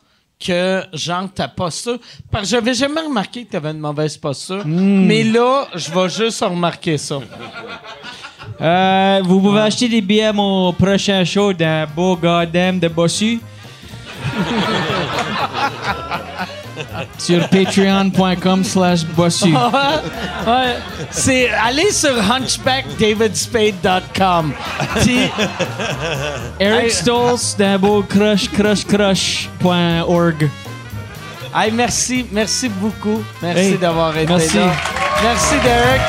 Que, genre, ta posture. Parce que j'avais jamais remarqué que t'avais une mauvaise posture. Mais là, je vais juste remarquer ça. Euh, vous pouvez acheter des billets à mon prochain show d'un beau goddamn de Bossu. Sur patreon.com slash bossu. Ouais. C'est aller sur hunchbackdavidspade.com. Puis, Eric Stoltz d'un beau crush crush crush.org. Hey, merci, merci beaucoup. Merci Hey, d'avoir été merci. là. Merci, Derek.